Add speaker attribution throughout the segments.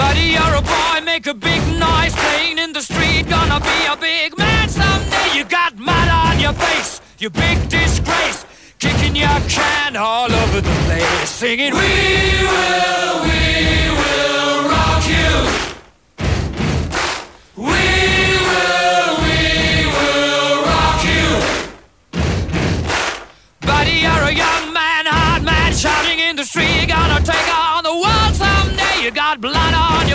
Speaker 1: Buddy, you're a boy, make a big noise playing in the street. Gonna be a big man someday. You got mud on your face, you big disgrace. Kicking your can all over the place, singing, We will, we will rock you. We will, we will rock you. Buddy, you're a young man, hard man, shouting in the street. Gonna take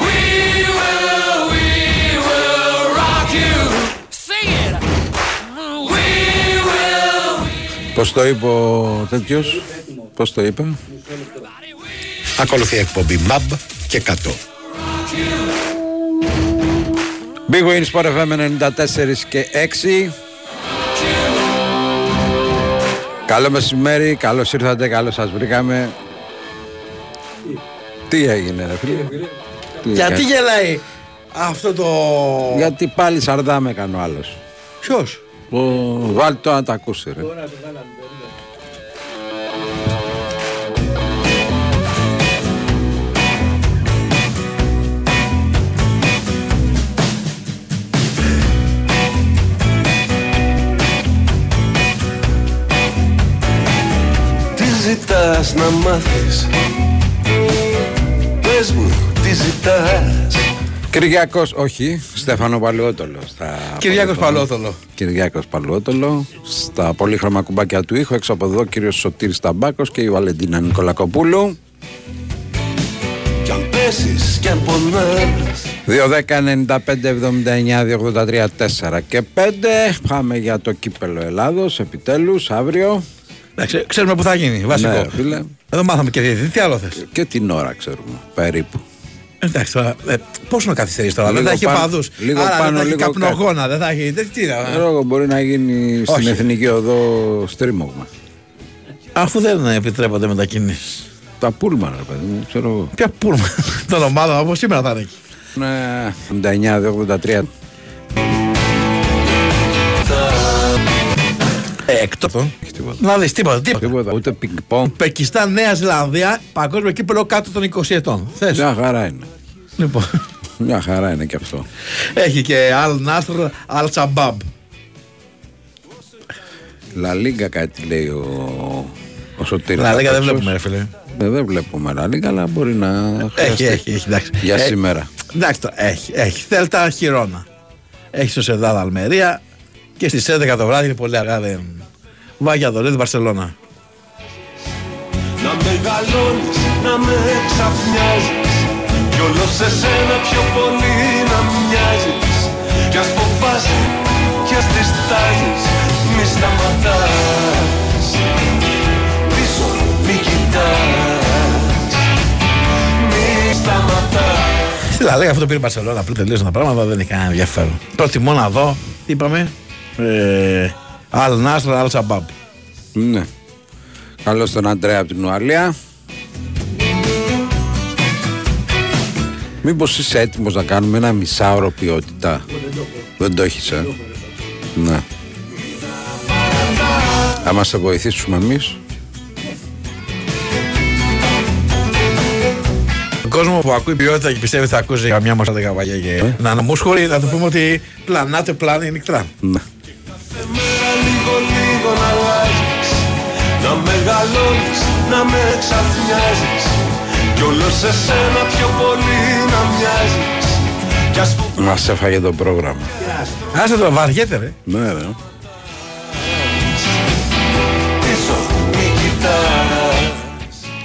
Speaker 1: We will, we will rock you. Sing it. We will.
Speaker 2: Πώς το είπε ο τέτοιος, πώς το είπε;
Speaker 3: Ακολουθεί η εκπομπή MAB και 100.
Speaker 2: Big Win Sport FM 94 και 6. Καλό μεσημέρι, καλώς ήρθατε, καλώς σας βρήκαμε. Τι έγινε ρε φίλε; Τι
Speaker 4: Γιατί
Speaker 2: έκανε;
Speaker 4: γελάει αυτό το.
Speaker 2: Γιατί πάλι σαρδάμε έκανε ο άλλος.
Speaker 4: Ποιος;
Speaker 2: Ο... Βάλ το να τα ακούσει ρε.
Speaker 5: Τι ζητάς να μάθεις; Πες μου τι ζητάς
Speaker 2: Κυριακός, όχι, Στέφανο Παλαιότολο. Στα
Speaker 4: Κυριάκος
Speaker 2: πολύχρωμα-
Speaker 4: Παλαιότολο.
Speaker 2: Κυριάκος Παλαιότολο. Στα πολύχρωμα κουμπάκια του ήχου, έξω από εδώ, κύριος Σωτήρης Ταμπάκος και η Βαλεντίνα Νικολακοπούλου.
Speaker 5: Κι αν πέσεις κι αν πονάς
Speaker 2: 2-10-95-79-283-4 και 5. Πάμε για το κύπελο Ελλάδος, επιτέλους, αύριο.
Speaker 4: Εντάξει, ξέρουμε που θα γίνει. Βασικό.
Speaker 2: Ναι, φίλε.
Speaker 4: Εδώ μάθαμε και διαιτητή. Τι άλλο θες;
Speaker 2: Και την ώρα ξέρουμε, περίπου.
Speaker 4: Εντάξει τώρα. Ε, πόσο να καθυστερήσει τώρα. δεν
Speaker 2: Λίγο
Speaker 4: θα έχει
Speaker 2: πάνω-
Speaker 4: παδούς.
Speaker 2: λίγο
Speaker 4: Άρα
Speaker 2: πάνω,
Speaker 4: δεν θα έχει
Speaker 2: λίγο
Speaker 4: καπνογόνα. Δεν θα έχει. Δεν, τι να-
Speaker 2: Ξέρω εγώ, μπορεί να γίνει στην
Speaker 4: Όχι.
Speaker 2: Εθνική Οδό στρίμωγμα.
Speaker 4: Αφού δεν επιτρέπονται μετακινήσεις.
Speaker 2: Τα πούλμαν, ρε παιδί μου, ξέρω εγώ.
Speaker 4: Ποια πούλμα των ομάδων από σήμερα θα είναι εκεί.
Speaker 2: Ναι, 79-83.
Speaker 4: Εκτό. Να δεις τίποτα. τίποτα.
Speaker 2: Τίποτα, ούτε πινκ-πονγκ.
Speaker 4: Πεκιστάν, Νέα Ζηλανδία, παγκόσμιο κύπελο κάτω των 20 ετών. Θες.
Speaker 2: Μια χαρά είναι.
Speaker 4: Λοιπόν.
Speaker 2: Μια χαρά είναι και αυτό.
Speaker 4: Έχει και Αλ Νάστρ, Αλ Τσαμπάμπ.
Speaker 2: Λα Λίγκα κάτι λέει ο, ο Σωτήρης.
Speaker 4: Να λέγα δεν
Speaker 2: Απ' έξω.
Speaker 4: βλέπουμε, ρε φίλε.
Speaker 2: Ε, δεν βλέπουμε Λα Λίγκα, αλλά μπορεί να χρειαστεί.
Speaker 4: Έχει, έχει, έχει. Εντάξει.
Speaker 2: Για
Speaker 4: Ε,
Speaker 2: σήμερα.
Speaker 4: Εντάξει, το, έχει, έχει. Θέλτα χειρόνα. Έχει στο Σεδάδα Αλμερία και στις 11 το βράδυ είναι πολύ αργά. Δεν... Βάγια Δωρίδη, Βαρσελόνα.
Speaker 5: Να μεγαλώνεις, να με ξαφνιάζεις. Κι όλος σε σένα πιο πολύ να μοιάζεις. Κι ας φοβάσαι, κι ας διστάζεις. Μη σταματάς. Πίσω μη κοιτάς. Μη σταματάς.
Speaker 4: Τι θα λέγα, αυτό το πήρε η Βαρσελόνα. Πριν τελείωσαν τα πράγματα, δεν έχει κανένα ενδιαφέρον. Προτιμώ να δω, τι είπαμε, ε, Αλ Νάστρα, Αλ Τσαμπάμπ.
Speaker 2: Ναι. Καλώς τον Αντρέα από την Ουαλία. Μήπως είσαι έτοιμος να κάνουμε ένα μισάωρο ποιότητα; Δεν το έχεις, ε; Ναι. Άμα σε βοηθήσουμε εμείς.
Speaker 4: Ο κόσμος που ακούει ποιότητα και πιστεύει θα ακούσει καμιά μα καβαλιά και να αναμούσχορη, να του πούμε ότι πλανάτε πλάνη νυχτρά.
Speaker 2: Ναι.
Speaker 5: Μέρα λίγο λίγο να αλλάζεις Να μεγαλώνεις, να με ξαφνιάζεις Κι όλος σε σένα πιο πολύ να μοιάζεις Κι ας φοβάσαι
Speaker 2: Μας έφαγε το πρόγραμμα.
Speaker 4: Άσε το βαριέται, ρε.
Speaker 2: Ναι, ρε.
Speaker 5: πίσω μη κοιτάς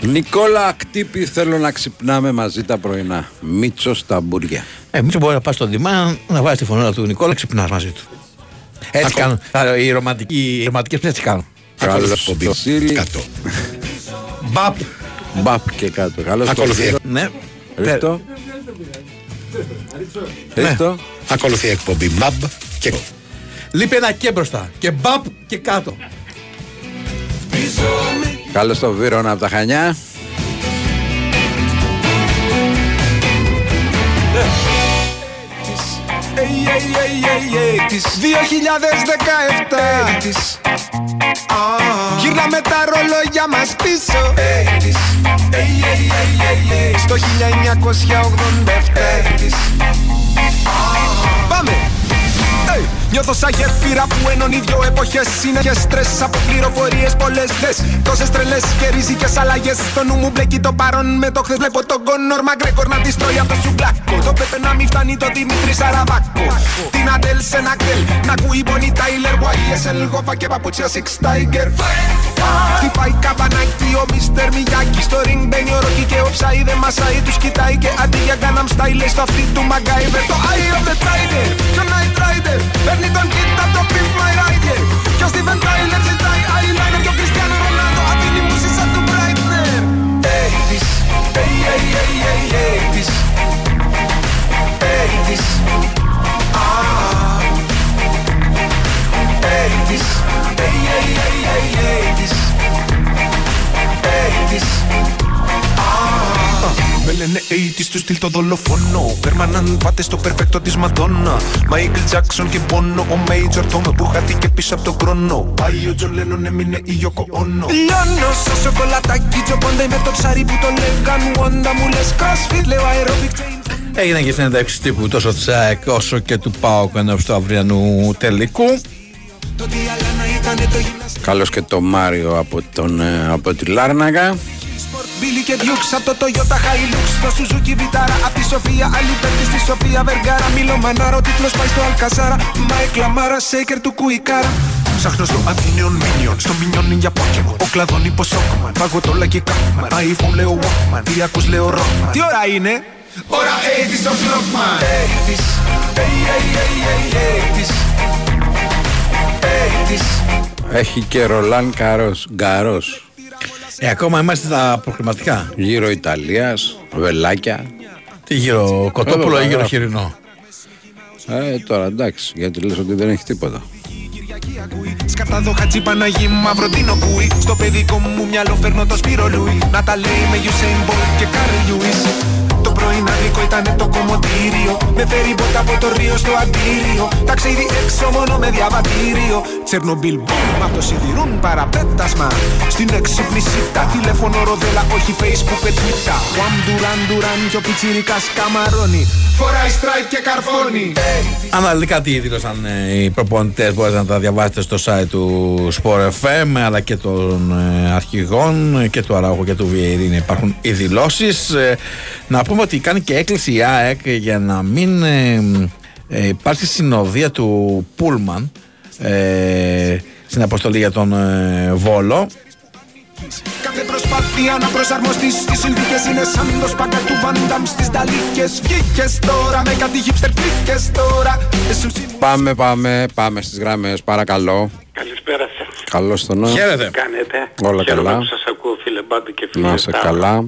Speaker 2: Νικόλα Ακτύπη θέλω να ξυπνάμε μαζί τα πρωινά. Μίτσος στα μπουριά.
Speaker 4: Ε, μην μπορεί να πας στον Δημά να βάζεις τη φωνή του Νικόλα ξυπνάς μαζί του. Έτσι κάνουν. Α, Οι, ρομαντικοί, οι ρομαντικές έτσι κάνουν.
Speaker 2: Καλώς
Speaker 3: εκπομπή.
Speaker 2: το Σίλι.
Speaker 3: 100.
Speaker 4: Μπαπ.
Speaker 2: Μπαπ και κάτω. Καλώς το
Speaker 3: Ακολουθεί.
Speaker 2: Σίλι.
Speaker 4: Ναι.
Speaker 2: Ρίχτω. Ρίχτω.
Speaker 3: Ακολουθεί η εκπομπή MAB και
Speaker 4: Λείπει ένα και μπροστά. Και μπαπ και κάτω.
Speaker 2: Καλώς το Βύρονα από τα Χανιά.
Speaker 5: Ey, ey, ey, ey, ey, της 2017 της Γύρναμε τα ρολόγια μας πίσω. Ey, της Ey, ey, ey, ey, ey, Στο 1987 της Πάμε! Ey, Νιώθω σαν γέφυρα που ενώνει δυο εποχές. Συνέχεια στρες από πληροφορίε πολλές δε. Τόσες τρελές και ριζικές αλλαγές. Στο νου μου μπλέκει το παρόν με το χθες. Βλέπω τον Κόνορ Μαγκρέκορ να τη τρώει από το σουμπλάκο. Το Πέπε να μην φτάνει το Δημήτρη Σαραβάκο. Την Αντέλ σε ένα γκέλ. Να ακούει Bonnie Tyler, YSL, Γόφα και παπούτσια Six Tiger. Χτυπάει καμπανάκι ο Μίστερ Μιγιάκη. Στο ring μπαίνει ο Ρόκι και ο Ψάι δεν μασάει. Τους κοιτάει και αντί για Gangnam Style λέει στο αυτή του Μαγκάιβερ. Το Eye of the Tiger και ο Night Rider. Παίρνει τον κίτ απ' το Pimp My Rider. Και ο Steven Tyler ζητάει eyeliner. Και ο Cristiano Ronaldo αφήνει μουσική σαν του Breitner. Hey, this. Hey, hey, hey, hey, hey, this. Hey, this. Ah. Hey, this. Hey, hey, hey, hey, hey, this. Hey, this. Με λένε 80's του στυλ το δολοφόνο Πέρμαναν πάτε στο περφέκτο της Μαντόνα Μάικλ Τζάκσον και Μπόνο Ο Μέιτζορ Τόμ που χάθηκε πίσω από τον χρόνο Πάει ο Τζον Λένον έμεινε η Γιώκο Όνο Λιώνω στο σοκολατάκι Τζοπόντα με το ψάρι που το λέγαν Wanda μου λες crossfit λέω aerobic chain
Speaker 4: Έγινε και συνέντευξη τύπου τόσο τσάκ όσο και του Πάοκ ενώπιση του αυριανού τελικού.
Speaker 5: Το τι άλλα να ήταν το γυμναστικό
Speaker 2: Καλώς και το Μάριο από, τον, ε, από τη Λάρνακα.
Speaker 5: Sport, Billy και Dukes από το Toyota Hilux. Στο Suzuki Vitara Απ' τη Σοφία Αλιπέρτη στη Σοφία Βεργάρα. Μίλο Μανάρο τίτλος πάει στο Αλκαζάρα Μάικ Λαμάρα Σέικερ του Κουικάρα. Ψάχνω στο Athenion Minion Στο Minion για Pokemon Ο κλαδόν υποσόκμαν Παγωτόλα και Κάκμαν iPhone λέω Walkman Τι ακούς λέω Rockman. Τι ώρα είναι; Ώρα 80's ο Clockman. 80's Hey hey hey hey 80's 80's
Speaker 2: Έχει και Ρολάν Καρός, Γκαρός.
Speaker 4: Ε, ακόμα είμαστε στα προκριματικά.
Speaker 2: Γύρω Ιταλίας, βελάκια.
Speaker 4: Τι γύρω κοτόπουλο
Speaker 2: Έλα,
Speaker 4: ή γύρω
Speaker 2: έλα.
Speaker 4: χοιρινό;
Speaker 2: Ε, τώρα εντάξει, γιατί λες ότι δεν έχει τίποτα.
Speaker 5: Κυριακή ακούει Σκατάδο χατζή Παναγί μαύρο την ακούει Στο παιδικό μου μυαλό φέρνω το Σπύρο Λούι Να τα λέει με Usain Bolt και Κάρl Λιούις Το πρωινάδικο ήταν το κομμωτήριο. Με φέρει μπότα από το Ρίο στο αντίριο. Ταξίδι έξω μόνο με διαβατήριο. Τσερνομπίλ μπούμ απ' το σιδηρούν παραπέτασμα. Στην εξυπνησίτα τηλέφωνο ροδέλα όχι facebook και twitter. Juan Duran Duran και ο πιτσιρικάς καμαρώνει. Φοράει strike και καρφώνει.
Speaker 4: Αναλυτικά τι δήλωσαν ε, οι προπονητές μπορείτε να τα διαβάσετε στο site του Sport FM αλλά και των ε, αρχηγών ε, και του Αραούχου και του Βιερίνη. Υπάρχουν οι δηλώσεις. Να πούμε ότι κάνει και έκκληση η ΑΕΚ για να μην ε, ε, υπάρξει συνοδεία του Πούλμαν ε, στην αποστολή για τον ε, Βόλο.
Speaker 5: Κάθε προσπάθεια να προσαρμοστείς στις συνθήκες είναι σαν το σπάκα του Βαντάμ στις ταλίκες. Βγήκες τώρα με κάτι hipster κλίκε τώρα. Εσύ
Speaker 2: Πάμε, πάμε, πάμε στις γράμμες, παρακαλώ.
Speaker 6: Καλησπέρα σας.
Speaker 2: Καλώς τον νόμο.
Speaker 4: Χαίρετε.
Speaker 6: Κάνετε.
Speaker 2: Όλα
Speaker 6: Χαίρομαι
Speaker 2: καλά.
Speaker 6: που σας ακούω φίλε Μπάντι και φίλε
Speaker 2: Να είσαι
Speaker 6: Τάρο.
Speaker 2: καλά.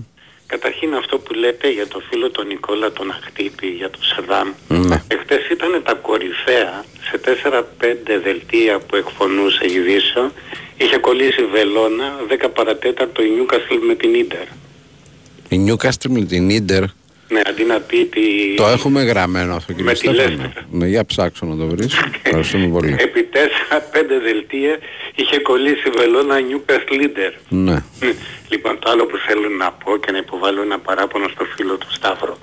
Speaker 6: Καταρχήν αυτό που λέτε για το φίλο τον Νικόλα τον Αχτύπη, για τον Σαδάμ.
Speaker 2: Ναι.
Speaker 6: Εχθές ήταν τα κορυφαία σε 4-5 δελτία που εκφωνούσε ειδήσεων. Είχε κολλήσει βελόνα 10 παρατέταρτο η Νιούκασλ με την Ίντερ.
Speaker 2: Η Newcastle με την Ίντερ
Speaker 6: Ναι, αντί να πει τη...
Speaker 2: το έχουμε γραμμένο αυτό κύριε
Speaker 6: Με τη
Speaker 2: Στέφανο.
Speaker 6: Leicester.
Speaker 2: Ναι, για ψάξω να το βρεις. Ευχαριστούμε πολύ.
Speaker 6: Επί 4-5 δελτία είχε κολλήσει βελόνα Νιούκασλ Ίντερ.
Speaker 2: Ναι.
Speaker 6: Μμ. Λοιπόν, το άλλο που θέλω να πω και να υποβάλω ένα παράπονο στο φίλο του Σταύρο.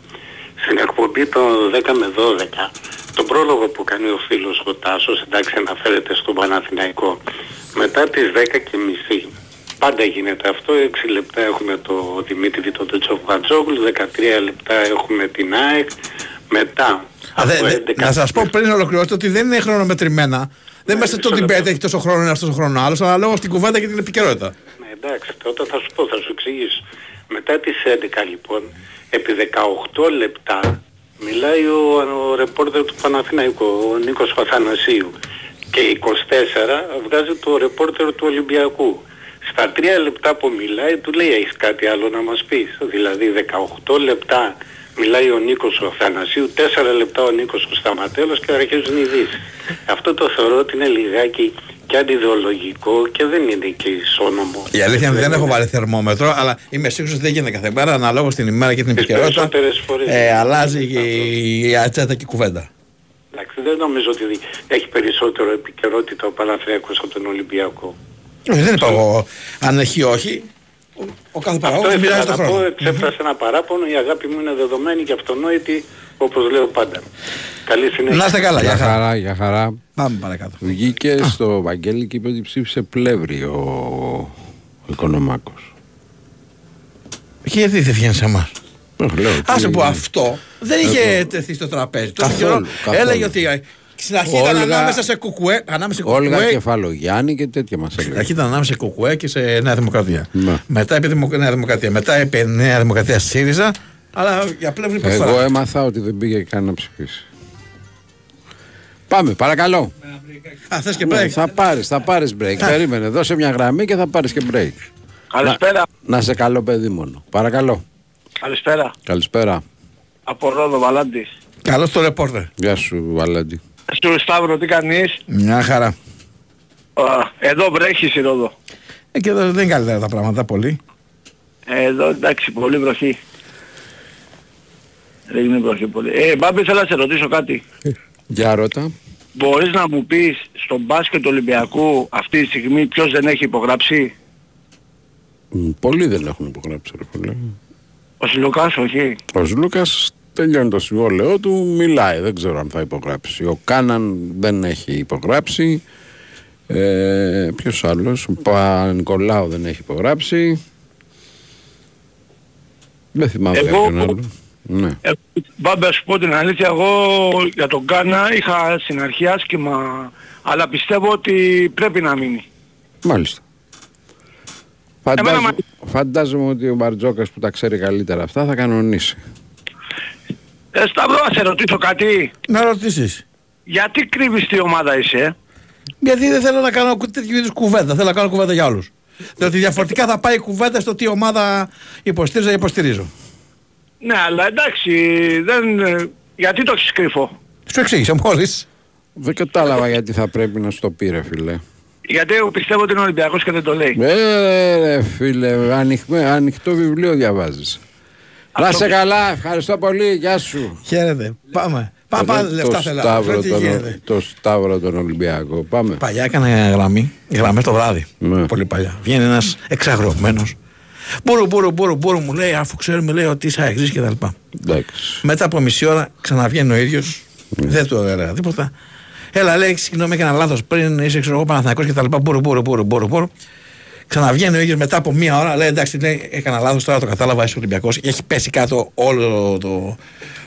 Speaker 6: Στην εκπομπή των 10 με 12, τον πρόλογο που κάνει ο φίλος ο Τάσος, εντάξει αναφέρεται στον Παναθηναϊκό, μετά τις 10 και μισή. Πάντα γίνεται αυτό, 6 λεπτά έχουμε το Δημήτρη τον Τσοφγατζόγλου, 13 λεπτά έχουμε την ΑΕΚ, μετά
Speaker 4: Α,
Speaker 6: από
Speaker 4: δε- δε-
Speaker 6: 11
Speaker 4: να σας πω πριν ολοκληρώσετε ότι δεν είναι χρονομετρημένα. Δεν μέσα στο
Speaker 6: μισό
Speaker 4: debate
Speaker 6: λεπτό.
Speaker 4: έχει τόσο χρόνο ένα τόσο χρόνος άλλος, αλλά λόγω στην κουβέντα και την επικαιρότητα.
Speaker 6: Ναι, εντάξει, τότε θα σου πω, θα σου εξηγήσω. Μετά τις 11 λοιπόν, επί 18 λεπτά, μιλάει ο, ο ρεπόρτερ του Παναθηναϊκού, ο Νίκος Παθανασίου. Και 24 βγάζει το ρεπόρτερ του Ολυμπιακού. Στα 3 λεπτά που μιλάει, του λέει έχεις κάτι άλλο να μας πεις; Δηλαδή 18 λεπτά Μιλάει ο Νίκος ο Θανασίου, τέσσερα λεπτά ο Νίκος ο Σταματέλος και αρχίζουν οι ειδήσεις. Αυτό το θεωρώ ότι είναι λιγάκι και αντιδεολογικό και δεν είναι και ισόνομο.
Speaker 4: Η αλήθεια είναι ότι δεν έχω βάλει θερμόμετρο, αλλά είμαι σίγουρος ότι δεν γίνεται κάθε μέρα. Αναλόγως την ημέρα και την
Speaker 6: Τις
Speaker 4: επικαιρότητα.
Speaker 6: περισσότερες φορές.
Speaker 4: Ε, αλλάζει και η η ατσέτα και η κουβέντα.
Speaker 6: Εντάξει, δεν νομίζω ότι έχει περισσότερο επικαιρότητα ο Παναθηναϊκός από τον Ολυμπιακό.
Speaker 4: Όχι, δεν είπα εγώ αν έχει ή όχι. Ο, ο κάθε
Speaker 6: Αυτό
Speaker 4: παραγωγό
Speaker 6: ήθελα
Speaker 4: μοιράζει τον
Speaker 6: να πω,
Speaker 4: χρόνο.
Speaker 6: εξέφρασα ένα παράπονο, η αγάπη μου είναι δεδομένη και αυτονόητη, όπως λέω πάντα. Καλή συνέχεια.
Speaker 4: Να είστε καλά,
Speaker 2: Για
Speaker 4: για χαρά.
Speaker 2: χαρά, για χαρά.
Speaker 4: Πάμε παρακάτω.
Speaker 2: Βγήκε στο Βαγγέλη και είπε ότι ψήφισε πλεύρη ο, ο Οικονομάκος.
Speaker 4: Και γιατί δεν βγαίνει σε εμάς;
Speaker 2: Ε, λέω,
Speaker 4: Άσε
Speaker 2: τι-
Speaker 4: που αυτό δεν είχε τεθεί στο τραπέζι. Τόσο
Speaker 2: Καθόλου,
Speaker 4: καιρό
Speaker 2: καθόλου.
Speaker 4: έλεγε ότι ε, στην αρχή ήταν
Speaker 2: Όλγα-
Speaker 4: ανάμεσα σε κουκουέ. Ανάμεσα σε
Speaker 2: Όλγα
Speaker 4: κουκουέ
Speaker 2: Κεφαλογιάννη και τέτοια μας
Speaker 4: Στην
Speaker 2: έλεγε.
Speaker 4: αρχή ήταν ανάμεσα σε Κουκουέ και σε Νέα Δημοκρατία.
Speaker 2: Ναι.
Speaker 4: Μετά είπε Δημο- Νέα Δημοκρατία. Μετά είπε Νέα Δημοκρατία ΣΥΡΙΖΑ. Αλλά για πλεύρη
Speaker 2: Εγώ
Speaker 4: προσφορά.
Speaker 2: έμαθα ότι δεν πήγε καν να ψηφίσει. Πάμε, παρακαλώ.
Speaker 4: Α, θες και
Speaker 2: Ναι,
Speaker 4: break;
Speaker 2: θα πάρεις, θα πάρεις break. Περίμενε, δώσε μια γραμμή και θα πάρεις και break.
Speaker 7: Καλησπέρα.
Speaker 2: Να σε καλό παιδί μόνο. Παρακαλώ.
Speaker 7: Καλησπέρα.
Speaker 2: Καλησπέρα.
Speaker 7: Από Ρόδο Βαλάντης.
Speaker 4: Καλώς το ρεπόρτερ.
Speaker 2: Γεια σου, Βαλάντη.
Speaker 7: Σου Σταύρο, τι κάνεις;
Speaker 4: Μια χαρά.
Speaker 7: Α, Εδώ βρέχεις η Ρόδο.
Speaker 4: Ε, και εδώ δεν είναι καλύτερα τα πράγματα πολύ.
Speaker 7: Εδώ εντάξει, πολύ βροχή. Δεν είναι βροχή πολύ. Ε, Μπάμπη, θέλω να σε ρωτήσω κάτι.
Speaker 2: Για ρώτα.
Speaker 7: Μπορείς να μου πεις στον μπάσκετ του Ολυμπιακού αυτή τη στιγμή ποιος δεν έχει υπογράψει;
Speaker 2: Μ, Πολλοί δεν έχουν υπογράψει, ρε φίλε.
Speaker 7: Ο Σιλουκάς, όχι.
Speaker 2: Ο Λούκας τελειώνει το συμβόλαιό του, μιλάει, δεν ξέρω αν θα υπογράψει. Ο Κάναν δεν έχει υπογράψει. Ε, ποιος άλλος, ο Πα-Νικολάου δεν έχει υπογράψει. Δεν θυμάμαι
Speaker 7: Εγώ-
Speaker 2: κάποιον άλλο. Ναι.
Speaker 7: Ε, Μπάμπη, να σου πω την αλήθεια, εγώ για τον Κάνα είχα στην αρχή άσχημα, αλλά πιστεύω ότι πρέπει να μείνει.
Speaker 2: Μάλιστα.
Speaker 7: Εμένα
Speaker 2: Φαντάζομαι,
Speaker 7: μα-
Speaker 2: φαντάζομαι ότι ο Μπαρτζόκας που τα ξέρει καλύτερα αυτά θα κανονίσει.
Speaker 7: Ε, Σταύρο, να σε ρωτήσω κάτι.
Speaker 4: Να ρωτήσεις.
Speaker 7: Γιατί κρύβεις τι ομάδα είσαι, ε;
Speaker 4: Γιατί δεν θέλω να κάνω κου- τέτοιου είδους κουβέντα. Θέλω να κάνω κουβέντα για όλους. Διότι διαφορετικά θα πάει η κουβέντα στο τι ομάδα υποστήριζα ή υποστηρίζω.
Speaker 7: Ναι, αλλά εντάξει, δεν... ε, Γιατί το έχεις κρύφο;
Speaker 4: Σου εξήγησα μόλις.
Speaker 2: Δεν κατάλαβα γιατί θα πρέπει να στο πει ρε φίλε.
Speaker 7: Γιατί εγώ πιστεύω ότι είναι Ολυμπιακός και δεν το λέει.
Speaker 2: Ε, ρε φίλε, ανοιχτό, ανοιχτό βιβλίο διαβάζεις. Να σε καλά, ευχαριστώ πολύ, γεια σου.
Speaker 4: Χαίρετε. Πάμε. Πάμε,
Speaker 2: Εδώ
Speaker 4: πάμε λεφτά
Speaker 2: το
Speaker 4: θέλω.
Speaker 2: Σταύρο,
Speaker 4: Τι
Speaker 2: τον,
Speaker 4: γίνεται.
Speaker 2: το Σταύρο τον Ολυμπιακό. Πάμε.
Speaker 4: Παλιά έκανα γραμμή, γραμμές το βράδυ.
Speaker 2: Ναι.
Speaker 4: Πολύ παλιά. Βγαίνει ένας εξαγρωμένος. Μπούρου, μπούρου, μπούρου, μπούρου μου λέει, αφού ξέρουμε λέει ότι είσαι αεξή και τα λοιπά.
Speaker 2: Εντάξει.
Speaker 4: Μετά από μισή ώρα ξαναβγαίνει ο ίδιος.
Speaker 2: Ναι.
Speaker 4: Δεν του έλεγα τίποτα. Έλα, λέει, συγγνώμη, έκανα λάθος πριν, είσαι ξέρω εγώ Παναθανικό και τα λοιπά. Μπούρου, μπούρου, μπούρου, μπούρου, μπούρου. Ξαναβγαίνει ο ίδιος μετά από μία ώρα, λέει εντάξει, λέει, έκανα λάθος, τώρα το κατάλαβα, είσαι Ολυμπιακός. Και έχει πέσει κάτω όλο το,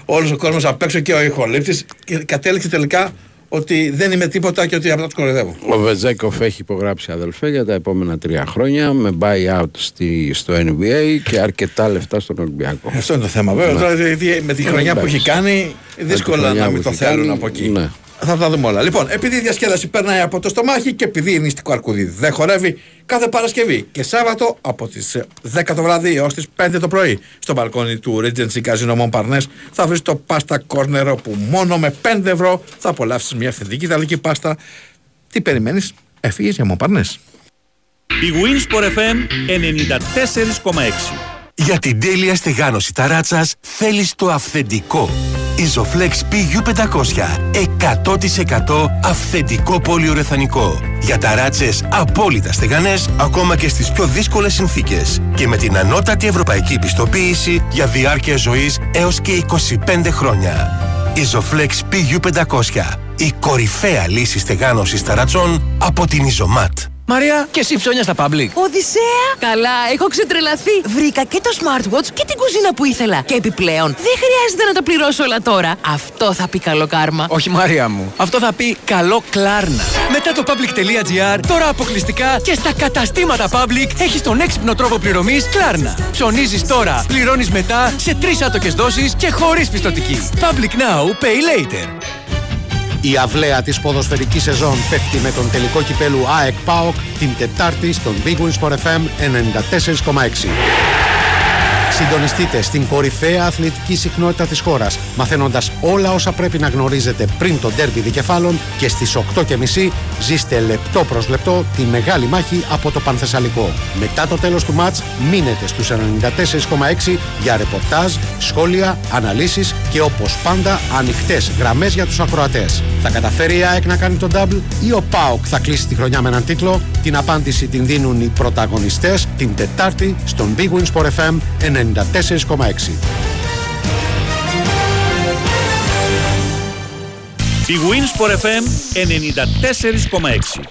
Speaker 4: όλος ο κόσμος απ' έξω και ο ηχολήπτης. Και κατέληξε τελικά ότι δεν είμαι τίποτα και ότι απλά τους κοροϊδεύω.
Speaker 2: Ο Βεζένκοφ έχει υπογράψει αδελφέ για τα επόμενα τρία χρόνια με buyout στη, στο NBA και αρκετά λεφτά στον Ολυμπιακό.
Speaker 4: Αυτό είναι το θέμα. Βέβαια, τώρα δηλαδή, με τη χρονιά που
Speaker 2: εντάξει.
Speaker 4: έχει κάνει, δύσκολα
Speaker 2: χρονιά
Speaker 4: να
Speaker 2: που
Speaker 4: μην το
Speaker 2: έχει
Speaker 4: θέλουν
Speaker 2: κάνει,
Speaker 4: από εκεί.
Speaker 2: ναι.
Speaker 4: Θα τα δούμε όλα. Λοιπόν, επειδή η διασκέδαση περνάει από το στομάχι και επειδή η νηστικό αρκούδι δεν χορεύει, κάθε Παρασκευή και Σάββατο από τις 10 το βράδυ έως τις 5 το πρωί στο μπαλκόνι του Regency Casino Montparnasse θα βρεις το πάστα κόρνερο που μόνο με 5 ευρώ θα απολαύσεις μια αυθεντική ιταλική πάστα. Τι περιμένεις, έφυγες για Montparnasse.
Speaker 8: Η Winsport FM 94,6.
Speaker 9: Για την τέλεια στεγάνωση ταράτσας θέλεις το αυθεντικό. Isoflex PU500 100% αυθεντικό πολυουρεθανικό. Για ταράτσες απόλυτα στεγανές ακόμα και στις πιο δύσκολες συνθήκες. Και με την ανώτατη ευρωπαϊκή πιστοποίηση για διάρκεια ζωής έως και 25 χρόνια. Isoflex PU500 η κορυφαία λύση στεγάνωσης ταρατσών από την Isomat.
Speaker 1: Μαρία, και εσύ ψώνιας στα public.
Speaker 10: Οδυσσέα! Καλά, έχω ξετρελαθεί. Βρήκα και το smartwatch και την κουζίνα που ήθελα. Και επιπλέον, δεν χρειάζεται να τα πληρώσω όλα τώρα. Αυτό θα πει καλό κάρμα.
Speaker 1: Όχι Μαρία μου, αυτό θα πει καλό κλάρνα. Μετά το public.gr, τώρα αποκλειστικά και στα καταστήματα public έχεις τον έξυπνο τρόπο πληρωμής κλάρνα. Ψωνίζεις τώρα, πληρώνεις μετά σε τρεις άτοκες δόσεις και χωρίς πιστοτική. Public now, pay later.
Speaker 3: Η αυλαία της ποδοσφαιρικής σεζόν πέφτει με τον τελικό κυπέλου ΑΕΚ ΠΑΟΚ την Τετάρτη στον Big Wins for FM 94,6. Συντονιστείτε στην κορυφαία αθλητική συχνότητα της χώρας, μαθαίνοντας όλα όσα πρέπει να γνωρίζετε πριν το ντέρμπι δικεφάλων και στις 8.30 ζήστε λεπτό προς λεπτό τη μεγάλη μάχη από το Πανθεσσαλικό. Μετά το τέλος του μάτς, μείνετε στους 94,6 για ρεπορτάζ, σχόλια, αναλύσεις και όπως πάντα ανοιχτές γραμμές για τους ακροατές. Θα καταφέρει η ΑΕΚ να κάνει τον double ή ο ΠΑΟΚ θα κλείσει τη χρονιά με έναν τίτλο; Την απάντηση την δίνουν οι πρωταγωνιστές την Τετάρτη στον Big Wins Sport FM 94,6.
Speaker 8: Η Winsport FM 94,6.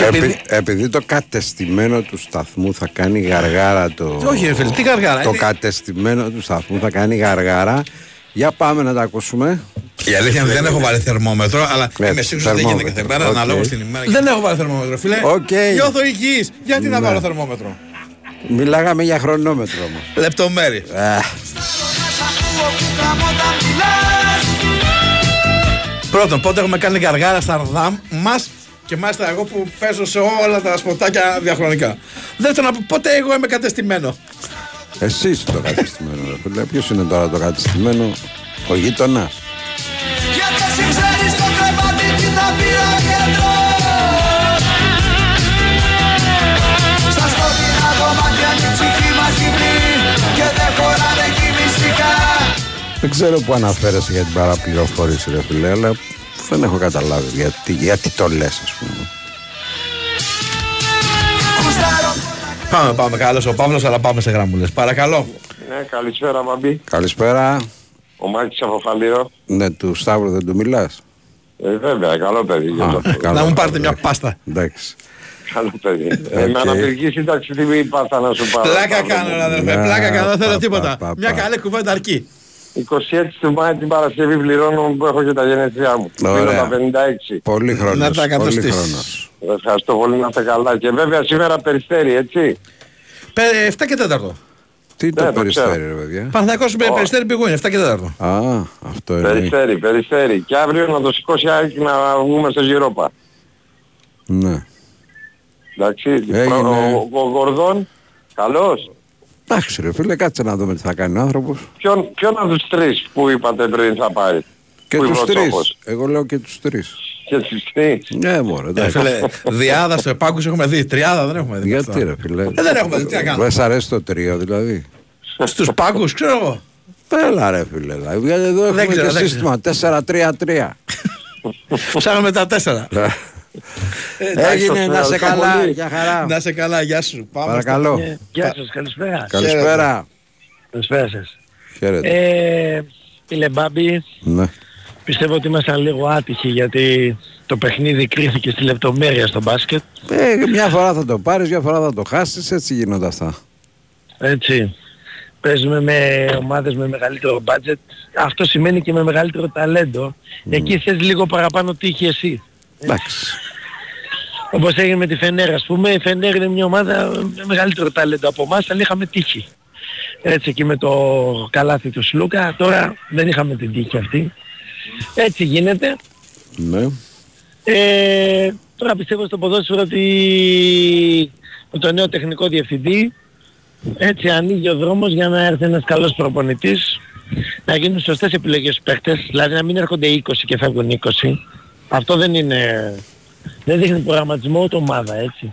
Speaker 2: Επει- επειδή το κατεστημένο του σταθμού θα κάνει γαργάρα το.
Speaker 4: Όχι, ρε φίλε, τι γαργάρα,
Speaker 2: Το
Speaker 4: είναι-
Speaker 2: κατεστημένο του σταθμού θα κάνει γαργάρα. Για πάμε να τα ακούσουμε.
Speaker 4: Η αλήθεια είναι ότι δεν έχω βάλει θερμόμετρο, αλλά
Speaker 2: Ναι,
Speaker 4: είμαι σίγουρος ότι δεν γίνεται κάθε
Speaker 2: θερμόμετρο.
Speaker 4: μέρα
Speaker 2: Οκ.
Speaker 4: αναλόγως την ημέρα. Δεν έχω βάλει θερμόμετρο, φίλε.
Speaker 2: Οκ.
Speaker 4: Νιώθω υγιής. Γιατί να
Speaker 2: Ναι.
Speaker 4: βάλω θερμόμετρο;
Speaker 2: Μιλάγαμε για χρονόμετρο όμως.
Speaker 4: Λεπτομέρειες. Πρώτον, πότε έχουμε κάνει γαργάρα στα ρδάμ μας και μάλιστα εγώ που παίζω σε όλα τα σποτάκια διαχρονικά. Δεύτερον, από πότε εγώ είμαι κατεστημένο.
Speaker 2: Εσύ είσαι το κατεστημένο. Ποιος είναι τώρα το κατεστημένο, ο γείτονας.
Speaker 5: Γιατί εσύ ξέρεις το κρεβάτι τι θα πει ο γιατρός Στα σκοτεινά δωμάτια η ψυχή μας γυμνή Και δεν χωράνε εκεί μυστικά
Speaker 2: Δεν ξέρω που αναφέρεσαι για την παραπληροφόρηση, ρε φίλε, αλλά δεν έχω καταλάβει γιατί, γιατί το λες, ας πούμε.
Speaker 4: Πάμε, πάμε. Καλό ο Παύλος, αλλά πάμε σε γραμμούλες. Παρακαλώ.
Speaker 11: Ναι, καλησπέρα Μαμπή.
Speaker 2: Καλησπέρα.
Speaker 11: Ο Μάκης από Φαλήρο.
Speaker 2: Ναι, του Σταύρου δεν του μιλάς;
Speaker 11: Ε, βέβαια, καλό παιδί. γι' αυτό.
Speaker 4: Να μου πάρετε μια πάστα.
Speaker 2: Εντάξει.
Speaker 11: Καλό παιδί. Ε, με αναπηρική σύνταξη τι πάστα να σου πάρω.
Speaker 4: Πλάκα κάνω, ρε αδερφέ.
Speaker 2: Ναι,
Speaker 4: Πλάκα κάνω, δεν θέλω
Speaker 2: πα,
Speaker 4: τίποτα.
Speaker 2: πα, πα,
Speaker 4: Μια
Speaker 2: πα.
Speaker 4: καλή κουβέντα αρκεί.
Speaker 11: 26 του Μάη την Παρασκευή πληρώνω που έχω και τα γενέθλιά μου.
Speaker 2: Ωραία.
Speaker 11: Πίνω τα 56.
Speaker 2: Πολύ
Speaker 4: Να
Speaker 2: χρόνο.
Speaker 4: τα
Speaker 2: Πολύ
Speaker 4: εκατοστήσεις.
Speaker 2: χρόνος.
Speaker 11: Ευχαριστώ πολύ να είστε καλά. Και βέβαια σήμερα περιστέρι, έτσι.
Speaker 4: 7 και 4.
Speaker 2: Τι
Speaker 11: Ναι,
Speaker 2: το
Speaker 11: το
Speaker 2: περιστέρι,
Speaker 11: ξέρω.
Speaker 2: ρε παιδιά;
Speaker 4: Παναθηναϊκός με περιστέρι πηγούνι, 7 και 4.
Speaker 2: Α, αυτό είναι.
Speaker 11: Περιστέρι, περιστέρι. Και αύριο να το σηκώσει άκρη να βγούμε στο Γυρόπα.
Speaker 2: Ναι.
Speaker 11: Εντάξει.
Speaker 2: Έγινε.
Speaker 11: Ο, ο Γορδόν, καλός.
Speaker 2: Εντάξει, ρε φίλε, κάτσε να δούμε τι θα κάνει ο άνθρωπος.
Speaker 11: Ποιον, ποιον από τους τρεις που είπατε πριν θα πάρει.
Speaker 2: Και
Speaker 11: Που
Speaker 2: τους
Speaker 11: είπε ο
Speaker 2: τρεις.
Speaker 11: Τσόχος.
Speaker 2: Εγώ λέω και τους τρεις.
Speaker 11: Και τους τρεις.
Speaker 2: Ναι, μωρέ,
Speaker 4: Ε,
Speaker 2: εντάξει.
Speaker 4: φίλε, διάδα στο επάκους έχουμε δει. Τριάδα δεν έχουμε δει.
Speaker 2: Γιατί ρε φίλε;
Speaker 4: Ε, δεν έχουμε δει, τι να κάνουμε;
Speaker 2: Δεν σ' αρέσει το τρίο δηλαδή.
Speaker 4: Στους πάγκους, ξέρω εγώ.
Speaker 2: Έλα ρε φίλε. δηλαδή, Γιατί εδώ έχουμε
Speaker 4: ξέρω,
Speaker 2: και
Speaker 4: δεν
Speaker 2: σύστημα 4-3-3.
Speaker 4: Ψάχνουμε τα τέσσερα.
Speaker 2: Έγινε να σε
Speaker 11: ευχαριστώ
Speaker 2: καλά.
Speaker 11: πολύ.
Speaker 2: Για χαρά.
Speaker 4: Να σε καλά, γεια σου. Πάμε
Speaker 2: Παρακαλώ.
Speaker 12: Ε, Γεια σας, καλησπέρα.
Speaker 2: Καλησπέρα.
Speaker 12: Καλησπέρα σας.
Speaker 2: Χαίρετε.
Speaker 12: Ε, φίλε Μπάμπη,
Speaker 2: Ναι.
Speaker 12: πιστεύω ότι ήμασταν λίγο άτυχοι γιατί το παιχνίδι κρίθηκε στη λεπτομέρεια στο μπάσκετ.
Speaker 2: Ε, μια φορά θα το πάρεις, μια φορά θα το χάσεις, έτσι γίνονται αυτά.
Speaker 12: Έτσι. Παίζουμε με ομάδες με μεγαλύτερο budget. Αυτό σημαίνει και με μεγαλύτερο ταλέντο. Εκεί θες λίγο παραπάνω τύχη εσύ.
Speaker 2: Εντάξει.
Speaker 12: Όπως έγινε με τη Φενέρ ας πούμε. Η Φενέρ είναι μια ομάδα με μεγαλύτερο ταλέντο από εμάς, αλλά είχαμε τύχη. Έτσι και με το καλάθι του Σλούκα. Τώρα δεν είχαμε την τύχη αυτή. Έτσι γίνεται.
Speaker 2: Ναι.
Speaker 12: Ε, τώρα πιστεύω στο ποδόσφαιρο ότι με το νέο τεχνικό διευθυντή έτσι ανοίγει ο δρόμος για να έρθει ένας καλός προπονητής να γίνουν σωστές επιλογές στους παίχτες, δηλαδή να μην έρχονται 20 και φεύγουν 20. Αυτό δεν είναι... δεν δείχνει προγραμματισμό ούτε ομάδα, έτσι.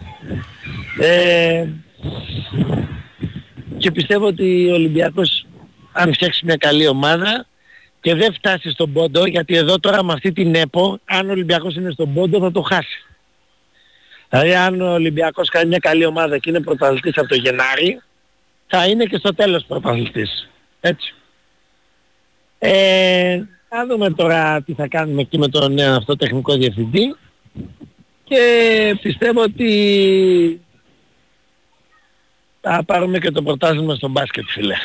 Speaker 12: Ε, και πιστεύω ότι ο Ολυμπιακός αν φτιάξει μια καλή ομάδα και δεν φτάσει στον πόντο, γιατί εδώ τώρα με αυτή την ΕΠΟ, αν ο Ολυμπιακός είναι στον πόντο θα το χάσει. Δηλαδή αν ο Ολυμπιακός κάνει μια καλή ομάδα και είναι πρωταθλητής από το Γενάρη, θα είναι και στο τέλος πρωταθλητής. Έτσι. Ε, θα δούμε τώρα τι θα κάνουμε εκεί με τον νέο αυτό τεχνικό διευθυντή και πιστεύω ότι θα πάρουμε και το πρωτάθλημα στο μπάσκετ φίλε.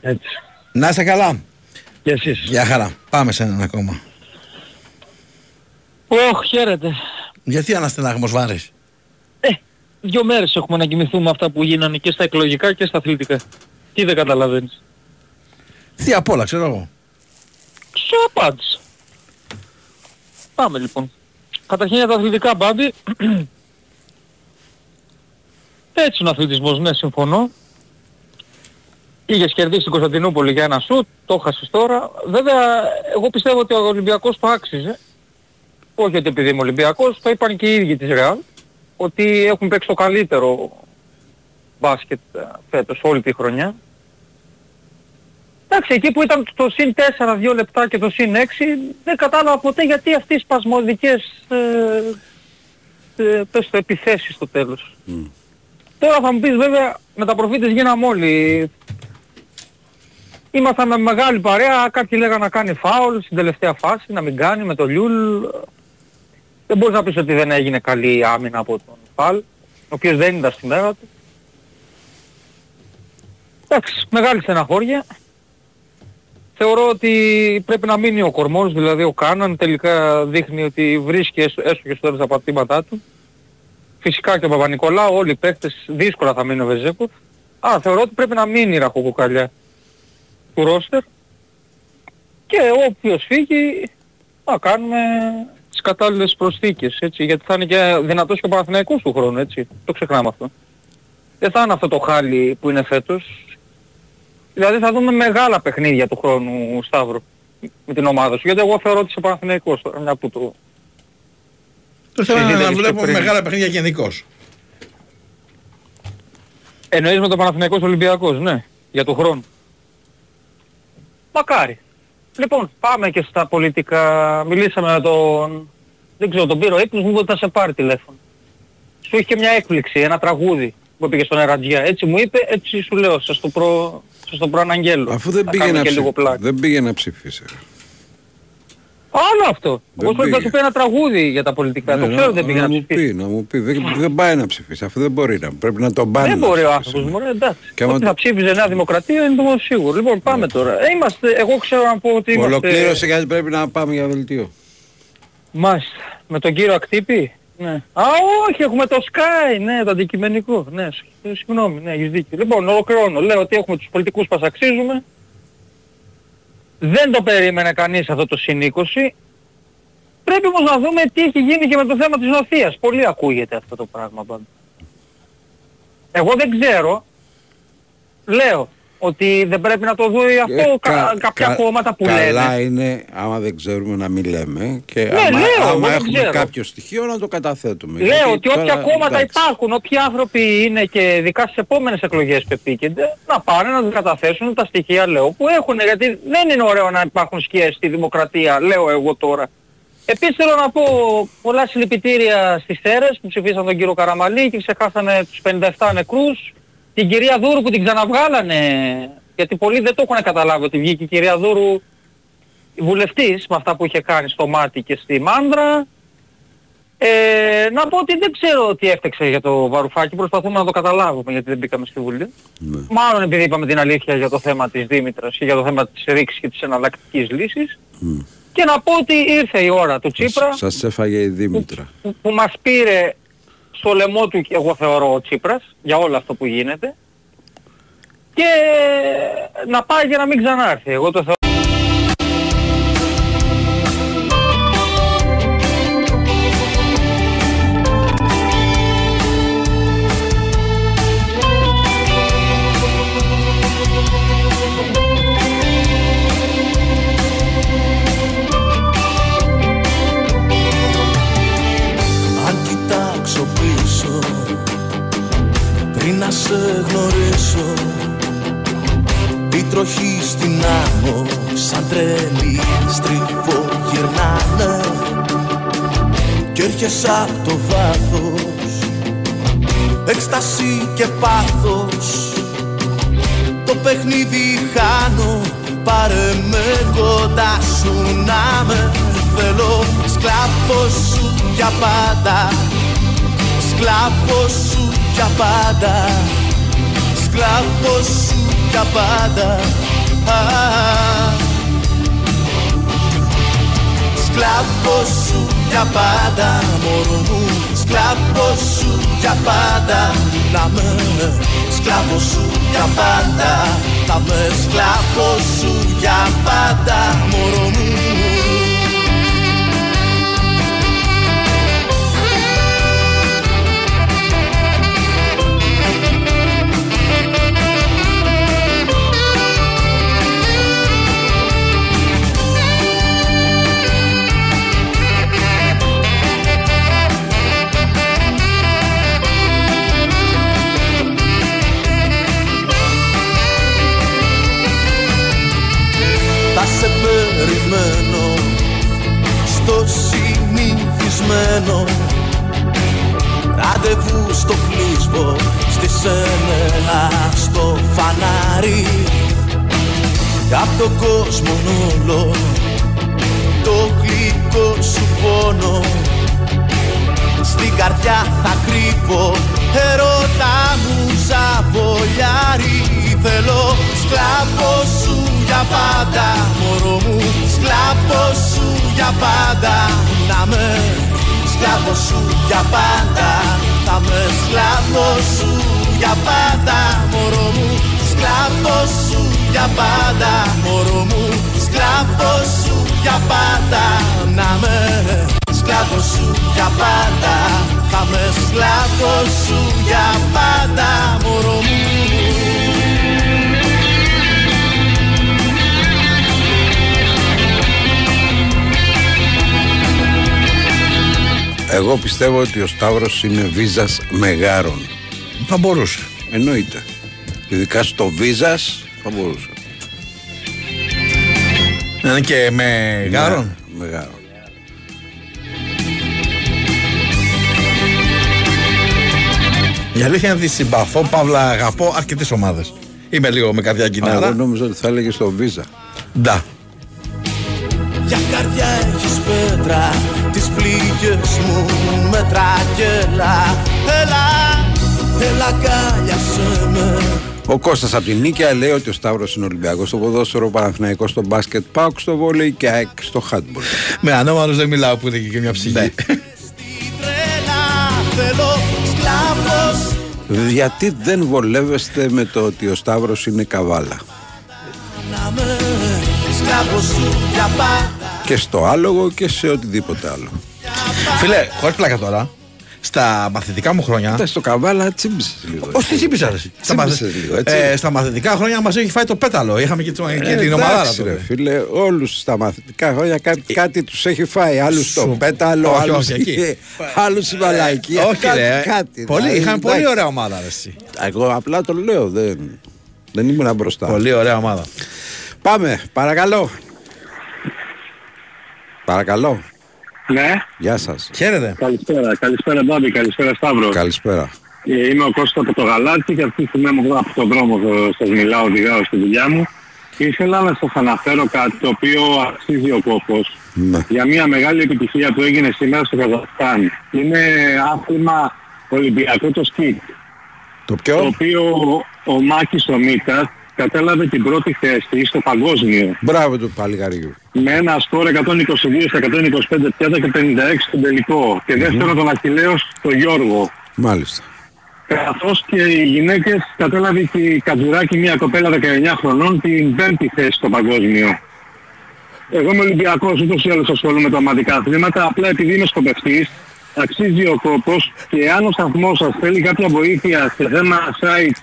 Speaker 12: Έτσι.
Speaker 4: Να είσαι καλά.
Speaker 12: Και εσείς.
Speaker 4: Γεια χαρά. Πάμε σε έναν ακόμα.
Speaker 13: Ωχ, χαίρετε.
Speaker 4: Γιατί αναστενάγμος βάρης;
Speaker 13: Ε, δύο μέρες έχουμε να κοιμηθούμε αυτά που γίνανε και στα εκλογικά και στα αθλητικά. Τι δεν καταλαβαίνεις.
Speaker 4: Τι απ' όλα, ξέρω εγώ.
Speaker 13: Σου απάντησα. Πάμε λοιπόν. Καταρχήν για τα αθλητικά μπάμπη. Έτσι είναι ο αθλητισμός, ναι, συμφωνώ. Είχες κερδίσει την Κωνσταντινούπολη για ένα σουτ, το χάσες τώρα. Βέβαια, εγώ πιστεύω ότι ο Ολυμπιακός το άξιζε. Όχι ότι επειδή είμαι Ολυμπιακός, το είπαν και οι ίδιοι της Ρεάλ, ότι έχουν παίξει το καλύτερο μπάσκετ ε, φέτος όλη τη χρονιά. Εντάξει, εκεί που ήταν το συν 4 2 λεπτά και το συν 6, δεν κατάλαβα ποτέ γιατί αυτές οι σπασμωδικές ε, ε, πες το, επιθέσεις στο τέλος. Τώρα θα μου πεις βέβαια με τα προφήτες γίναμε όλοι. Ήμασταν με μεγάλη παρέα, κάποιοι λέγανε να κάνει φάουλ στην τελευταία φάση, να μην κάνει με το Λιούλ. Δεν μπορείς να πεις ότι δεν έγινε καλή άμυνα από τον Φαλ, ο οποίος δεν ήταν στη μέρα του. Εντάξει, μεγάλη στεναχώρια. Θεωρώ ότι πρέπει να μείνει ο κορμός, δηλαδή ο Κάναν τελικά δείχνει ότι βρίσκει έστω έστω και στο τέλος τα πατήματά του. Φυσικά και ο Παπα-Νικολάου, όλοι οι παίκτες δύσκολα θα μείνει ο Βεζέκοφ. Α, θεωρώ ότι πρέπει να μείνει η ραχοκοκαλιά του ρόστερ και όποιος φύγει να κάνουμε τις κατάλληλες προσθήκες, έτσι, γιατί θα είναι και δυνατός και ο Παναθηναϊκός του χρόνου, έτσι, το ξεχνάμε αυτό. Δεν θα είναι αυτό το χάλι που είναι φέτος, δηλαδή θα δούμε μεγάλα παιχνίδια του χρόνου, Σταύρο, με την ομάδα σου, γιατί εγώ θεωρώ ότι είσαι Παναθηναϊκός τώρα, μια που το...
Speaker 4: Το θέμα είναι να
Speaker 13: συζήτησες
Speaker 4: βλέπουμε
Speaker 13: πριν.
Speaker 4: μεγάλα παιχνίδια γενικώς.
Speaker 13: Εννοείς με το Παναθηναϊκός Ολυμπιακός, ναι, για του χρόνου. Μακάρι. Λοιπόν, πάμε και στα πολιτικά. Μιλήσαμε με τον... Δεν ξέρω, τον πήρε ο ύπνος μου είπε ότι θα σε πάρει τηλέφωνο. Σου είχε και μια έκπληξη, ένα τραγούδι που πήγε στον Ερατζιά. Έτσι μου είπε, έτσι σου λέω, σας το, προ... σας το προαναγγέλω.
Speaker 2: Αφού δεν
Speaker 13: Θα
Speaker 2: πήγε,
Speaker 13: κάνουμε
Speaker 2: να
Speaker 13: και λίγο
Speaker 2: ψη...
Speaker 13: πλάκα.
Speaker 2: δεν πήγε να ψηφίσει. ρε.
Speaker 13: Άλλο αυτό.
Speaker 2: Δεν
Speaker 13: Εγώ σου είπα
Speaker 2: πήγε.
Speaker 13: του πει ένα τραγούδι για τα πολιτικά.
Speaker 2: Ναι,
Speaker 13: το
Speaker 2: να-
Speaker 13: ξέρω δεν πήγε να
Speaker 2: να μου
Speaker 13: ψηφίσει.
Speaker 2: πει, να μου πει. Δεν, δεν πάει να ψηφίσει. Αφού δεν μπορεί να. Πρέπει να τον πάνε.
Speaker 13: Δεν
Speaker 2: να
Speaker 13: μπορεί ο
Speaker 2: ψηφίσει.
Speaker 13: άνθρωπος μου, εντάξει.
Speaker 2: Και άμα
Speaker 13: Ότι
Speaker 2: το-
Speaker 13: θα ψήφιζε Νέα Δημοκρατία είναι το μόνο σίγουρο. Λοιπόν, πάμε τώρα. Ε, είμαστε, εγώ ξέρω να πω ότι είμαστε...
Speaker 2: Ολοκλήρωσε γιατί πρέπει να πάμε για δελτίο.
Speaker 13: Μάλιστα. Με τον κύριο Ακτύπη; Ναι. Α, όχι, έχουμε το Sky, ναι, το αντικειμενικό. Ναι, σ- ε, συγγνώμη, ναι, έχεις δίκιο. Λοιπόν, ολοκληρώνω. Λέω ότι έχουμε τους πολιτικούς που μας αξίζουμε. Δεν το περίμενε κανείς αυτό το συν 20. Πρέπει όμως να δούμε τι έχει γίνει και με το θέμα της νοθείας. Πολύ ακούγεται αυτό το πράγμα πάντα. Εγώ δεν ξέρω. Λέω ότι δεν πρέπει να το δει αυτό
Speaker 2: Ε,
Speaker 13: κα-
Speaker 2: κα-
Speaker 13: κάποια
Speaker 2: κα-
Speaker 13: κόμματα που
Speaker 2: Καλά
Speaker 13: λένε.
Speaker 2: είναι άμα δεν ξέρουμε να μην λέμε και
Speaker 13: Ναι,
Speaker 2: άμα,
Speaker 13: λέω, εγώ
Speaker 2: άμα
Speaker 13: δεν
Speaker 2: έχουμε
Speaker 13: ξέρω.
Speaker 2: κάποιο στοιχείο να το καταθέτουμε.
Speaker 13: Λέω
Speaker 2: Γιατί
Speaker 13: ότι όποια
Speaker 2: τώρα,
Speaker 13: κόμματα
Speaker 2: εντάξει.
Speaker 13: υπάρχουν, όποιοι άνθρωποι είναι και ειδικά στις επόμενες εκλογές που επίκενται, να πάνε να τους καταθέσουν τα στοιχεία, λέω, που έχουν, γιατί δεν είναι ωραίο να υπάρχουν σκιές στη δημοκρατία, λέω εγώ τώρα. Επίσης θέλω να πω πολλά συλληπιτήρια στις Θέρες που ψηφίσαν τον κύριο Καραμαλή και ξεχάσανε τους 57 νεκρούς. Την κυρία Δούρου που την ξαναβγάλανε, γιατί πολλοί δεν το έχουν καταλάβει ότι βγήκε η κυρία Δούρου βουλευτής με αυτά που είχε κάνει στο μάτι και στη Μάνδρα. Ε, να πω ότι δεν ξέρω τι έφταξε για το Βαρουφάκι, προσπαθούμε να το καταλάβουμε γιατί δεν μπήκαμε στη Βουλή.
Speaker 2: Ναι.
Speaker 13: Μάλλον επειδή είπαμε την αλήθεια για το θέμα της Δήμητρας και για το θέμα της ρήξης και της εναλλακτικής λύσης. Και να πω ότι ήρθε η ώρα του Τσίπρα
Speaker 2: Σας έφαγε η Δήμητρα.
Speaker 13: που, που μας πήρε στο λαιμό του, εγώ θεωρώ, ο Τσίπρας για όλο αυτό που γίνεται και να πάει για να μην ξανάρθει. Εγώ το θεωρώ.
Speaker 14: Σε γνωρίσω. Η τροχή στην άμμο σαν τρέλη στριφογυρνάνε κι έρχεσαι απ' το βάθος έκσταση και πάθος. Το παιχνίδι χάνω Πάρε με κοντά σου να με. Θέλω Σκλάβος σου για πάντα Σκλάβος σου για πάντα. Σκλάβος σου για πάντα. Α, Σκλάβος σου για πάντα μωρό μου. Σκλάβος σου για πάντα. Να με σκλάβος σου για πάντα. Θα με σκλάβος σου για πάντα μωρό μου στη σένα στο φανάρι. Απ' τον κόσμο όλο το γλυκό σου πόνο. Στην καρδιά θα κρύβω Ερώτα μου ζαβολιάρι. Θέλω σκλάβο σου για πάντα Μωρό μου σκλάβο σου για πάντα. Να με σκλάβο σου για πάντα Θα με σκλάβο σου για πάντα Μωρό μου σκλάβος σου για πάντα Μωρό μου σκλάβος σου για πάντα Να με σκλάβος σου για πάντα Θα με σκλάβος σου για πάντα μωρό μου
Speaker 2: Εγώ πιστεύω ότι ο Σταύρος είναι βίζας μεγάρων.
Speaker 4: Θα μπορούσε.
Speaker 2: Εννοείται. Ειδικά στο βίζας θα μπορούσε.
Speaker 4: Είναι και μεγάρων.
Speaker 2: Ναι, μεγάρων.
Speaker 4: Η αλήθεια είναι ότι συμπαθώ, παύλα αγαπώ αρκετές ομάδες. Είμαι λίγο με καρδιά
Speaker 2: Α,
Speaker 4: κοινάρα.
Speaker 2: Εγώ νόμιζα ότι θα έλεγε στο βίζα.
Speaker 4: Ντα.
Speaker 14: Για καρδιά έχεις πέτρα Τις πληγές μου μέτρα και έλα
Speaker 2: Ο Κώστας από την Νίκαια λέει ότι ο Σταύρος είναι Ολυμπιακός στο ποδόσφαιρο, Παναθηναϊκός στο μπάσκετ, ΠΑΟΚ στο βόλεϊ και ΑΕΚ στο χάτμπολ.
Speaker 4: Με ανώμαλου δεν μιλάω που είναι και μια ψυχή.
Speaker 2: Ναι.
Speaker 14: Τρέλα θέλω σκλάβος
Speaker 2: Γιατί δεν βολεύεστε με το ότι ο Σταύρος είναι καβάλα;
Speaker 14: Να με σκλάβος σου για πάντα
Speaker 2: Και στο άλογο και σε οτιδήποτε άλλο.
Speaker 4: Φίλε, χωρίς πλάκα τώρα. Στα μαθητικά μου χρόνια.
Speaker 2: Κοίτα, στο καβάλα τσίμπησες λίγο.
Speaker 4: Ω, τι τσίπησα, ρε. Στα,
Speaker 2: Τσίμπησες
Speaker 4: μαθη-
Speaker 2: λίγο, έτσι.
Speaker 4: ε, στα μαθητικά χρόνια μας έχει φάει το πέταλο. Είχαμε και, το- και
Speaker 2: Ε,
Speaker 4: την ομάδα.
Speaker 2: εντάξει, ρε φίλε, όλους στα μαθητικά χρόνια κάτι, κάτι τους έχει φάει. Άλλους στο
Speaker 4: Σου-
Speaker 2: πέταλο,
Speaker 4: Όχι,
Speaker 2: άλλους,
Speaker 4: όχι, εκεί.
Speaker 2: άλλους στη μαλαϊκία.
Speaker 4: Όχι,
Speaker 2: κάτι,
Speaker 4: ρε.
Speaker 2: κάτι.
Speaker 4: Πολύ,
Speaker 2: δηλαδή,
Speaker 4: είχαμε πολύ
Speaker 2: εντάξει.
Speaker 4: ωραία ομάδα, ρε, εσύ.
Speaker 2: Εγώ απλά το λέω, δεν, δεν ήμουν μπροστά.
Speaker 4: Πολύ ωραία ομάδα.
Speaker 2: Πάμε, παρακαλώ. Παρακαλώ.
Speaker 15: Ναι,
Speaker 2: Γεια σας.
Speaker 4: Χαίρετε.
Speaker 15: καλησπέρα. Καλησπέρα Μπάμπη, καλησπέρα Σταύρος.
Speaker 2: Καλησπέρα.
Speaker 15: Ε, Είμαι ο Κώστας από το Γαλάτσι και αυτή τη στιγμή είμαι εδώ από τον δρόμο ε, σας μιλάω, οδηγάω στη δουλειά μου. Ήθελα να σας αναφέρω κάτι το οποίο αξίζει ο κόπος
Speaker 2: Ναι.
Speaker 15: για μια μεγάλη επιτυχία που έγινε σήμερα στο Καζαχστάν. Είναι άθλημα Ολυμπιακό το σκιτ.
Speaker 2: Το
Speaker 15: Το
Speaker 2: ποιο;
Speaker 15: οποίο ο Μάκης ο Μίτας κατέλαβε την πρώτη θέση στο παγκόσμιο
Speaker 2: Μπράβο του παλιγαριού.
Speaker 15: με ένα σκορ 122 στα 125 πιάτα και 56 στον τελικό. Και δεύτερο τον Αχιλέος το Γιώργο.
Speaker 2: Μάλιστα.
Speaker 15: Καθώς και οι γυναίκες κατέλαβε και η Κατζουράκη μια κοπέλα 19 χρονών την πέμπτη θέση στο παγκόσμιο. Εγώ είμαι Ολυμπιακός, ούτως ή άλλως ασχολούμαι με τα ομαδικά αθλήματα, απλά επειδή είμαι σκοπευτής, αξίζει ο κόπος και αν ο σταθμός σας θέλει κάποια βοήθεια σε θέμα site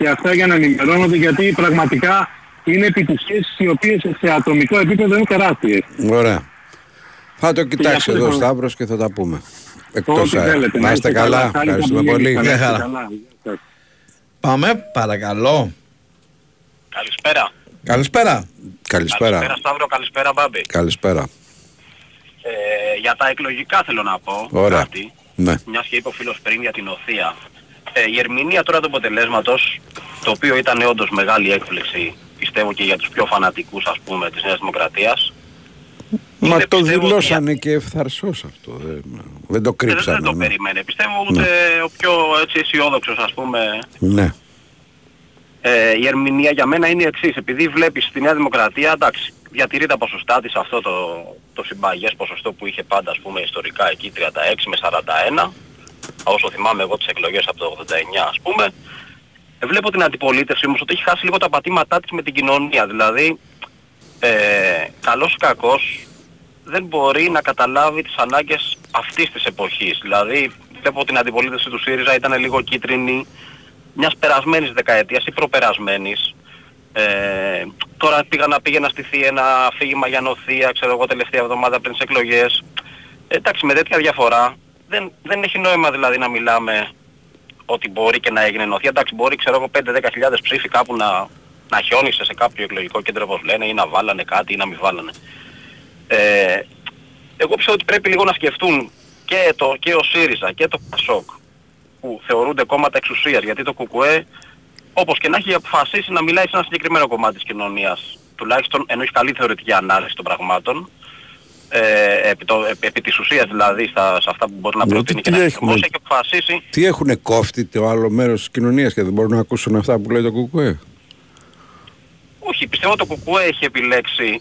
Speaker 15: και αυτά για να ενημερώνονται, γιατί πραγματικά είναι επιτυχίες οι οποίες σε ατομικό επίπεδο είναι τεράστιες.
Speaker 2: Ωραία. Θα το κοιτάξει
Speaker 15: αυτό
Speaker 2: εδώ ο
Speaker 15: έχω-
Speaker 2: Σταύρος και θα τα πούμε. Εκτός
Speaker 15: Ό,τι
Speaker 2: αέρα.
Speaker 15: θέλετε.
Speaker 2: Να είστε καλά.
Speaker 15: Χάρηκα
Speaker 2: Ευχαριστούμε
Speaker 15: που
Speaker 2: πολύ.
Speaker 15: γίνετε.
Speaker 4: Μια
Speaker 15: Να είστε
Speaker 4: χαρά.
Speaker 15: καλά. Γεια σας.
Speaker 4: Πάμε, παρακαλώ.
Speaker 16: Καλησπέρα.
Speaker 4: Καλησπέρα.
Speaker 2: Καλησπέρα.
Speaker 16: Σταύρο, καλησπέρα Μπάμπη.
Speaker 2: Καλησπέρα.
Speaker 16: Ε, για τα εκλογικά θέλω να πω
Speaker 2: Ωραία.
Speaker 16: κάτι.
Speaker 2: Ναι.
Speaker 16: Μιας και είπε ο φίλος πριν για την Οθεία. Ε, η ερμηνεία τώρα του αποτελέσματος, το οποίο ήταν όντως μεγάλη έκπληξη, πιστεύω και για τους πιο φανατικούς ας πούμε της Νέας Δημοκρατίας,
Speaker 2: Μα
Speaker 16: Είναι,
Speaker 2: το
Speaker 16: πιστεύω,
Speaker 2: δηλώσανε και ευθαρσός αυτό. Δεν, δεν το
Speaker 16: δεν, δεν
Speaker 2: κρύψανε.
Speaker 16: το
Speaker 2: ναι.
Speaker 16: περιμένε. Πιστεύω ούτε ο πιο έτσι αισιόδοξος ας πούμε
Speaker 2: Ναι.
Speaker 16: Ε, η ερμηνεία για μένα είναι η εξής. Επειδή βλέπεις στη Νέα Δημοκρατία, εντάξει, διατηρεί τα ποσοστά της αυτό το, το συμπαγές ποσοστό που είχε πάντα, ας πούμε, ιστορικά εκεί 36 με 41, όσο θυμάμαι εγώ τις εκλογές από το 89, ας πούμε. Ε, βλέπω την αντιπολίτευση όμως ότι έχει χάσει λίγο τα πατήματά της με την κοινωνία. Δηλαδή, ε, καλός ή κακός, δεν μπορεί να καταλάβει τις ανάγκες αυτής της εποχής. Δηλαδή, βλέπω την αντιπολίτευση του ΣΥΡΙΖΑ ήταν λίγο κίτρινη, μιας περασμένης δεκαετίας ή προπερασμένης. Ε, τώρα πήγα να πήγε να στηθεί ένα αφήγημα για νοθεία, ξέρω εγώ, τελευταία εβδομάδα πριν τις εκλογές. Ε, εντάξει, με τέτοια διαφορά δεν, δεν έχει νόημα δηλαδή να μιλάμε ότι μπορεί και να έγινε νοθεία. Εντάξει, μπορεί, ξέρω εγώ, 5-10 χιλιάδες ψήφοι κάπου να, να χιόνισε σε κάποιο εκλογικό κέντρο όπως λένε ή να βάλανε κάτι ή να μην βάλανε. Ε, εγώ πιστεύω ότι πρέπει λίγο να σκεφτούν και, το, και ο ΣΥΡΙΖΑ και το ΠΑΣΟΚ που θεωρούνται κόμματα εξουσίας, γιατί το ΚΚΕ όπως και να έχει αποφασίσει να μιλάει σε ένα συγκεκριμένο κομμάτι της κοινωνίας, τουλάχιστον ενώ έχει καλή θεωρητική ανάλυση των πραγμάτων, ε, επί, το, επί, επί της ουσίας δηλαδή στα, σε αυτά που μπορεί να
Speaker 2: Γιατί
Speaker 16: προτείνει και
Speaker 2: τι
Speaker 16: να
Speaker 2: έχουμε-
Speaker 16: εφαρμόσει, έχει αποφασίσει
Speaker 2: Τι έχουν κόφτη το άλλο μέρος της κοινωνίας και δεν μπορούν να ακούσουν αυτά που λέει το κουκουέ;
Speaker 16: Όχι, πιστεύω το ΚΚΕ έχει επιλέξει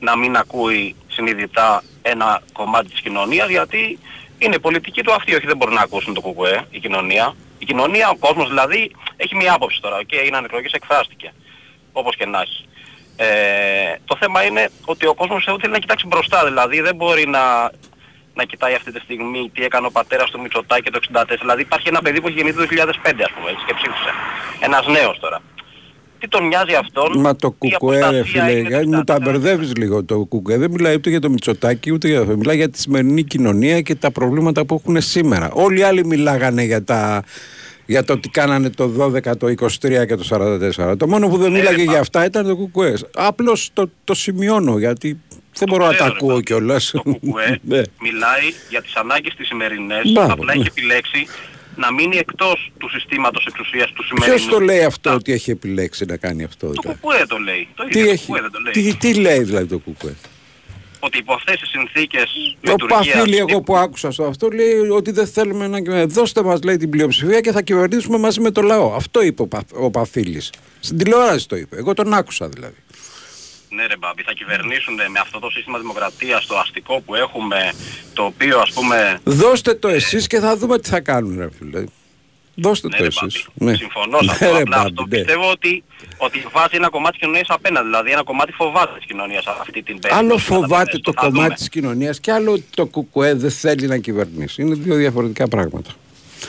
Speaker 16: να μην ακούει συνειδητά ένα κομμάτι της κοινωνίας γιατί είναι πολιτική του αυτή, όχι δεν μπορούν να ακούσουν το ΚΚΕ, η κοινωνία. Η κοινωνία, ο κόσμος δηλαδή, έχει μία άποψη τώρα και έγιναν εκλογές, εκφράστηκε. Όπως και να έχει. Ε, το θέμα είναι ότι ο κόσμος θεωρεί θέλει να κοιτάξει μπροστά, δηλαδή δεν μπορεί να, να κοιτάει αυτή τη στιγμή τι έκανε ο πατέρας του Μητσοτάκη το 64. Δηλαδή υπάρχει ένα παιδί που έχει γεννηθεί το 2005 ας πούμε έτσι, και ψήφισε. Ένας νέος τώρα. Τι τον νοιάζει αυτόν.
Speaker 2: Μα το
Speaker 16: η
Speaker 2: κουκουέ, ρε
Speaker 16: αποστασία
Speaker 2: φίλε,
Speaker 16: είναι
Speaker 2: γιατί μου τα μπερδεύεις λίγο. Το κουκουέ δεν μιλάει ούτε για το Μητσοτάκι, ούτε για αυτό. Μιλάει για τη σημερινή κοινωνία και τα προβλήματα που έχουν σήμερα. Όλοι οι άλλοι μιλάγανε για, τα, για το τι κάνανε το 12, το 23 και το 44. Το μόνο που δεν μίλαγε για αυτά ήταν το κουκουέ. Απλώς το, το σημειώνω γιατί δεν μπορώ να τα
Speaker 16: ξέρω, ρε,
Speaker 2: ακούω κιόλας.
Speaker 16: ΚΚΕ
Speaker 2: Ναι.
Speaker 16: μιλάει για τις ανάγκες της σημερινές,
Speaker 2: Μπράβο,
Speaker 16: απλά
Speaker 2: ναι.
Speaker 16: έχει επιλέξει να μείνει εκτός του συστήματος εξουσίας του σημερινού.
Speaker 2: Ποιος το λέει αυτό ότι έχει επιλέξει να κάνει αυτό.
Speaker 16: Το
Speaker 2: δηλαδή;
Speaker 16: ΚΚΕ το λέει. Το
Speaker 2: Τι,
Speaker 16: ίδιο το
Speaker 2: έχει,
Speaker 16: ΚΚΕ δεν το λέει.
Speaker 2: τι, τι λέει δηλαδή το κουκουέ;
Speaker 16: Ότι υπό αυτές τις συνθήκες
Speaker 2: Το
Speaker 16: λειτουργίας
Speaker 2: παφίλι εγώ που άκουσα στο αυτό λέει ότι δεν θέλουμε να κυβερνήσουμε. Δώστε μας λέει την πλειοψηφία και θα κυβερνήσουμε μαζί με το λαό. Αυτό είπε ο, Πα, ο Παφίλης. Στην τηλεόραση το είπε. Εγώ τον άκουσα δηλαδή.
Speaker 16: Ναι ρε Μπάμπη, θα κυβερνήσουν με αυτό το σύστημα δημοκρατίας, το αστικό που έχουμε, το οποίο ας πούμε...
Speaker 2: Δώστε το εσείς και θα δούμε τι θα κάνουν ρε φίλε. Δώστε
Speaker 16: Ναι,
Speaker 2: το
Speaker 16: ρε,
Speaker 2: εσείς. Ναι.
Speaker 16: Συμφωνώ σε αυτό,
Speaker 2: Ναι, ρε,
Speaker 16: απλά
Speaker 2: Μπάμπη,
Speaker 16: αυτό
Speaker 2: ναι.
Speaker 16: πιστεύω ότι, ότι βάζει ένα κομμάτι της κοινωνίας απέναντι, δηλαδή ένα κομμάτι φοβάται της κοινωνίας αυτή την περίπτωση.
Speaker 2: Άλλο φοβάται το
Speaker 16: θα δούμε.
Speaker 2: κομμάτι της κοινωνίας και άλλο ότι το κουκουέ δεν θέλει να κυβερνήσει. Είναι δύο διαφορετικά πράγματα.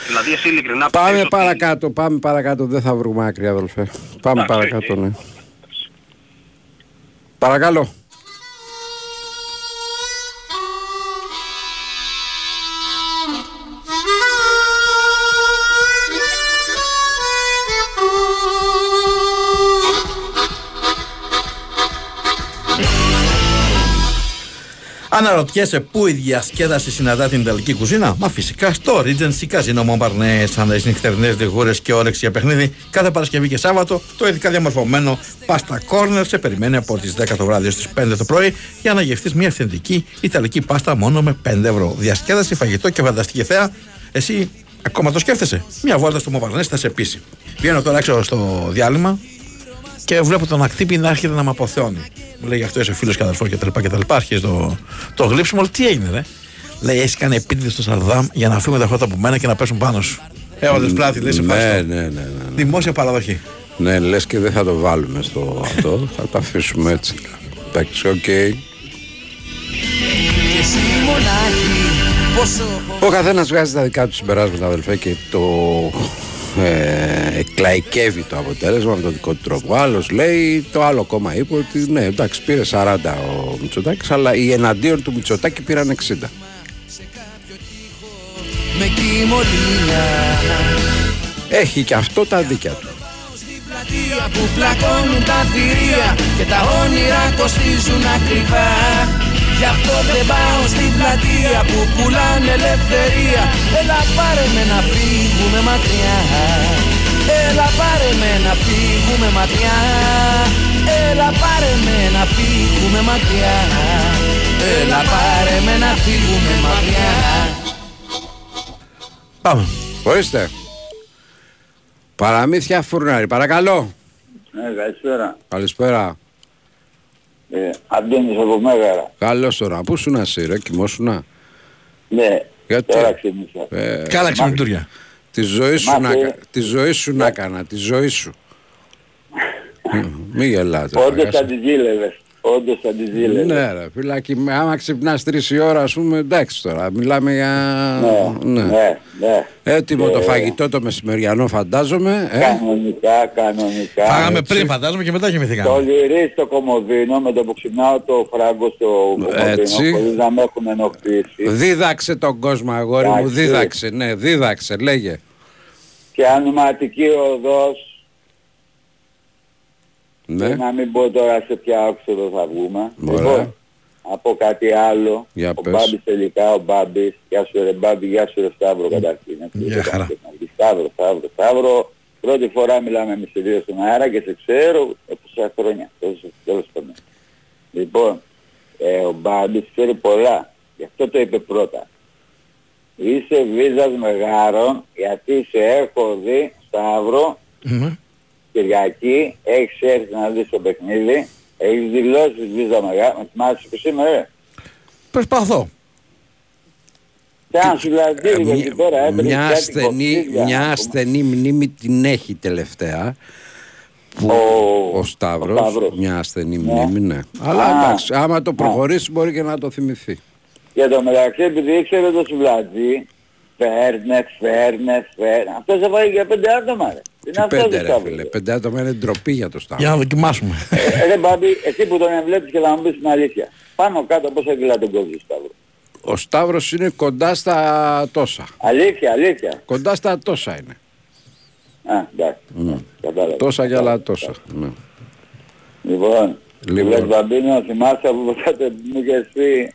Speaker 16: Δηλαδή εσύ ειλικρινά
Speaker 2: Πάμε
Speaker 16: πιστεύεις ότι-
Speaker 2: παρακάτω, πάμε παρακάτω. Δεν θα βρούμε άκρη αδελφέ. Πάμε
Speaker 16: Εντάξει,
Speaker 2: παρακάτω,
Speaker 16: οκ.
Speaker 2: ναι. Παρακαλώ.
Speaker 4: Αναρωτιέσαι πού η διασκέδαση συναντά την Ιταλική κουζίνα; Μα φυσικά στο Regency Casino Montparnasse. Σαν τι νυχτερινές λιγούρες και όρεξη για παιχνίδι, κάθε Παρασκευή και Σάββατο το ειδικά διαμορφωμένο Pasta Corner σε περιμένει από τις 10 το βράδυ στις 5 το πρωί για να γευτείς μια αυθεντική Ιταλική πάστα μόνο με 5 ευρώ. Διασκέδαση, φαγητό και φανταστική θέα. Εσύ ακόμα το σκέφτεσαι; Μια βόλτα στο Montparnasse θα σε πείσει. Βγαίνω τώρα έξω στο διάλειμμα και βλέπω τον ακτύπη να έρχεται να με αποθεώνει. Μου λέει αυτό είσαι φίλος και αδερφός και τα λοιπά και τα λοιπά. Αρχίζεις το, το γλύψιμο. Λέω, Τι έγινε, ρε. Λέει, έχει κάνει επίτηδες το σαρδάμ για να φύγουν τα φώτα από μένα και να πέσουν πάνω σου. Έχοντα πλάτη, λέει, σε
Speaker 2: ναι,
Speaker 4: ευχαριστώ.
Speaker 2: ναι, ναι, ναι.
Speaker 4: Δημόσια παραδοχή.
Speaker 2: Ναι, λες και δεν θα το βάλουμε στο αυτό, θα το αφήσουμε έτσι. Εντάξει, οκ. Ο καθένας βγάζει τα δικά του συμπεράσματα, αδελφέ, και το ε, εκλαϊκεύει το αποτέλεσμα με τον δικό του τρόπο. Ο άλλος λέει, το άλλο κόμμα είπε ότι ναι, εντάξει, πήρε 40 ο Μητσοτάκης, αλλά οι εναντίον του Μητσοτάκη πήραν 60.
Speaker 17: με κοιμωλία
Speaker 2: Έχει και αυτό τα δίκια του.
Speaker 17: πλατεία που πλακώνουν τα θηρία και τα όνειρα κοστίζουν ακριβά Γι' αυτό δεν πάω στην πλατεία που πουλάνε ελευθερία Έλα πάρε με να φύγουμε μακριά Έλα πάρε με να φύγουμε μακριά Έλα πάρε με να φύγουμε μακριά Έλα πάρε με να φύγουμε μακριά
Speaker 4: Πάμε.
Speaker 2: Ορίστε. Παραμύθια φουρνάρι, παρακαλώ.
Speaker 18: Ναι, καλησπέρα.
Speaker 2: Καλησπέρα.
Speaker 18: Ε, Αντώνης από Μέγαρα.
Speaker 2: Καλώς τώρα. Πού σου να εσύ ρε, κοιμόσουνα;
Speaker 18: Ναι,
Speaker 2: Γιατί;
Speaker 18: τώρα ξύπνησα.
Speaker 2: Ε,
Speaker 4: Καλά ξυπνητούρια.
Speaker 2: Τη ζωή σου, να,
Speaker 18: Μάθε-
Speaker 2: κα- τη ζωή σου να έκανα, τη ζωή σου. Μ, Μη γελάτε.
Speaker 18: Όντως
Speaker 2: παγάσα.
Speaker 18: θα τη ζήλευες. Όντως θα τη ζήλευες.
Speaker 2: Ναι ρε φυλάκι, με- άμα ξυπνάς τρεις η ώρα ας πούμε εντάξει τώρα, μιλάμε για...
Speaker 18: Ναι, ναι, ναι.
Speaker 2: Έτοιμο το
Speaker 18: Ε,
Speaker 2: φαγητό το μεσημεριανό φαντάζομαι. Ε;
Speaker 18: Κανονικά, κανονικά.
Speaker 4: Φάγαμε
Speaker 2: έτσι.
Speaker 4: πριν, φαντάζομαι, και μετά
Speaker 18: Το
Speaker 4: κοιμηθήκαμε.
Speaker 18: λυρί στο κομμωδίνο με το που ξυπνάω το φράγκο στο
Speaker 2: Έτσι.
Speaker 18: κομμωδίνο χωρίς να με έχουν ενοχλήσει.
Speaker 2: Δίδαξε τον κόσμο αγόρι μου,
Speaker 18: Εντάξει.
Speaker 2: δίδαξε, ναι, δίδαξε, λέγε.
Speaker 18: Και ανοηματική οδός
Speaker 2: Ναι,
Speaker 18: και να μην πω τώρα σε ποια όξοδο θα βγούμε.
Speaker 2: Ωραία.
Speaker 18: Λοιπόν, να πω κάτι άλλο.
Speaker 2: Για
Speaker 18: ο
Speaker 2: πες.
Speaker 18: Μπάμπης τελικά, ο Μπάμπης. Γεια σου ρε Μπάμπη, γεια σου ρε Σταύρο καταρχήν. έτσι,
Speaker 4: Γεια
Speaker 18: δεν
Speaker 4: χαρά.
Speaker 18: κάνω να πει. Σταύρο, Σταύρο, Σταύρο. Πρώτη φορά μιλάμε εμείς οι δύο στον αέρα και σε ξέρω από τόσα χρόνια. Τόσο τέλος πάντων. Λοιπόν, ε, ο Μπάμπης ξέρει πολλά. Γι' αυτό το είπε πρώτα. Είσαι βίζας μεγάρων γιατί σε έχω δει Σταύρο
Speaker 4: Ναι.
Speaker 18: Κυριακή, έχεις έρθει να δεις το παιχνίδι, έχεις δηλώσεις βίζα μεγάλα, με θυμάσαι που σήμερα, ε.
Speaker 4: Προσπαθώ.
Speaker 18: Και αν σου δηλαδή,
Speaker 2: Μια-
Speaker 18: γιατί τώρα έπαιρνες
Speaker 2: μια
Speaker 18: κάτι
Speaker 2: ασθενή,
Speaker 18: κοψίδια,
Speaker 2: μια
Speaker 18: να πούμε.
Speaker 2: ασθενή μνήμη την έχει τελευταία. Που ο, Σταύρος,
Speaker 18: ο Σταύρος.
Speaker 2: μια ασθενή
Speaker 18: Ναι.
Speaker 2: μνήμη, ναι. Αλλά
Speaker 18: Α.
Speaker 2: εντάξει, άμα το προχωρήσει μπορεί και να το θυμηθεί.
Speaker 18: Για το μεταξύ, επειδή ήξερε το σουβλατζή, φέρνες, φέρνες, φέρνες. Αυτός σε πάει για πέντε άτομα, ρε. Τι είναι
Speaker 2: Τι
Speaker 18: αυτό
Speaker 2: πέντε
Speaker 18: το
Speaker 2: ρε
Speaker 18: Σταύρο.
Speaker 2: φίλε, πέντε άτομα είναι ντροπή για το Σταύρο.
Speaker 4: Για να δοκιμάσουμε.
Speaker 18: Ε, ρε Μπάμπη, εσύ που τον βλέπεις και θα μου πεις την αλήθεια. Πάνω κάτω πόσα κιλά τον κόβεις Σταύρο.
Speaker 2: Ο Σταύρος είναι κοντά στα τόσα.
Speaker 18: Αλήθεια, αλήθεια.
Speaker 2: Κοντά στα τόσα είναι.
Speaker 18: Α, εντάξει.
Speaker 2: Mm.
Speaker 18: Κατάλαβα.
Speaker 2: Τόσα και άλλα τόσα. Ναι.
Speaker 18: Λοιπόν,
Speaker 2: Λοιπόν.
Speaker 18: λοιπόν. Μπαμπίνο, θυμάσαι από τότε που μου είχες πει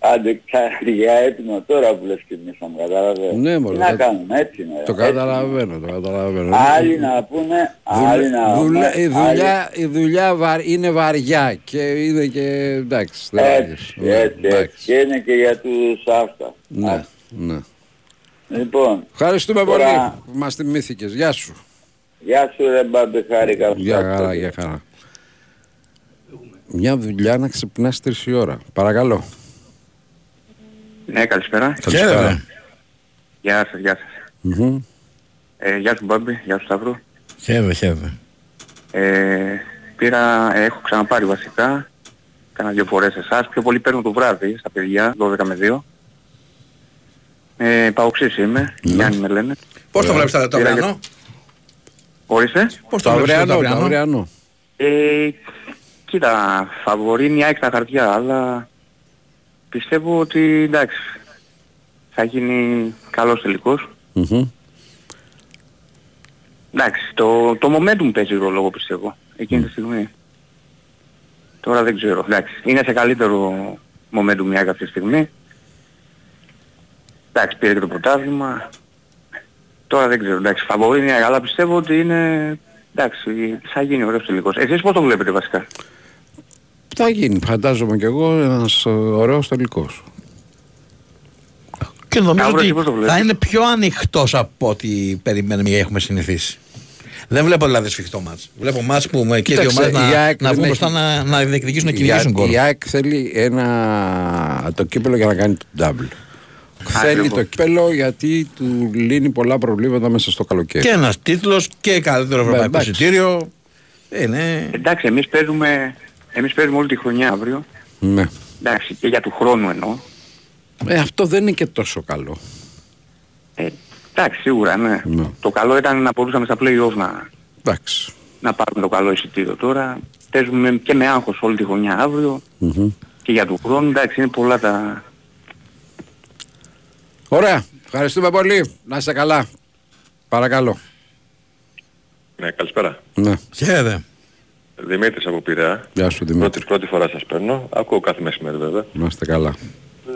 Speaker 18: Άντε κάτι για έπινο τώρα που λες κοιμήσαμε, καταλαβαίνω.
Speaker 2: Ναι, μωρέ,
Speaker 18: Τι να
Speaker 2: θα-
Speaker 18: κάνουμε, έτσι είναι.
Speaker 2: Το
Speaker 18: έτσι
Speaker 2: καταλαβαίνω, το καταλαβαίνω.
Speaker 18: είναι. Άλλοι να πούνε, άλλοι να
Speaker 2: Δουλε-
Speaker 18: πούνε,
Speaker 2: η,
Speaker 18: άλλοι-
Speaker 2: δουλειά, η δουλειά βα- είναι βαριά και είναι και εντάξει. δεν
Speaker 18: Έτσι,
Speaker 2: βαριέσαι.
Speaker 18: έτσι,
Speaker 2: Ναι,
Speaker 18: έτσι.
Speaker 2: εντάξει.
Speaker 18: Και είναι και για τους αυτά.
Speaker 2: Ναι, ναι.
Speaker 18: Λοιπόν,
Speaker 2: Ευχαριστούμε
Speaker 18: Τώρα-
Speaker 2: πολύ που μας θυμήθηκες. Γεια σου.
Speaker 18: γεια σου ρε Μπάμπη, χάρηκα. που
Speaker 2: Γεια
Speaker 18: σ'
Speaker 2: χαρά,
Speaker 18: άκουσα.
Speaker 2: γεια χαρά. Μια δουλειά να ξυπνάς τρεις η ώρα. Παρακαλώ.
Speaker 19: Ναι, καλησπέρα.
Speaker 2: Καλησπέρα.
Speaker 19: Γεια σας, γεια σας.
Speaker 2: Μμμ.
Speaker 19: Ε, γεια σου Μπάμπη, γεια σου Σταύρο.
Speaker 4: Χαίρετε, χαίρετε.
Speaker 19: Ε, πήρα, ε, έχω ξαναπάρει βασικά, κάνα δύο φορές εσάς, πιο πολύ παίρνω το βράδυ στα παιδιά, 12 με 2. Ε, Παοξής είμαι, Γιάννη με λένε.
Speaker 4: Πώς το βλέπεις το το
Speaker 19: Πήρα
Speaker 4: αυριανό;
Speaker 19: για- Ορίστε.
Speaker 4: Πώς το
Speaker 2: Το
Speaker 4: βλέπεις το
Speaker 2: αυριανό, το
Speaker 4: αυριανό;
Speaker 2: αυριανό.
Speaker 19: Ε, κοίτα, φαβορεί είναι η ΑΕΚ στα χαρτιά, αλλά πιστεύω ότι εντάξει, θα γίνει καλός τελικός.
Speaker 2: Μμμ.
Speaker 19: Εντάξει, το, το momentum παίζει ρόλο εγώ πιστεύω, εκείνη τη στιγμή. Τώρα δεν ξέρω, εντάξει, είναι σε καλύτερο momentum μια αυτή τη στιγμή. Εντάξει, πήρε και το πρωτάθλημα. Τώρα δεν ξέρω, εντάξει, φαβορεί είναι, αλλά πιστεύω ότι είναι, εντάξει, θα γίνει ωραίος τελικός. Εσείς πώς το βλέπετε βασικά;
Speaker 2: Θα γίνει, φαντάζομαι κι εγώ, ένας ε, ωραίος τελικός.
Speaker 4: Και νομίζω
Speaker 19: Σταύρο, εσύ πώς το
Speaker 4: ότι
Speaker 19: βλέπεις;
Speaker 4: θα είναι πιο ανοιχτός από ό,τι περιμένουμε ή έχουμε συνηθίσει. Δεν βλέπω δηλαδή σφιχτό μάτς. Βλέπω μάτς που με και οι δύο
Speaker 2: Κοίταξε,
Speaker 4: ομάδες
Speaker 2: η
Speaker 4: να,
Speaker 2: ΑΕΚ
Speaker 4: να
Speaker 2: δεν
Speaker 4: βγουν
Speaker 2: έχει-
Speaker 4: μπροστά να, να διεκδικήσουν να
Speaker 2: Η
Speaker 4: κυνηγήσουν
Speaker 2: ΑΕΚ-
Speaker 4: γκολ.
Speaker 2: Η ΑΕΚ θέλει ένα, το κύπελο για να κάνει το double. Θέλει
Speaker 19: Ακριβώς.
Speaker 2: το κύπελο γιατί του λύνει πολλά προβλήματα μέσα στο καλοκαίρι.
Speaker 4: Και ένας τίτλος και καλύτερο ευρωπαϊκό
Speaker 2: εντάξει.
Speaker 4: εισιτήριο. Είναι...
Speaker 19: Εντάξει, εμείς παίζουμε, εμείς παίζουμε όλη τη χρονιά αύριο.
Speaker 2: Ναι.
Speaker 19: Εντάξει, και για του χρόνου εννοώ.
Speaker 2: Ε, αυτό δεν είναι και τόσο καλό.
Speaker 19: Ε, εντάξει, σίγουρα, ναι.
Speaker 2: Ναι.
Speaker 19: Το καλό ήταν να μπορούσαμε στα play-off να,
Speaker 2: Εντάξει.
Speaker 19: να πάρουμε το καλό εισιτήριο τώρα. Παίζουμε και με άγχος όλη τη χρονιά αύριο
Speaker 2: Μμμ.
Speaker 19: και για του χρόνου. Εντάξει, είναι πολλά τα...
Speaker 2: Ωραία. Ευχαριστούμε πολύ. Να είστε καλά. Παρακαλώ.
Speaker 20: Ναι, καλησπέρα.
Speaker 2: Ναι.
Speaker 4: Χαίρετε.
Speaker 20: Δημήτρης από Πειραιά.
Speaker 2: Γεια σου Δημήτρη.
Speaker 20: Πρώτη, πρώτη φορά σας παίρνω. Ακούω κάθε μεσημέρι βέβαια.
Speaker 2: Να είστε καλά.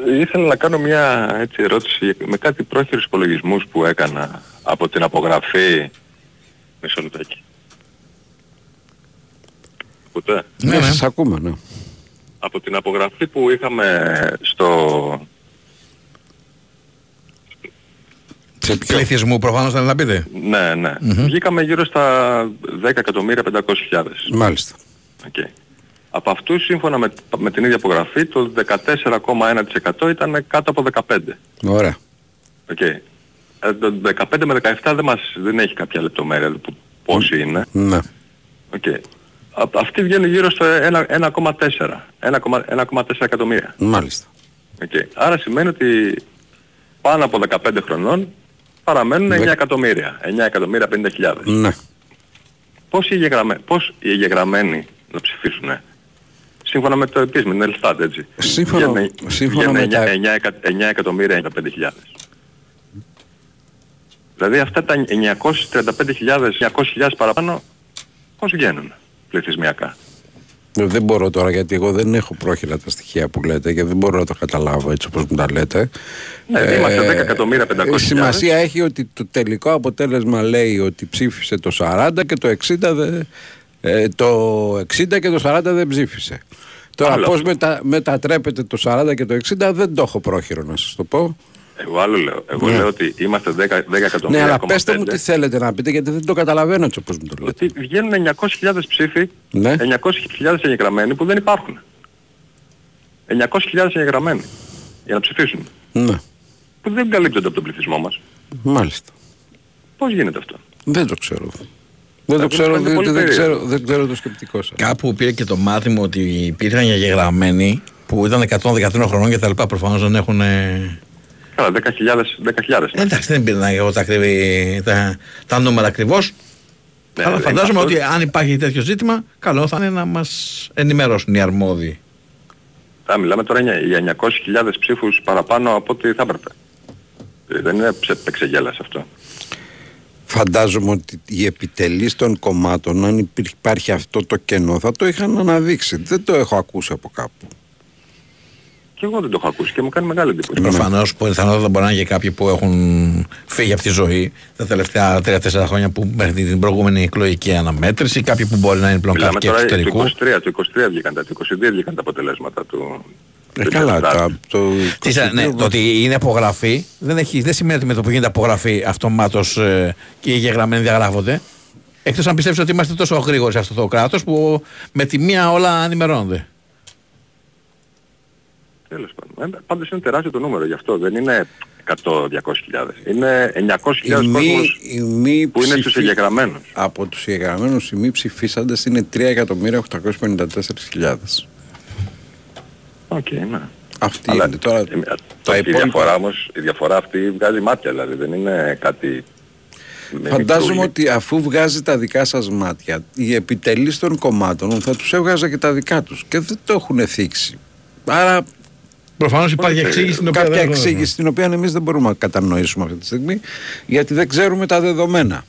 Speaker 20: Ε, Ήθελα να κάνω μια έτσι, ερώτηση με κάτι πρόχειρους υπολογισμούς που έκανα από την απογραφή... Μισό λεπτάκι. Ακούτε;
Speaker 2: Ναι, σας ακούμε, ναι.
Speaker 20: Από την απογραφή που είχαμε στο...
Speaker 4: Σε πληθυσμού προφανώς θέλετε να πείτε.
Speaker 20: Ναι, ναι. Βγήκαμε γύρω στα 10.500.000.
Speaker 2: Μάλιστα.
Speaker 20: Okay. Από αυτούς σύμφωνα με, με την ίδια απογραφή το 14,1% ήταν κάτω από 15.
Speaker 2: Ωραία.
Speaker 20: Okay. Ε, το 15 με 17 δεν, μας, δεν έχει κάποια λεπτομέρεια που, πόσοι είναι.
Speaker 2: Ναι.
Speaker 20: Okay. Α, αυτοί βγαίνουν γύρω στο 1,4. 1,4 εκατομμύρια.
Speaker 2: Μάλιστα.
Speaker 20: Okay. Άρα σημαίνει ότι πάνω από 15 χρονών παραμένουν 9
Speaker 2: Δε-
Speaker 20: εκατομμύρια. 9 εκατομμύρια 50.000.
Speaker 2: Ναι.
Speaker 20: Πώς οι, εγγεγραμμέ... πώς οι εγγεγραμμένοι να ψηφίσουν σύμφωνα με το επίσημο, είναι Ελστάτ έτσι.
Speaker 2: Σύμφωνα-
Speaker 20: Βγαίνουν-
Speaker 2: σύμφωνα
Speaker 20: βγαίνουν
Speaker 2: με τα-
Speaker 20: 9, 9, εκα- 9 εκατομμύρια 95.000. Δηλαδή αυτά τα 935.000, 900.000 παραπάνω πώς βγαίνουν πληθυσμιακά;
Speaker 2: Ε, Δεν μπορώ τώρα γιατί εγώ δεν έχω πρόχειρα τα στοιχεία που λέτε και δεν μπορώ να το καταλάβω έτσι όπως μου τα λέτε.
Speaker 20: Ναι, είμαστε 10 εκατομμύρια 500
Speaker 2: η σημασία έχει ότι το τελικό αποτέλεσμα λέει ότι ψήφισε το 40 και το 60 δεν, ε, το 60 και το 40 δεν ψήφισε. Τώρα
Speaker 20: Άλλο
Speaker 2: πώς
Speaker 20: αυτό.
Speaker 2: μετα, μετατρέπεται το 40 και το 60 δεν το έχω πρόχειρο να σας το πω.
Speaker 20: Εγώ άλλο λέω. Εγώ
Speaker 2: Ναι.
Speaker 20: λέω ότι είμαστε 10, 10
Speaker 2: Ναι,
Speaker 20: εκατομμύρια.
Speaker 2: αλλά
Speaker 20: ακόμα
Speaker 2: πέστε μου
Speaker 20: πέντε.
Speaker 2: τι θέλετε να πείτε γιατί δεν το καταλαβαίνω έτσι όπως μου το λέτε.
Speaker 20: Ότι βγαίνουν 900.000 ψήφοι,
Speaker 2: Ναι.
Speaker 20: 900.000 εγγεγραμμένοι που δεν υπάρχουν. 900.000 εγγεγραμμένοι για να ψηφίσουν.
Speaker 2: Ναι,
Speaker 20: Που δεν καλύπτονται από τον πληθυσμό μας.
Speaker 2: μάλιστα.
Speaker 20: Πώς γίνεται αυτό;
Speaker 2: Δεν το ξέρω. Δεν το
Speaker 20: μου
Speaker 2: ξέρω,
Speaker 20: φαίνεται
Speaker 2: δεν,
Speaker 20: πολύ
Speaker 2: δεν
Speaker 20: περίεργο.
Speaker 2: ξέρω, δεν ξέρω το σκεπτικό σας.
Speaker 4: Κάπου πήρε και το μάθημα ότι υπήρχαν γεγραμμένοι που ήταν 113 χρονών και τα λοιπά. Προφανώς δεν έχουν. Ε,
Speaker 20: Καλά, 10.000, 10.000.
Speaker 4: Εντάξει, δεν πήραν εγώ τα, ακριβή- τα, τα νούμερα ακριβώς.
Speaker 20: Ναι,
Speaker 4: αλλά
Speaker 20: δεν
Speaker 4: φαντάζομαι
Speaker 20: είναι
Speaker 4: ότι
Speaker 20: αυτό.
Speaker 4: αν υπάρχει τέτοιο ζήτημα, καλό θα είναι να μας ενημερώσουν οι αρμόδιοι.
Speaker 20: Θα μιλάμε τώρα για- για 900.000 ψήφους παραπάνω από ό,τι θα έπρεπε. Ε, Δεν είναι ψε- εξεγέλας αυτό.
Speaker 2: Φαντάζομαι ότι οι επιτελείς των κομμάτων, αν υπήρχε- υπάρχει αυτό το κενό, θα το είχαν αναδείξει. Δεν το έχω ακούσει από κάπου.
Speaker 20: Και εγώ δεν το έχω ακούσει και μου κάνει μεγάλη εντύπωση.
Speaker 4: Προφανώς πιθανότατα μπορεί να είναι και κάποιοι που έχουν φύγει από τη ζωή τα τελευταία 3-4 χρόνια που μέχρι την προηγούμενη εκλογική αναμέτρηση, κάποιοι που μπορεί να είναι πλέον
Speaker 20: Μιλάμε
Speaker 4: κάποιοι
Speaker 20: τώρα
Speaker 4: εξωτερικού.
Speaker 20: του 23, του 23 βγήκαν τα, του 22 βγήκαν τα αποτελέσματα του.
Speaker 2: Ε,
Speaker 20: του
Speaker 2: καλά,
Speaker 20: Τετάρτη.
Speaker 2: τα, το,
Speaker 4: Τι σα- ναι, το ότι είναι απογραφή δεν, έχει, δεν σημαίνει ότι με το που γίνεται απογραφή αυτομάτως ε, και οι εγγεγραμμένοι διαγράφονται. Εκτός αν πιστεύεις ότι είμαστε τόσο γρήγοροι σε αυτό το κράτος που με τη μία όλα ενημερώνονται.
Speaker 20: Τέλος πάντων. Ε, Πάντως είναι τεράστιο το νούμερο γι' αυτό. Δεν είναι 100-200 Είναι 900.000
Speaker 2: οι μη,
Speaker 20: κόσμος
Speaker 2: οι μη
Speaker 20: που είναι στους
Speaker 2: ψηφί-
Speaker 20: εγγεγραμμένους.
Speaker 2: Από τους εγγεγραμμένους οι μη ψηφίσαντες είναι 3.854.000.
Speaker 20: Οκ, ναι.
Speaker 2: Αυτή
Speaker 20: Αλλά
Speaker 2: είναι τώρα.
Speaker 20: ε,
Speaker 2: τα
Speaker 20: η,
Speaker 2: υπόλοιπα-
Speaker 20: διαφορά όμως, η διαφορά αυτή βγάζει μάτια δηλαδή. Δεν είναι κάτι... με
Speaker 2: Φαντάζομαι
Speaker 20: μικρούλι.
Speaker 2: ότι αφού βγάζει τα δικά σας μάτια, οι επιτελείς των κομμάτων θα τους έβγαζε και τα δικά τους και δεν το έχουν θίξει. Άρα
Speaker 4: Προφανώς υπάρχει εξήγηση την οποία
Speaker 2: κάποια
Speaker 4: δεν
Speaker 2: εξήγηση την οποία εμείς δεν μπορούμε να κατανοήσουμε αυτή τη στιγμή γιατί δεν ξέρουμε τα δεδομένα.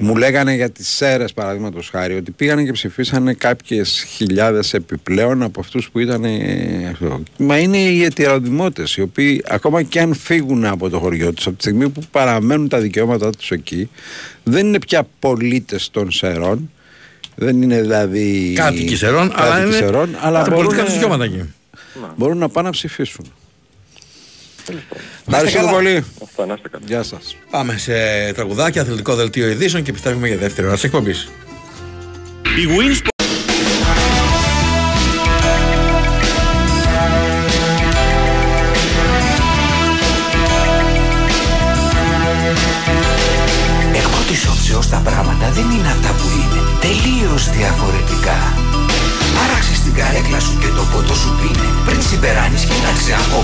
Speaker 2: Μου λέγανε για τις ΣΕΡΕΣ παραδείγματος χάρη ότι πήγανε και ψηφίσανε κάποιες χιλιάδες επιπλέον από αυτούς που ήταν ε, αυτό. Μα είναι οι αιτιαροδημότες οι οποίοι ακόμα και αν φύγουν από το χωριό τους από τη στιγμή που παραμένουν τα δικαιώματά τους εκεί δεν είναι πια πολίτες των ΣΕΡΟΝ δεν είναι δηλαδή
Speaker 4: Κάτοικοι Σερών, αλλά
Speaker 2: κάτοικοι
Speaker 4: είναι
Speaker 2: Σερών, αλλά
Speaker 4: τα
Speaker 2: μπορούν,
Speaker 4: πολιτικά τους δικαιώματα εκεί.
Speaker 2: Μπορούν να πάνε να ψηφίσουν.
Speaker 4: Να είστε
Speaker 2: Ευχαριστούμε
Speaker 4: καλά.
Speaker 2: πολύ.
Speaker 20: Αυτά, να είστε καλά.
Speaker 2: Γεια σας.
Speaker 4: Πάμε σε τραγουδάκι, αθλητικό δελτίο ειδήσεων και επιστρέφουμε για δεύτερη ώρα τη εκπομπή.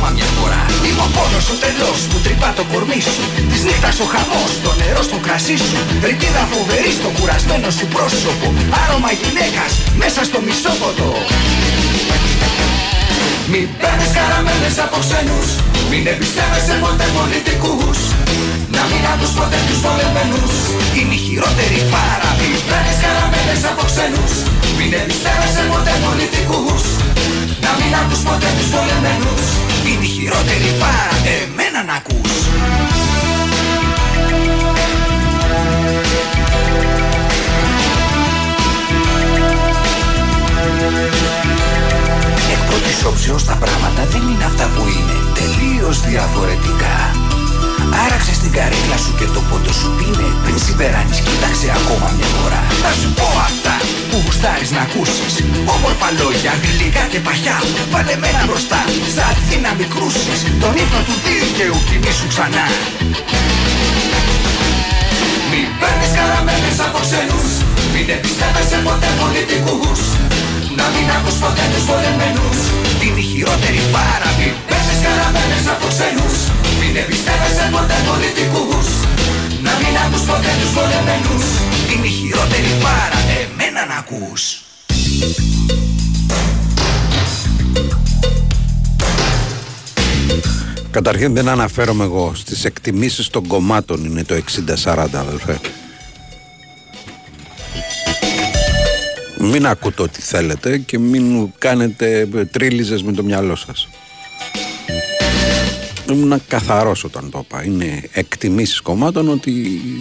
Speaker 17: Ακόμα μια φορά. Είμαι ο πόνος ο τελός που τρυπά το κορμί σου. Της νύχτας ο χαμός, το νερό στο κρασί σου. Ρητίδα φοβερή στο κουρασμένο σου πρόσωπο. Άρωμα γυναίκας μέσα στο μισόποτο Μην παίρνεις καραμέλες από ξένους. Μην εμπιστεύεσαι ποτέ πολιτικούς. Να μην ακούς ποτέ τους πολεμένους Είναι η χειρότερη πάρα Μην παίρνεις καραμέλες από ξένους. Μην εμπιστεύεσαι ποτέ πολιτικούς Να μην ακούς ποτέ τους πολεμένους Είναι η χειρότερη πάρα Εμένα να ακούς. Εκ πρώτης όψεως τα πράγματα δεν είναι αυτά που είναι. Τελείως διαφορετικά Άραξε στην καρέκλα σου και το πότο σου πίνε. Πριν συμπεράνεις κοίταξε ακόμα μια φορά. Θα σου πω αυτά που γουστάρεις να ακούσεις. Όμορφα λόγια, γλυκά και παχιά. Βάλε μένα μπροστά, σαν να μην κρούσεις. Τον ύπνο του δίκαιου κοιμήσου ξανά. Μην παίρνεις καραμέλες από ξένους Μην εμπιστεύεσαι ποτέ πολιτικούς Να μην ακούς ποτέ τους πολεμένους Είναι η χειρότερη πάρα Μην παίρνεις καραμέλες από ξένους Μην εμπιστεύεσαι ποτέ πολιτικούς. Να μην ακούς ποτέ τους πολεμένους Είναι η χειρότερη πάρα Εμένα να ακούς.
Speaker 2: Καταρχήν δεν αναφέρομαι εγώ. Στις εκτιμήσεις των κομμάτων είναι το 60-40 αδελφέ. Μην ακούτε ό,τι θέλετε και μην κάνετε τρίλιζες με το μυαλό σας. Ήμουν καθαρός όταν το είπα. Είναι εκτιμήσεις κομμάτων ότι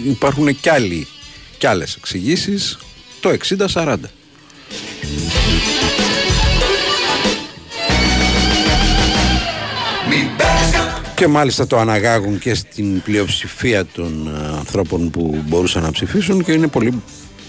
Speaker 2: υπάρχουν κι, άλλοι, κι άλλες εξηγήσεις το 60-40. Και μάλιστα το αναγάγουν και στην πλειοψηφία των ε, ανθρώπων που μπορούσαν να ψηφίσουν και είναι πολύ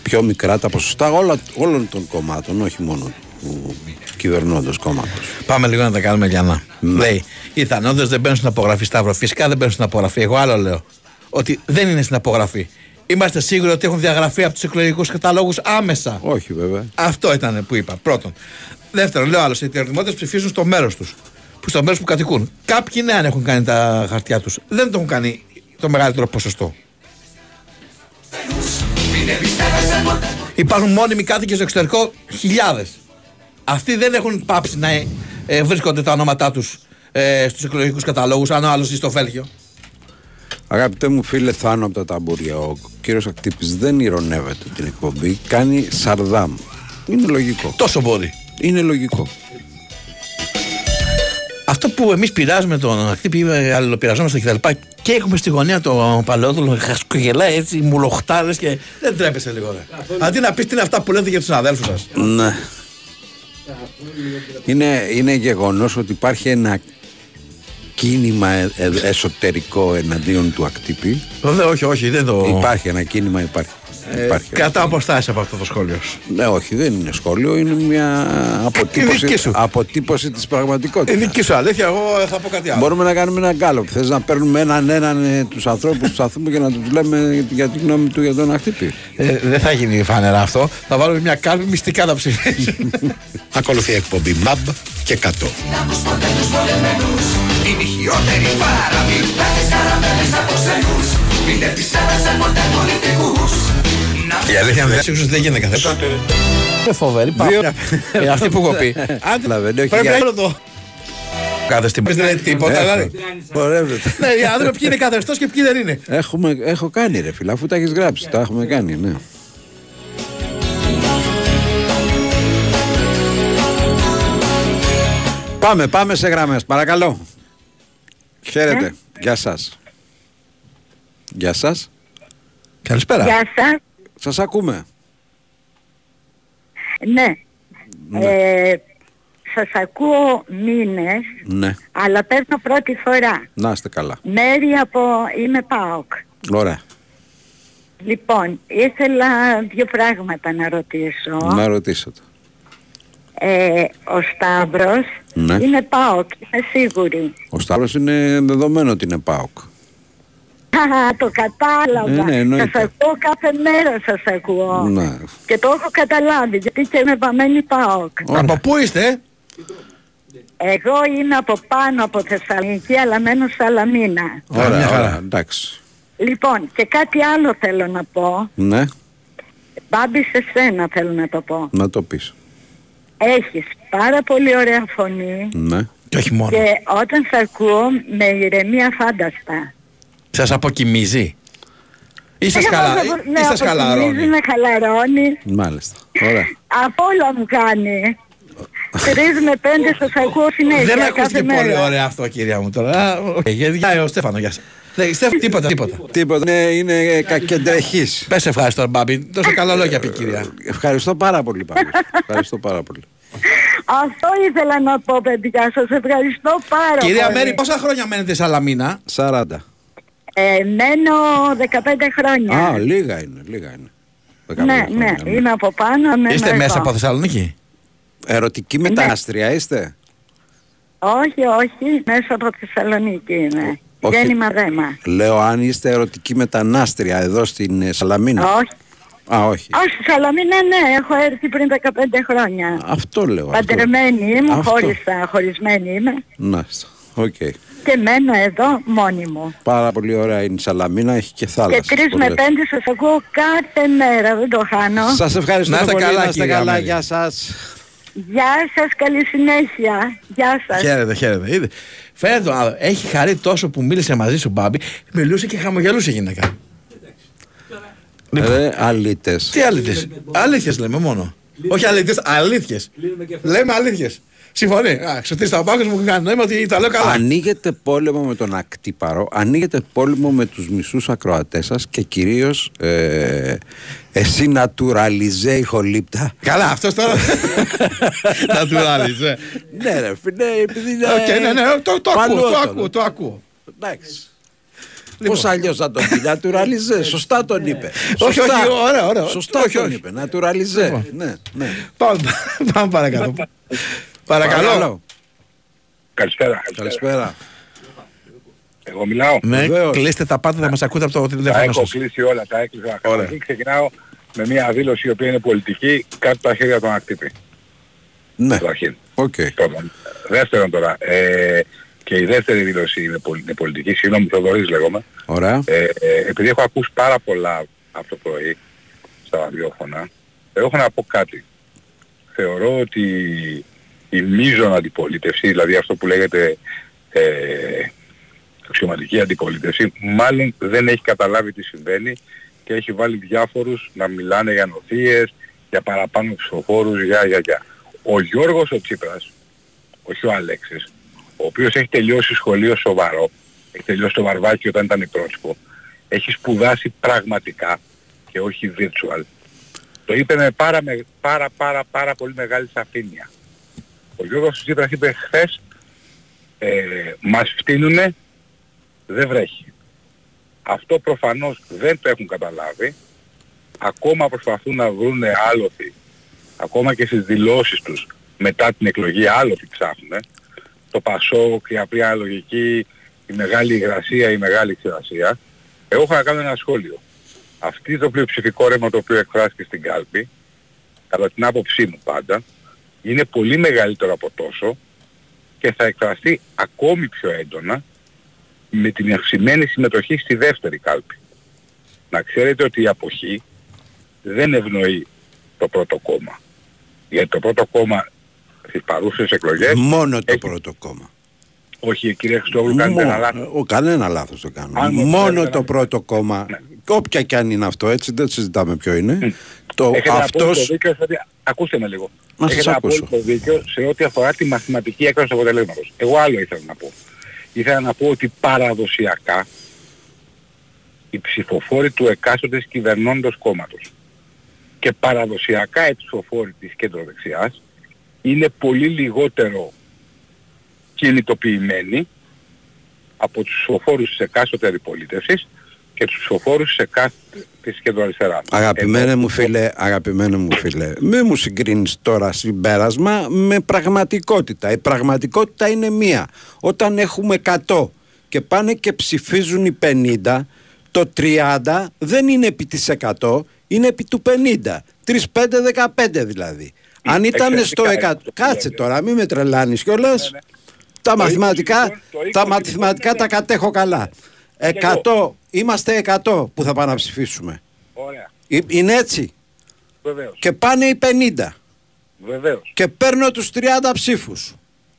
Speaker 2: πιο μικρά τα ποσοστά όλα, όλων των κομμάτων, όχι μόνο του κυβερνώντος κόμματος.
Speaker 4: Πάμε λίγο να τα κάνουμε για να. Λέει, οι θανόντε δεν μπαίνουν στην απογραφή Σταύρο. Φυσικά δεν μπαίνουν στην απογραφή. Εγώ άλλο λέω. Ότι δεν είναι στην απογραφή. Είμαστε σίγουροι ότι έχουν διαγραφεί από τους εκλογικούς καταλόγους άμεσα.
Speaker 2: Όχι βέβαια.
Speaker 4: Αυτό ήταν που είπα. Πρώτον. Δεύτερον, λέω άλλος, οι τερνημότε ψηφίζουν στο μέρος τους. Που στο μέρος που κατοικούν. Κάποιοι ναι, αν έχουν κάνει τα χαρτιά τους. Δεν το έχουν κάνει το μεγαλύτερο ποσοστό. Υπάρχουν μόνιμοι κάτοικοι στο εξωτερικό χιλιάδες. Αυτοί δεν έχουν πάψει να ε, βρίσκονται τα ονόματά τους ε, στους εκλογικούς καταλόγους, αν ο άλλος ζει στο Βέλγιο.
Speaker 2: Αγαπητέ μου φίλε Θάνο από τα ταμπούρια, ο κύριος Ακτύπης δεν ηρωνεύεται την εκπομπή, κάνει σαρδάμ. Είναι λογικό.
Speaker 4: Τόσο μπορεί.
Speaker 2: Είναι λογικό.
Speaker 4: Αυτό που εμείς πειράζουμε τον Ακτύπη, αλληλοπειραζόμαστε και τα λοιπά, και έχουμε στη γωνία το παλαιόδουλο, χασκογελάει έτσι, μουλοχτάρες και δεν τρέπεσαι λίγο. Ρε. Αντί να πεις τι είναι αυτά που λέτε για τους αδέλφους σας.
Speaker 2: Ναι. Είναι, είναι γεγονός ότι υπάρχει ένα κίνημα ε- ε- εσωτερικό εναντίον του ακτύπη.
Speaker 4: Βέβαια, όχι, όχι, δεν το.
Speaker 2: Υπάρχει ένα κίνημα, υπάρχει.
Speaker 4: Ε,
Speaker 2: υπάρχει.
Speaker 4: κατά αποστάσεις από αυτό το σχόλιο.
Speaker 2: Ναι, όχι, δεν είναι σχόλιο, είναι μια αποτύπωση,
Speaker 4: δική σου.
Speaker 2: αποτύπωση της πραγματικότητας.
Speaker 4: Η δική σου αλήθεια, εγώ θα πω κάτι άλλο.
Speaker 2: Μπορούμε να κάνουμε ένα γκάλωπ. Θες να παίρνουμε έναν έναν ε, τους ανθρώπους τους σταθμού και να τους λέμε για τη γνώμη του για τον ακτύπη.
Speaker 4: Ε, δεν θα γίνει φανερά αυτό. Θα βάλουμε μια κάλπη μυστικά να ψηφίσει.
Speaker 3: Ακολουθεί η εκπομπή MAB και 100.
Speaker 17: Είναι η χειρότερη παραβή Πέτες καραμέλες από ξενούς Μην επισέβεσαι ποτέ πολιτικούς
Speaker 4: Η αλήθεια είναι ότι δεν γίνεται κάθε φορά. Είναι φοβερή πάρα. Ε, Αυτή που έχω πει.
Speaker 2: Άντε,
Speaker 4: Πρέπει να είναι το. Κάθε στην δεν λέει τίποτα. δηλαδή.
Speaker 2: Πορεύεται.
Speaker 4: Ναι, για να δούμε ποιοι είναι καθεστώς και ποιοι δεν είναι.
Speaker 2: Έχουμε, έχω κάνει ρε φίλε, αφού τα έχεις γράψει, τα έχουμε κάνει, ναι. Πάμε, πάμε σε γραμμές, παρακαλώ. Χαίρετε, γεια σας. Γεια σας.
Speaker 4: Καλησπέρα.
Speaker 21: Γεια σας.
Speaker 2: Σας ακούμε.
Speaker 21: Ναι. Ε, σας ακούω μήνες,
Speaker 2: Ναι,
Speaker 21: αλλά παίρνω πρώτη φορά.
Speaker 2: να είστε καλά.
Speaker 21: Μέρη από... είμαι ΠΑΟΚ.
Speaker 2: Ωραία.
Speaker 21: Λοιπόν, ήθελα δύο πράγματα να ρωτήσω.
Speaker 2: Να ρωτήσετε.
Speaker 21: Ε, ο Σταύρος
Speaker 2: Ναι.
Speaker 21: είναι ΠΑΟΚ, είμαι σίγουρη.
Speaker 2: Ο Σταύρος είναι δεδομένο ότι είναι ΠΑΟΚ.
Speaker 21: Α, το κατάλαβα.
Speaker 2: Ε, ναι, εννοείται.
Speaker 21: σας ακούω κάθε μέρα σας ακούω.
Speaker 2: Ναι.
Speaker 21: Και το έχω καταλάβει, γιατί και είμαι βαμμένη ΠΑΟΚ.
Speaker 4: Από πού είστε,
Speaker 21: Εγώ είμαι από πάνω από Θεσσαλονίκη, αλλά μένω Σαλαμίνα.
Speaker 2: Ωραία, ωραία, εντάξει.
Speaker 21: Λοιπόν, και κάτι άλλο θέλω να πω.
Speaker 2: Ναι,
Speaker 21: Μπάμπη σε σένα θέλω να το πω.
Speaker 2: να το πεις.
Speaker 21: Έχεις πάρα πολύ ωραία φωνή
Speaker 2: Ναι.
Speaker 4: Και όχι μόνο.
Speaker 21: και όταν σε ακούω με ηρεμεί αφάνταστα.
Speaker 4: Σας αποκοιμίζει. Ή σα
Speaker 21: Εγώ
Speaker 4: καλά,
Speaker 21: δεν-
Speaker 4: ή
Speaker 21: ναι,
Speaker 4: σας χαλαρώνει.
Speaker 21: αποκοιμίζει, με χαλαρώνει.
Speaker 2: Μάλιστα. Ωραία.
Speaker 21: Από όλα μου κάνει. Τρεις με πέντε σας ακούω συνέχεια
Speaker 4: Δεν
Speaker 21: κάθε
Speaker 4: ακούστηκε
Speaker 21: μέρα.
Speaker 4: πολύ ωραία αυτό, κυρία μου τώρα. Α, οκ, Για για ο Στέφανο, γεια σας. Στέφανο, τίποτα, τίποτα.
Speaker 2: Τίποτα, είναι, είναι κακεντρεχής.
Speaker 4: Πες ευχαριστώ, Μπάμπη. Τόσο καλά λόγια πει, κυρία.
Speaker 2: Ευχαριστώ πάρα πολύ πάλι. Ευχαριστώ πάρα πολύ.
Speaker 21: Αυτό ήθελα να πω παιδιά, σας ευχαριστώ πάρα
Speaker 4: Κυρία
Speaker 21: πολύ.
Speaker 4: Μέρη, πόσα χρόνια μένετε Σαλαμίνα.
Speaker 2: 40.
Speaker 21: Ε, μένω 15 χρόνια.
Speaker 2: Α, λίγα είναι, λίγα είναι.
Speaker 21: ναι, ναι, είμαι από πάνω, μένω
Speaker 4: Είστε
Speaker 21: εδώ.
Speaker 4: μέσα από Θεσσαλονίκη;
Speaker 2: Ερωτική μετανάστρια είστε;
Speaker 21: Όχι, όχι, μέσα από Θεσσαλονίκη είμαι.
Speaker 2: Όχι.
Speaker 21: Γέννημα θρέμμα.
Speaker 2: Λέω αν είστε ερωτική μετανάστρια εδώ στην ε, Σαλαμίνα.
Speaker 21: Όχι.
Speaker 2: Α, όχι.
Speaker 21: Όχι, Σαλαμίνα ναι, έχω έρθει πριν 15 χρόνια.
Speaker 2: Αυτό λέω. αυτό.
Speaker 21: Παντρεμένη είμαι,
Speaker 2: Αυτό.
Speaker 21: χώρισα, χωρισμένη είμαι
Speaker 2: Να, οκ.
Speaker 21: Και μένω εδώ μόνη μου.
Speaker 2: Πάρα πολύ ωραία είναι η Σαλαμίνα, έχει και θάλασσα.
Speaker 21: και τρεις με πέντε σας ακούω κάθε μέρα, δεν το χάνω.
Speaker 2: Σας ευχαριστώ
Speaker 4: Να είστε
Speaker 2: πολύ,
Speaker 4: καλά,
Speaker 2: να είστε
Speaker 4: κυρία
Speaker 2: καλά,
Speaker 4: Μαίρη.
Speaker 2: γεια σας.
Speaker 21: Γεια σας, καλή συνέχεια. Γεια σας.
Speaker 4: Χαίρετε, χαίρετε. Είδε. Φαίνεται τον άλλο. Έχει χαρεί τόσο που μίλησε μαζί σου, Μπάμπη. Μιλούσε και χαμογελούσε η γυναίκα.
Speaker 2: Ρε, αλήτες.
Speaker 4: Τι αλήθειες. Αλήθειες λέμε μόνο. Όχι αλήθειες, αλήθειε. Λέμε αλήθειες. Συμφωνεί. Α, Ξωτή τα πάγου μου κάνει νόημα ότι τα λέω καλά.
Speaker 2: Ανοίγεται πόλεμο με τον ακτύπαρο, ανοίγεται πόλεμο με τους μισούς ακροατές σας και κυρίως ε, εσύ naturalize ηχολήπτα.
Speaker 4: Καλά, αυτός τώρα. Naturalize.
Speaker 2: ναι, ρε φίλε, επειδή είναι.
Speaker 4: Οκ, ναι, ναι, το, το ακούω, το
Speaker 2: παλαιότερο.
Speaker 4: ακούω, το ακούω.
Speaker 2: Εντάξει.
Speaker 4: Λοιπόν.
Speaker 2: Πώς αλλιώς θα τον πει, naturalize. Σωστά τον είπε.
Speaker 4: Όχι,
Speaker 2: Σωστά.
Speaker 4: όχι, ωραία, ωραία.
Speaker 2: Σωστά
Speaker 4: Όχι,
Speaker 2: τον
Speaker 4: όχι.
Speaker 2: είπε. Naturalize.
Speaker 4: Λοιπόν.
Speaker 2: Ναι, ναι.
Speaker 4: Πάμε, πάμε παρακαλώ. Παρακαλώ.
Speaker 2: Καλησπέρα.
Speaker 22: Καλησπέρα.
Speaker 2: Καλησπέρα.
Speaker 22: Εγώ μιλάω.
Speaker 4: Ναι,
Speaker 2: Βεβαίως.
Speaker 4: κλείστε τα πάντα, θα μας ακούτε από το
Speaker 22: Τα
Speaker 4: τηλέφωνο
Speaker 22: έχω
Speaker 4: σας.
Speaker 22: κλείσει όλα, τα έκλεισα.
Speaker 4: Ωραία.
Speaker 22: Καταρχήν ξεκινάω με μια δήλωση η οποία είναι πολιτική, κάτω τα χέρια τον Ακτύπη.
Speaker 2: Ναι.
Speaker 22: Καταρχήν.
Speaker 2: Οκ.
Speaker 22: Πρώτον. Δεύτερον τώρα, ε, και η δεύτερη δήλωση είναι, πολι- είναι πολιτική, συγγνώμη Θοδωρής λέγομαι.
Speaker 2: Ωραία.
Speaker 22: Ε, ε, επειδή έχω ακούσει πάρα πολλά αυτό το πρωί στα ραδιόφωνα, εγώ έχω να πω κάτι. Θεωρώ ότι η μείζων αντιπολίτευση, δηλαδή αυτό που λέγεται ε, αξιωματική αντιπολίτευση, μάλλον δεν έχει καταλάβει τι συμβαίνει και έχει βάλει διάφορους να μιλάνε για νοθείες, για παραπάνω ψηφοφόρους, για, για, για. Ο Γιώργος ο Τσίπρας, όχι ο Αλέξης, ο οποίος έχει τελειώσει σχολείο σοβαρό, έχει τελειώσει το βαρβάκι όταν ήταν υπρόσωπο, έχει σπουδάσει πραγματικά και όχι virtual. Το είπε με πάρα, με, πάρα, πάρα, πάρα πολύ μεγάλη σαφήνεια. Ο Γιώργος Τσίπρας είπε χθες, ε, μας φτύνουνε, δεν βρέχει. Αυτό προφανώς δεν το έχουν καταλάβει. Ακόμα προσπαθούν να βρουν άλοθη. Ακόμα και στις δηλώσεις τους μετά την εκλογή άλοθη ψάχνουν. Το Πασόκ, η απλή αναλογική, η μεγάλη υγρασία, η μεγάλη ξηρασία. Εγώ έχω να κάνω ένα σχόλιο. Αυτή το πλειοψηφικό ρεύμα το οποίο εκφράστηκε στην κάλπη, κατά την άποψή μου πάντα, είναι πολύ μεγαλύτερο από τόσο και θα εκφραστεί ακόμη πιο έντονα με την αυξημένη συμμετοχή στη δεύτερη κάλπη. Να ξέρετε ότι η αποχή δεν ευνοεί το πρώτο κόμμα. Γιατί το πρώτο κόμμα στις παρούσες εκλογές...
Speaker 2: Μόνο το πρώτο κόμμα.
Speaker 22: Όχι κύριε Χριστόγλου κάνετε ένα
Speaker 2: Μόνο-
Speaker 22: λάθος.
Speaker 2: ο, κανένα λάθος το κάνω.
Speaker 22: Αν μου
Speaker 2: Μόνο
Speaker 22: θέλετε
Speaker 2: το
Speaker 22: να-
Speaker 2: πρώτο κόμμα, όποια και αν είναι αυτό, έτσι δεν συζητάμε ποιο είναι. Το
Speaker 22: Έχετε απόλυτο
Speaker 2: αυτός,
Speaker 22: δίκιο, σε ότι- ακούστε με λίγο.
Speaker 2: Να σας
Speaker 22: Έχετε
Speaker 2: ακούσω.
Speaker 22: απόλυτο δίκιο σε ό,τι αφορά τη μαθηματική έκφραση του αποτελέσματος. Εγώ άλλο ήθελα να πω. Ήθελα να πω ότι παραδοσιακά οι ψηφοφόροι του εκάστοτε κυβερνώντος κόμματος και παραδοσιακά οι ψηφοφόροι της κεντροδεξιάς είναι πολύ λιγότερο κινητοποιημένοι από τους ψηφοφόρους της εκάστοτε αντιπολίτευσης και τους ψηφοφόρους της εκάστοτε της κεντροαριστεράς.
Speaker 2: Αγαπημένε μου φίλε, αγαπημένε μου φίλε, μη μου συγκρίνεις τώρα συμπέρασμα με πραγματικότητα. Η πραγματικότητα είναι μία. Όταν έχουμε 100 και πάνε και ψηφίζουν οι 50, το 30 δεν είναι επί της 100, είναι επί του 50. 3, 5, 15 δηλαδή. Αν ήταν στο 100,
Speaker 22: Εξαιρετικά
Speaker 2: κάτσε τώρα, μην με τρελάνεις κιόλας. Τα μαθηματικά, τα μαθηματικά τα κατέχω καλά. 100, είμαστε 100 που θα πάμε να ψηφίσουμε.
Speaker 22: Ωραία.
Speaker 2: Ε, Είναι έτσι;
Speaker 22: Βεβαίως.
Speaker 2: Και πάνε οι 50.
Speaker 22: Βεβαίως.
Speaker 2: Και παίρνω τους 30 ψήφους.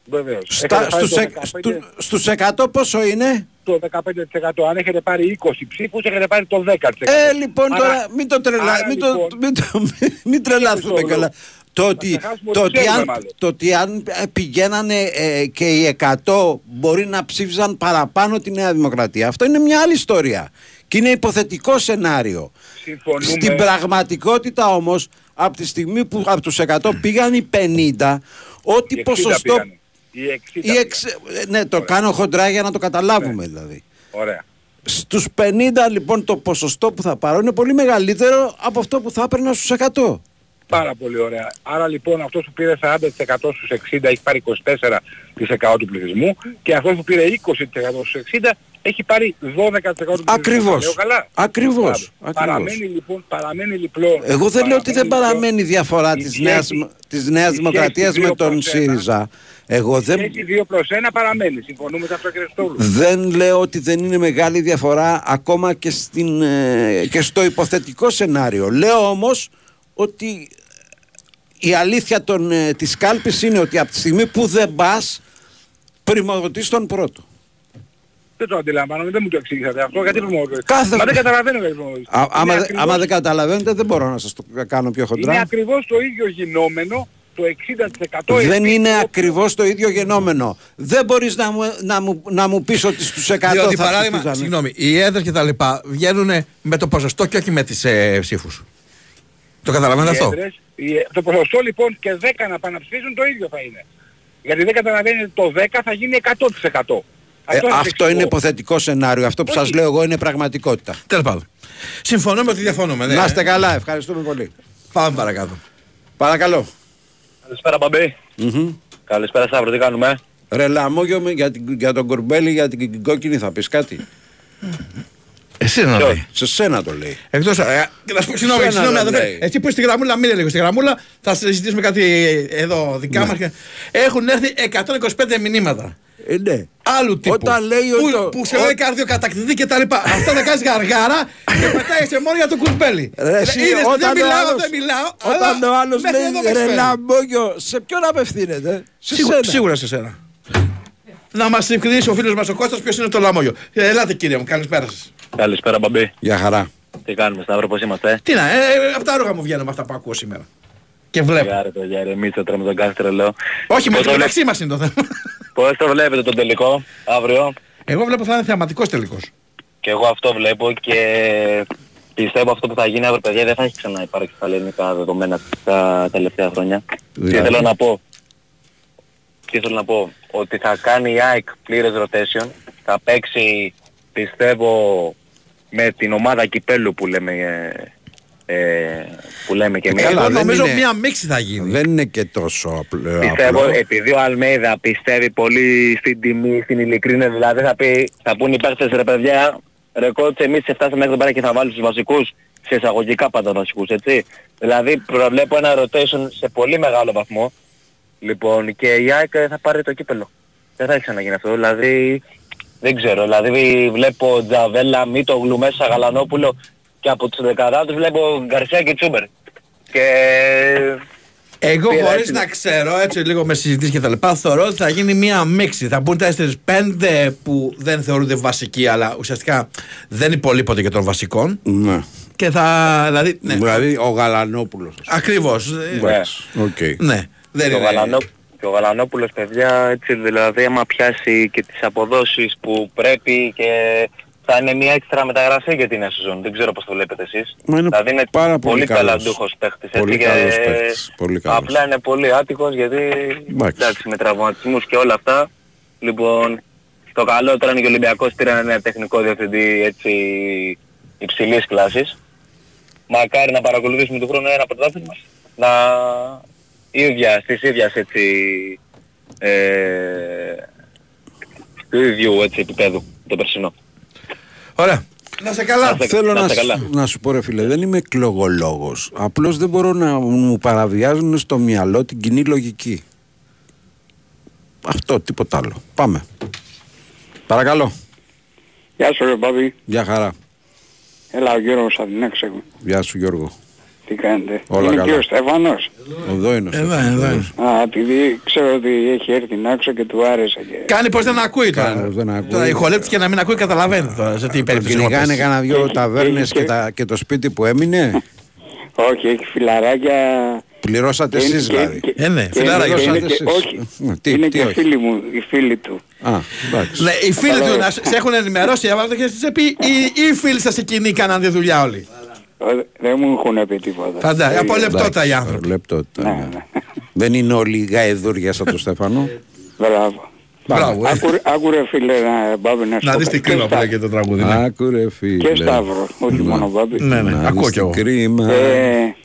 Speaker 22: Βεβαίως.
Speaker 2: Στα,
Speaker 22: Έχετε πάρει
Speaker 2: στους,
Speaker 22: το
Speaker 2: εκ-
Speaker 22: 15
Speaker 2: στου- στους 100 πόσο είναι;
Speaker 22: το 15%. Αν έχετε πάρει 20 ψήφους, έχετε πάρει το 10%.
Speaker 2: Ε, λοιπόν
Speaker 22: Άρα-
Speaker 2: τώρα μην το τρελα...
Speaker 22: άρα,
Speaker 2: μην, το,
Speaker 22: λοιπόν,
Speaker 2: μην, το, μην τρελαθούμε
Speaker 22: Χριστόδουλο,
Speaker 2: καλά. Το ότι,
Speaker 22: ξεχάσουμε
Speaker 2: το,
Speaker 22: ότι
Speaker 2: ότι
Speaker 22: ξέρουμε
Speaker 2: αν,
Speaker 22: μάλλον.
Speaker 2: το ότι αν ε, πηγαίνανε ε, και οι 100 μπορεί να ψήφισαν παραπάνω τη Νέα Δημοκρατία. Αυτό είναι μια άλλη ιστορία. Και είναι υποθετικό σενάριο.
Speaker 22: Συμφωνούμε.
Speaker 2: Στην πραγματικότητα όμως, από τη στιγμή που από τους 100 πήγαν οι 50, ό,τι
Speaker 22: Οι 60
Speaker 2: ποσοστό...
Speaker 22: πήγανε. Οι 60
Speaker 2: οι εξ- ε, ναι, το κάνω χοντρά για να το καταλάβουμε δηλαδή.
Speaker 22: Ωραία.
Speaker 2: Στους 50 λοιπόν το ποσοστό που θα πάρω είναι πολύ μεγαλύτερο από αυτό που θα έπαιρνα στους 100.
Speaker 22: Πάρα πολύ ωραία. Άρα λοιπόν αυτός που πήρε 40% στους 60 έχει πάρει 24% του πληθυσμού και αυτός που πήρε 20% στους 60 έχει πάρει 12% του πληθυσμού.
Speaker 2: Ακριβώς.
Speaker 22: Τα λέω καλά;
Speaker 2: Ακριβώς.
Speaker 22: Μπράβο.
Speaker 2: Ακριβώς.
Speaker 22: Παραμένει λοιπόν, παραμένει λοιπόν.
Speaker 2: Εγώ δεν λέω ότι δεν
Speaker 22: λοιπόν
Speaker 2: παραμένει διαφορά
Speaker 22: η
Speaker 2: της
Speaker 22: σχέση-
Speaker 2: νέας, της νέας
Speaker 22: η
Speaker 2: Δημοκρατίας
Speaker 22: σχέση
Speaker 2: με
Speaker 22: δύο
Speaker 2: τον
Speaker 22: προς ένα.
Speaker 2: ΣΥΡΙΖΑ. Εγώ δεν,
Speaker 22: Έχει 2 προς 1 παραμένει. Συμφωνούμε σε αυτό κύριε Στόλου.
Speaker 2: δεν λέω ότι δεν είναι μεγάλη διαφορά ακόμα και, στην, ε, και στο υποθετικό σενάριο. Λέω όμως ότι η αλήθεια των, ε, της κάλπης είναι ότι από τη στιγμή που δεν πας πρημοδοτείς τον πρώτο.
Speaker 22: Δεν το αντιλαμβάνομαι, δεν μου το εξήγησατε αυτό. Γιατί προμορφή.
Speaker 2: Κάθε-
Speaker 22: Μα δεν καταλαβαίνω γιατί προμορφή.
Speaker 2: Α, άμα, δε- άμα δεν καταλαβαίνετε δεν μπορώ να σας το κάνω πιο
Speaker 22: Είναι
Speaker 2: χοντρά.
Speaker 22: ακριβώς το ίδιο γινόμενο το 60%
Speaker 2: Δεν
Speaker 22: επίσης
Speaker 2: είναι
Speaker 22: όπως-
Speaker 2: ακριβώς το ίδιο γενόμενο. Δεν μπορείς να μου, να μου, να μου πεις ότι στους 100
Speaker 4: Διότι
Speaker 2: θα
Speaker 4: παράδειγμα,
Speaker 2: ψηφίζανε.
Speaker 4: συγγνώμη, οι έδρες και τα λοιπά βγαίνουν με το ποσοστό και όχι με τις ε, ψήφους. Το καταλαβαίνετε
Speaker 22: οι
Speaker 4: αυτό;
Speaker 22: έδρες, οι- το ποσοστό λοιπόν και 10 να πάνε να ψηφίσουν το ίδιο θα είναι. Γιατί δεν καταλαβαίνετε το 10 θα γίνει 100%.
Speaker 2: Ε,
Speaker 22: Αυτό, σας
Speaker 2: αυτό
Speaker 22: εξηγώ.
Speaker 2: είναι υποθετικό σενάριο. Αυτό που σας λέω εγώ είναι πραγματικότητα.
Speaker 4: Τέλος πάντων. Συμφωνούμε ότι διαφωνούμε. ναι.
Speaker 2: Να είστε καλά, ευχαριστούμε πολύ.
Speaker 4: Πάμε παρακάτω.
Speaker 2: Παρακαλώ.
Speaker 23: Καλησπέρα Μπαμπή. Καλησπέρα Σταύρο, τι κάνουμε;
Speaker 2: Ρε Λαμόγιο με- για, την- για τον Κορμπέλη, για την κόκκινη θα πεις κάτι.
Speaker 4: Εσύ να
Speaker 2: Ποιος;
Speaker 4: λέει.
Speaker 2: Σε σένα το λέει.
Speaker 4: Εκτός, ε, και να σου πω, συγγνώμη,
Speaker 2: Σένα
Speaker 4: συγγνώμη,
Speaker 2: δεν
Speaker 4: αδερφέ,
Speaker 2: λέει.
Speaker 4: εσύ που είσαι στη γραμμούλα, μείνε λίγο στη γραμμούλα, θα συζητήσουμε κάτι εδώ δικά
Speaker 2: Ναι.
Speaker 4: μας. και- Έχουν έρθει 125 μηνύματα.
Speaker 2: Ε, ναι.
Speaker 4: Άλλου τύπου.
Speaker 2: Όταν λέει
Speaker 4: που,
Speaker 2: ότι το-
Speaker 4: που σε λέει καρδιοκατακτητή και τα λοιπά. Αυτά τα κάνεις γαργάρα και πετάγεσαι μόνο για το κουρπέλι.
Speaker 2: Ρε, εσύ,
Speaker 4: Είδες,
Speaker 2: όταν
Speaker 4: δεν
Speaker 2: ο
Speaker 4: μιλάω,
Speaker 2: άλλος-
Speaker 4: δεν μιλάω.
Speaker 2: Όταν
Speaker 4: αλλά
Speaker 2: ο άλλος
Speaker 4: μέχρι εδώ με
Speaker 2: λέει ρε
Speaker 4: φέρνει.
Speaker 2: Λαμόγιο, σε ποιον απευθύνεται; Σε
Speaker 4: Σίγουρα,
Speaker 2: σένα.
Speaker 4: σίγουρα σε σένα. Να μας διευκρινίσει ο φίλος μας ο Κώστας ποιος είναι το λαμόγιο. Ε, Ελάτε κύριε μου, καλησπέρα σας.
Speaker 23: Καλησπέρα Μπαμπή.
Speaker 2: Για χαρά.
Speaker 23: Τι κάνουμε Σταύρο, πώς είμαστε.
Speaker 4: Τι να, ε, ε, από τα ρούχα μου βγαίνουν με αυτά που ακούω σήμερα. Και βλέπω.
Speaker 23: Γιάρε το γιάρε, μίτσο τώρα με τον κάθε τρελό.
Speaker 4: Όχι, με
Speaker 23: Πώς
Speaker 4: το
Speaker 23: το
Speaker 4: μεταξύ μας είναι το θέμα.
Speaker 23: Πώς το βλέπετε τον τελικό αύριο;
Speaker 4: Εγώ βλέπω θα είναι θεαματικός τελικός.
Speaker 23: Και εγώ αυτό βλέπω και πιστεύω αυτό που θα γίνει αύριο παιδιά δεν θα έχει ξανά υπάρξει στα ελληνικά δεδομένα τα τελευταία χρόνια. Τι
Speaker 2: Δηλαδή;
Speaker 23: θέλω να πω. Τι θέλω να πω. Ότι θα κάνει η ΑΕΚ πλήρες rotation. Θα παίξει πιστεύω με την ομάδα κυπέλου που λέμε, ε, ε, που λέμε και εμείς.
Speaker 2: καλά,
Speaker 4: Εγώ
Speaker 2: δεν
Speaker 4: νομίζω
Speaker 2: είναι-
Speaker 4: μία μίξη θα γίνει.
Speaker 2: Δεν είναι και τόσο απλό.
Speaker 23: Πιστεύω
Speaker 2: απλό.
Speaker 23: επειδή ο Αλμέιδα πιστεύει πολύ στην τιμή, στην ειλικρίνεια, δηλαδή θα πει, θα πούν οι παίχτες ρε παιδιά, ρε κότσε εμείς φτάσαμε μέχρι εδώ πέρα και θα βάλουμε τους βασικούς, σε εισαγωγικά πάντα βασικούς, έτσι. Δηλαδή προβλέπω ένα rotation σε πολύ μεγάλο βαθμό, λοιπόν, και η ΑΕΚ θα πάρει το κύπελο. Δεν θα έχει ξαναγίνει αυτό, δηλαδή δεν ξέρω, δηλαδή βλέπω Τζαβέλα, Μίτογλου μέσα, Γαλανόπουλο και από τους δεκαδάτους βλέπω Γκαρσία και Τσούμπερ. Και
Speaker 4: Εγώ
Speaker 23: Πήρα
Speaker 4: χωρίς
Speaker 23: έτσι-
Speaker 4: να ξέρω, έτσι λίγο με συζητήσεις και τα λοιπά, θεωρώ ότι θα γίνει μία μίξη. Θα μπουν 4-5 που δεν θεωρούνται βασικοί, αλλά ουσιαστικά δεν υπολείπονται και των βασικών.
Speaker 2: Ναι.
Speaker 4: Και θα, δηλαδή, ναι,
Speaker 2: Δηλαδή ο Γαλανόπουλος.
Speaker 4: ακριβώς. Ε,
Speaker 2: Εντάξει. Οκ.
Speaker 4: Ναι, δεν
Speaker 23: Και ο,
Speaker 4: είναι.
Speaker 23: Γαλανό, και ο Γαλανόπουλος παιδιά έτσι δηλαδή άμα πιάσει και τις αποδόσεις που πρέπει και θα είναι μια έξτρα μεταγραφή για την σεζόν. Δεν ξέρω πώς το βλέπετε εσείς.
Speaker 2: Μα είναι
Speaker 23: δηλαδή είναι
Speaker 2: πάρα πολύ
Speaker 23: πολύ
Speaker 2: καλός.
Speaker 23: ταλαντούχος παίχτης.
Speaker 2: Πολύ
Speaker 23: έτσι,
Speaker 2: καλός
Speaker 23: και
Speaker 2: παίχτης, πολύ καλός.
Speaker 23: Απλά είναι πολύ άτυχος γιατί
Speaker 2: Εντάξει.
Speaker 23: εντάξει με τραυματισμούς και όλα αυτά. Λοιπόν, το καλό τώρα είναι και ο Ολυμπιακός πήρε ένα τεχνικό διευθυντή έτσι υψηλής κλάσης. Μακάρι να παρακολουθήσουμε του χρόνου ένα πρωτάθλημα. Να ίδια, στις ίδιας έτσι ε, του ίδιου έτσι επίπεδου το περσινό.
Speaker 4: Ωραία. Να σε καλά.
Speaker 23: Να σε-
Speaker 2: Θέλω
Speaker 23: να
Speaker 2: να,
Speaker 23: είστε
Speaker 2: σου-
Speaker 23: καλά.
Speaker 2: να σου πω ρε φίλε, δεν είμαι εκλογολόγος. Απλώς δεν μπορώ να μου παραβιάζουν στο μυαλό την κοινή λογική. Αυτό, τίποτα άλλο. Πάμε. Παρακαλώ.
Speaker 24: Γεια σου ρε Μπάμπη.
Speaker 2: Γεια χαρά.
Speaker 24: Έλα ο Γιώργος από την Έξεγο.
Speaker 2: Γεια σου Γιώργο.
Speaker 24: Τι κάνετε;
Speaker 2: Όλα
Speaker 24: είναι
Speaker 2: καλά.
Speaker 24: και ο Στέφανος;
Speaker 2: Εδώ είναι ο
Speaker 4: Εδώ,
Speaker 2: Στέφανος.
Speaker 4: εδώ.
Speaker 24: Α, επειδή ξέρω ότι έχει έρθει να άξω και του άρεσε και...
Speaker 4: Κάνει πως δεν ακούει τώρα.
Speaker 2: Κάνει πως δεν ακούει.
Speaker 4: Τώρα ηχολέπτης και να μην ακούει καταλαβαίνετε τώρα σε τι
Speaker 2: Τον
Speaker 4: περίπτωση.
Speaker 2: κυνηγάνε
Speaker 4: έχω πέσει.
Speaker 2: κανένα δυο
Speaker 24: Έχει-
Speaker 2: ταβέρνες
Speaker 24: έχει
Speaker 2: και,
Speaker 24: και-
Speaker 2: τα, και το σπίτι που έμεινε;
Speaker 24: Όχι, έχει φιλαράκια...
Speaker 2: Πληρώσατε
Speaker 24: και είναι-
Speaker 2: εσείς
Speaker 24: και-
Speaker 2: δηλαδή.
Speaker 24: και-
Speaker 4: Ε, ναι,
Speaker 24: και
Speaker 4: φιλαράκια.
Speaker 24: είναι-
Speaker 2: Πληρώσατε
Speaker 24: είναι και-
Speaker 2: εσείς.
Speaker 24: Όχι,
Speaker 2: Ναι, τι-
Speaker 24: είναι
Speaker 2: τι
Speaker 24: και
Speaker 2: όχι.
Speaker 24: φίλοι μου, οι φίλοι του.
Speaker 2: Α, εντάξει.
Speaker 4: Ναι, οι φίλοι του να σε έχουν ενημερώσει, έβαλε και στις πει ή οι φίλοι σας εκείνοι κάναν τη δουλειά όλοι.
Speaker 24: Ο- Δεν μου έχουν πει τίποτα.
Speaker 4: Φαντάζομαι, από λεπτότα οι άνθρωποι.
Speaker 2: Εντάξει, λεπτότητα, ναι. Δεν είναι όλοι οι γαεδούρια σαν τον Στέφανο.
Speaker 24: Μπράβο.
Speaker 4: Μπράβο, ε.
Speaker 24: Άκου- Άκου ρε φίλε να Μπάμπη να σου
Speaker 4: Να
Speaker 24: πω
Speaker 4: δεις τι
Speaker 24: κάτι.
Speaker 4: κρίμα
Speaker 24: Και
Speaker 4: που
Speaker 24: Σταύρο.
Speaker 4: λέγεται το τραγούδι. ναι.
Speaker 2: Άκου ρε φίλε.
Speaker 24: Και Σταύρο, όχι μόνο Μπάμπη.
Speaker 4: Ναι, ναι,
Speaker 2: Να
Speaker 4: ακούω
Speaker 2: δεις
Speaker 4: κι
Speaker 2: τι
Speaker 4: εγώ.
Speaker 2: κρίμα.
Speaker 24: Ε,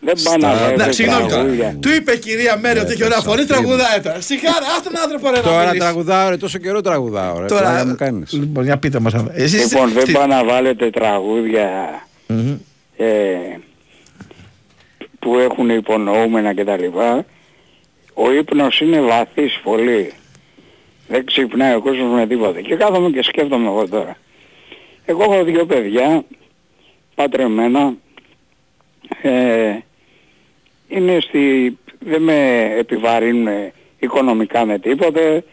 Speaker 24: δεν πάνε να
Speaker 2: Στα-
Speaker 24: βάζετε
Speaker 4: Ναι, συγγνώμη τώρα.
Speaker 24: τραγούδια.
Speaker 4: Του είπε η κυρία Μέρη ότι έχει ωραία φωνή, τραγουδάει τώρα. Σιγάρα, άσε τον άνθρωπο ρε να
Speaker 2: Τώρα
Speaker 4: μιλήσει.
Speaker 2: τραγουδάω, ρε, τόσο καιρό τραγουδάω. Ρε,
Speaker 4: Τώρα,
Speaker 2: πλάκα μου κάνεις.
Speaker 4: λοιπόν, για πείτε μας. αν- Εσείς
Speaker 24: Λοιπόν, δεν
Speaker 4: τι-
Speaker 24: πάνε να βάλετε τραγούδια
Speaker 4: Μμμ.
Speaker 24: Ε, που έχουν υπονοούμενα κτλ. Ο ύπνος είναι βαθύς πολύ. Δεν ξυπνάει ο κόσμος με τίποτα. Και κάθομαι και σκέφτομαι εγώ τώρα. Εγώ έχω δύο παιδιά, πατρεμένα, ε, είναι στη, δεν με επιβαρύνουν οικονομικά με τίποτε,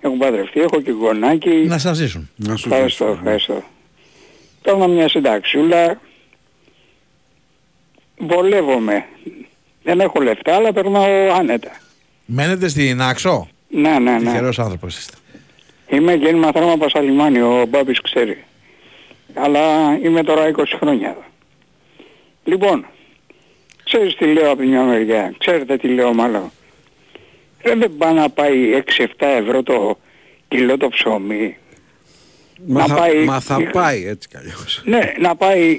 Speaker 24: Έχω παντρευτεί, έχω και γονάκι.
Speaker 4: Να σας ζήσουν.
Speaker 2: Να σου
Speaker 24: Ευχαριστώ,
Speaker 2: ζήσω.
Speaker 24: ευχαριστώ. Παίρνω μια συνταξιούλα. Βολεύομαι. Δεν έχω λεφτά, αλλά περνάω άνετα.
Speaker 4: Μένετε στην Άξο;
Speaker 24: Ναι, ναι, ναι.
Speaker 4: Τυχερός άνθρωπος είστε.
Speaker 24: Είμαι γέννημα θέρμα Πασαλιμάνι, ο Μπάμπης ξέρει. Αλλά είμαι τώρα 20 χρόνια εδώ. Λοιπόν, ξέρεις τι λέω από μια μεριά, ξέρετε τι λέω μάλλον. Ρε δεν πάει να πάει 6-7 ευρώ το κιλό το ψωμί.
Speaker 2: Μα,
Speaker 24: να
Speaker 2: θα,
Speaker 24: πάει-
Speaker 2: μα θα πάει έτσι κι αλλιώς.
Speaker 24: Ναι, να πάει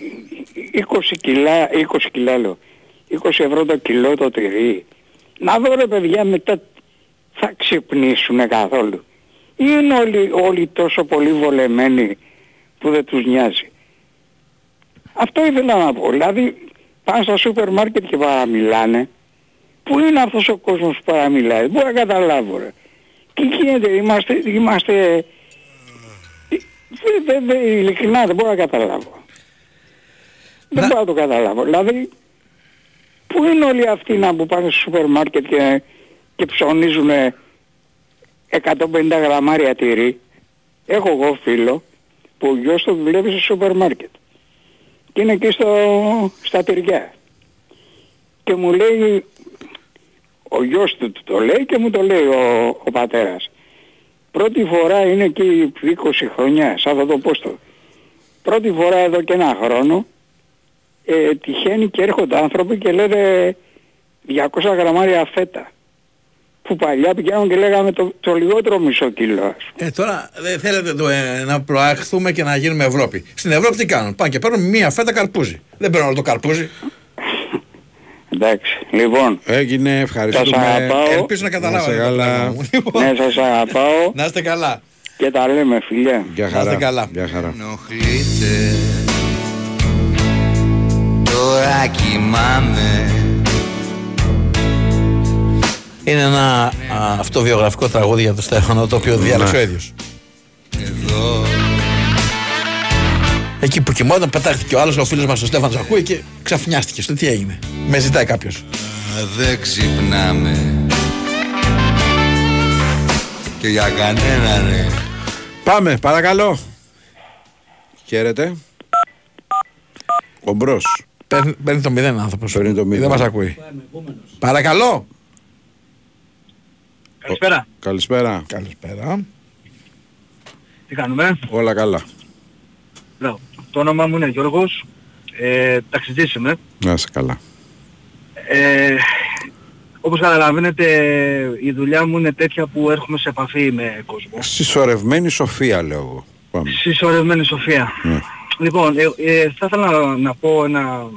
Speaker 24: 20 κιλά, 20 κιλά λέω, 20 ευρώ το κιλό το τυρί. Να δω ρε παιδιά μετά θα ξυπνήσουνε καθόλου. Ή είναι όλοι, όλοι τόσο πολύ βολεμένοι που δεν τους νοιάζει. Αυτό ήθελα να πω. Δηλαδή πάνε στα σούπερ μάρκετ και παραμιλάνε. Πού είναι αυτός ο κόσμος που παραμιλάει; Δεν μπορώ να καταλάβω ρε. Τι γίνεται, είμαστε, είμαστε δεν, δεν, δεν, ειλικρινά δεν μπορώ να καταλάβω. Δεν μπορώ να το καταλάβω. Δηλαδή, πού είναι όλοι αυτοί να που πάνε στο σούπερ μάρκετ και, και ψωνίζουν 150 γραμμάρια τυρί; Έχω εγώ φίλο που ο γιος του δουλεύει στο σούπερ μάρκετ. Και είναι εκεί στο, στα τυριά. Και μου λέει, ο γιος του του το λέει και μου το λέει ο, ο πατέρας. Πρώτη φορά είναι εκεί 20 χρόνια, σαν θα το πω στο. Πρώτη φορά εδώ και ένα χρόνο ε, τυχαίνει και έρχονται άνθρωποι και λένε 200 γραμμάρια φέτα. Που παλιά πηγαίνουν και λέγαμε το, το λιγότερο μισό κιλό. ας πούμε.
Speaker 4: Ε, τώρα δεν θέλετε το, ε, να προαχθούμε και να γίνουμε Ευρώπη. Στην Ευρώπη τι κάνουν. Πάνε και παίρνουν μία φέτα καρπούζι. Δεν παίρνουν όλο το καρπούζι.
Speaker 24: Εντάξει, λοιπόν.
Speaker 2: Έγινε,
Speaker 24: Σας
Speaker 2: ευχαριστούμε.
Speaker 24: αγαπάω.
Speaker 4: Ελπίζω να καταλάβατε
Speaker 2: Να
Speaker 4: το
Speaker 2: είστε καλά.
Speaker 4: πράγμα μου. Λοιπόν,
Speaker 24: Ναι, σας αγαπάω
Speaker 4: Να είστε καλά.
Speaker 24: και τα λέμε φιλιά.
Speaker 2: Γεια
Speaker 4: Να είστε
Speaker 2: χαρά.
Speaker 4: καλά.
Speaker 2: Γεια χαρά.
Speaker 17: ενοχλείτε Τώρα κοιμάμαι
Speaker 4: Είναι ένα α, αυτοβιογραφικό τραγούδι για τον Στέφανο το οποίο διάλεξε ο ίδιος.
Speaker 17: εδώ
Speaker 4: Εκεί που κοιμόταν πετάχτηκε ο άλλος ο φίλος μας ο Στέφανος ακούει και ξαφνιάστηκε. Στο τι έγινε. Με ζητάει κάποιος.
Speaker 17: δεν ξυπνάμε Και για κανέναν ναι.
Speaker 2: Πάμε, παρακαλώ. Χαίρετε. Ο Μπρος.
Speaker 4: Παίρνει, παίρνει το μηδέν άνθρωπος.
Speaker 2: Παίρνει το μηδέν.
Speaker 4: Δεν μας ακούει. Παρακαλώ.
Speaker 25: Καλησπέρα.
Speaker 2: Καλησπέρα.
Speaker 4: Καλησπέρα.
Speaker 25: Τι κάνουμε;
Speaker 2: Όλα καλά.
Speaker 25: Μπράβο. Το όνομά μου είναι Γιώργος. Ε, ταξιτζής είμαι.
Speaker 2: Να είσαι καλά.
Speaker 25: Ε, όπως καταλαβαίνετε η δουλειά μου είναι τέτοια που έρχομαι σε επαφή με κόσμο.
Speaker 2: Συσσωρευμένη σοφία λέω εγώ. Πάμε.
Speaker 25: Συσσωρευμένη σοφία.
Speaker 2: Ναι.
Speaker 25: Λοιπόν, ε, ε, θα ήθελα να, να πω ένα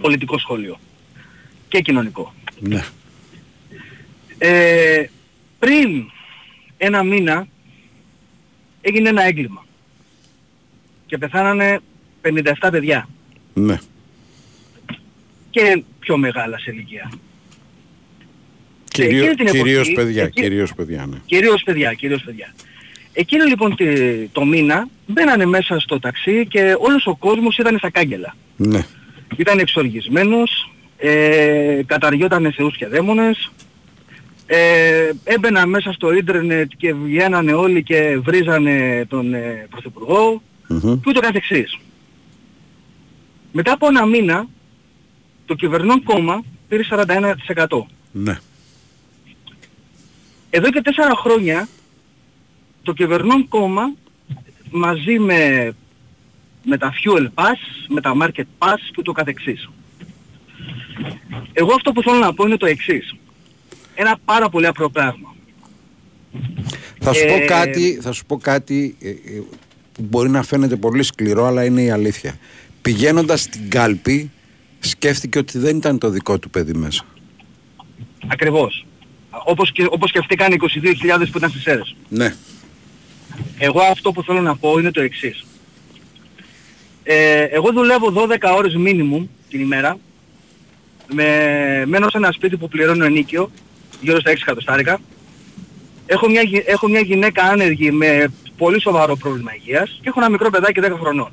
Speaker 25: πολιτικό σχόλιο και κοινωνικό.
Speaker 2: Ναι.
Speaker 25: Ε, πριν ένα μήνα έγινε ένα έγκλημα και πεθάνανε 57 παιδιά
Speaker 2: Ναι.
Speaker 25: και πιο μεγάλα σε ηλικία.
Speaker 2: Κυρίω,
Speaker 25: εκείνη την εποχή-
Speaker 2: κυρίως παιδιά,
Speaker 25: εκεί-
Speaker 2: κυρίως παιδιά, ναι.
Speaker 25: Κυρίως παιδιά, κυρίως παιδιά. Εκείνο λοιπόν τη- το μήνα μπαίνανε μέσα στο ταξί και όλος ο κόσμος ήταν στα κάγκελα.
Speaker 2: Ναι.
Speaker 25: Ήταν εξοργισμένος, ε, καταριότανε θεούς και δαίμονες, ε, έμπαιναν μέσα στο ίντερνετ και βγαίνανε όλοι και βρίζανε τον ε, Πρωθυπουργό
Speaker 2: Μμμ.
Speaker 25: και ούτω καθεξής. Μετά από ένα μήνα το κυβερνών κόμμα πήρε 41%.
Speaker 2: Ναι.
Speaker 25: Εδώ και τέσσερα χρόνια το κυβερνών κόμμα μαζί με, με τα fuel pass, με τα market pass και το καθεξής. Εγώ αυτό που θέλω να πω είναι το εξής. Ένα πάρα πολύ απλό πράγμα.
Speaker 2: Θα σου,
Speaker 25: Ε,
Speaker 2: πω κάτι, θα σου πω κάτι ε, ε, που μπορεί να φαίνεται πολύ σκληρό, αλλά είναι η αλήθεια. Πηγαίνοντας στην κάλπη, σκέφτηκε ότι δεν ήταν το δικό του παιδί μέσα.
Speaker 25: Ακριβώς. Όπως, και, όπως σκεφτήκαν οι 22.000 που ήταν στις αίρες.
Speaker 2: Ναι.
Speaker 25: Εγώ αυτό που θέλω να πω είναι το εξής. Ε, εγώ δουλεύω 12 ώρες minimum την ημέρα. Με, μένω σε ένα σπίτι που πληρώνω ενίκιο, γύρω στα 6 εκατοστάρικα. Έχω μια, γυ- έχω μια γυναίκα άνεργη με πολύ σοβαρό πρόβλημα υγείας και έχω ένα μικρό παιδάκι 10 χρονών.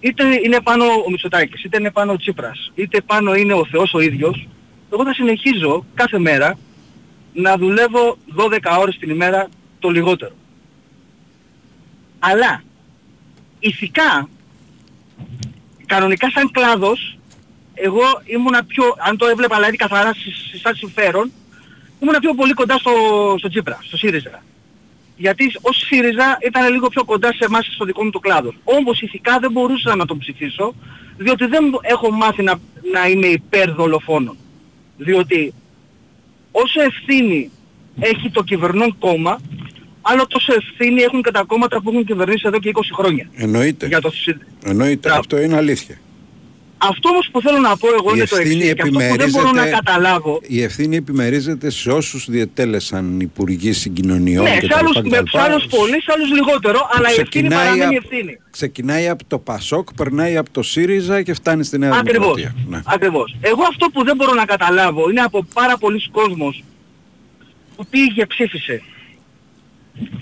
Speaker 25: Είτε είναι πάνω ο Μητσοτάκης, είτε είναι πάνω ο Τσίπρας, είτε πάνω είναι ο Θεός ο ίδιος, εγώ θα συνεχίζω κάθε μέρα να δουλεύω 12 ώρες την ημέρα το λιγότερο. Αλλά ηθικά, κανονικά σαν κλάδος, εγώ ήμουνα πιο, αν το έβλεπα δηλαδή καθαρά σ- σ- σαν συμφέρον, ήμουνα πιο πολύ κοντά στο, στο Τσίπρα, στο ΣΥΡΙΖΑ. Γιατί ως ΣΥΡΙΖΑ ήταν λίγο πιο κοντά σε εμάς στο δικό μου το κλάδο. Όμως ηθικά δεν μπορούσα να τον ψηφίσω, διότι δεν έχω μάθει να, να είμαι υπέρ δολοφόνων. Διότι όσο ευθύνη έχει το κυβερνών κόμμα, άλλο τόσο ευθύνη έχουν και τα κόμματα που έχουν κυβερνήσει εδώ και 20 χρόνια.
Speaker 2: Εννοείται.
Speaker 25: Για το συ-
Speaker 2: Εννοείται. Αυτό είναι αλήθεια.
Speaker 25: Αυτό όμως που θέλω να πω εγώ
Speaker 2: Η
Speaker 25: είναι το
Speaker 2: ευθύνη
Speaker 25: εξής και αυτό που δεν μπορώ να
Speaker 2: επιμερίζεται-
Speaker 25: καταλάβω
Speaker 2: Η ευθύνη επιμερίζεται σε όσους διετέλεσαν υπουργοί συγκοινωνιών
Speaker 25: Ναι,
Speaker 2: και
Speaker 25: σε άλλους, με, σε άλλους πολύ, σε άλλους λιγότερο, αλλά η ευθύνη
Speaker 2: Ξεκινάει
Speaker 25: παραμένει
Speaker 2: απ-
Speaker 25: ευθύνη.
Speaker 2: Ξεκινάει από το Πασόκ, περνάει από το ΣΥΡΙΖΑ και φτάνει στη Νέα
Speaker 25: Ακριβώς.
Speaker 2: Δημοκρατία. Ναι.
Speaker 25: Ακριβώς. Εγώ αυτό που δεν μπορώ να καταλάβω είναι από πάρα πολλοί κόσμος που πήγε και ψήφισε.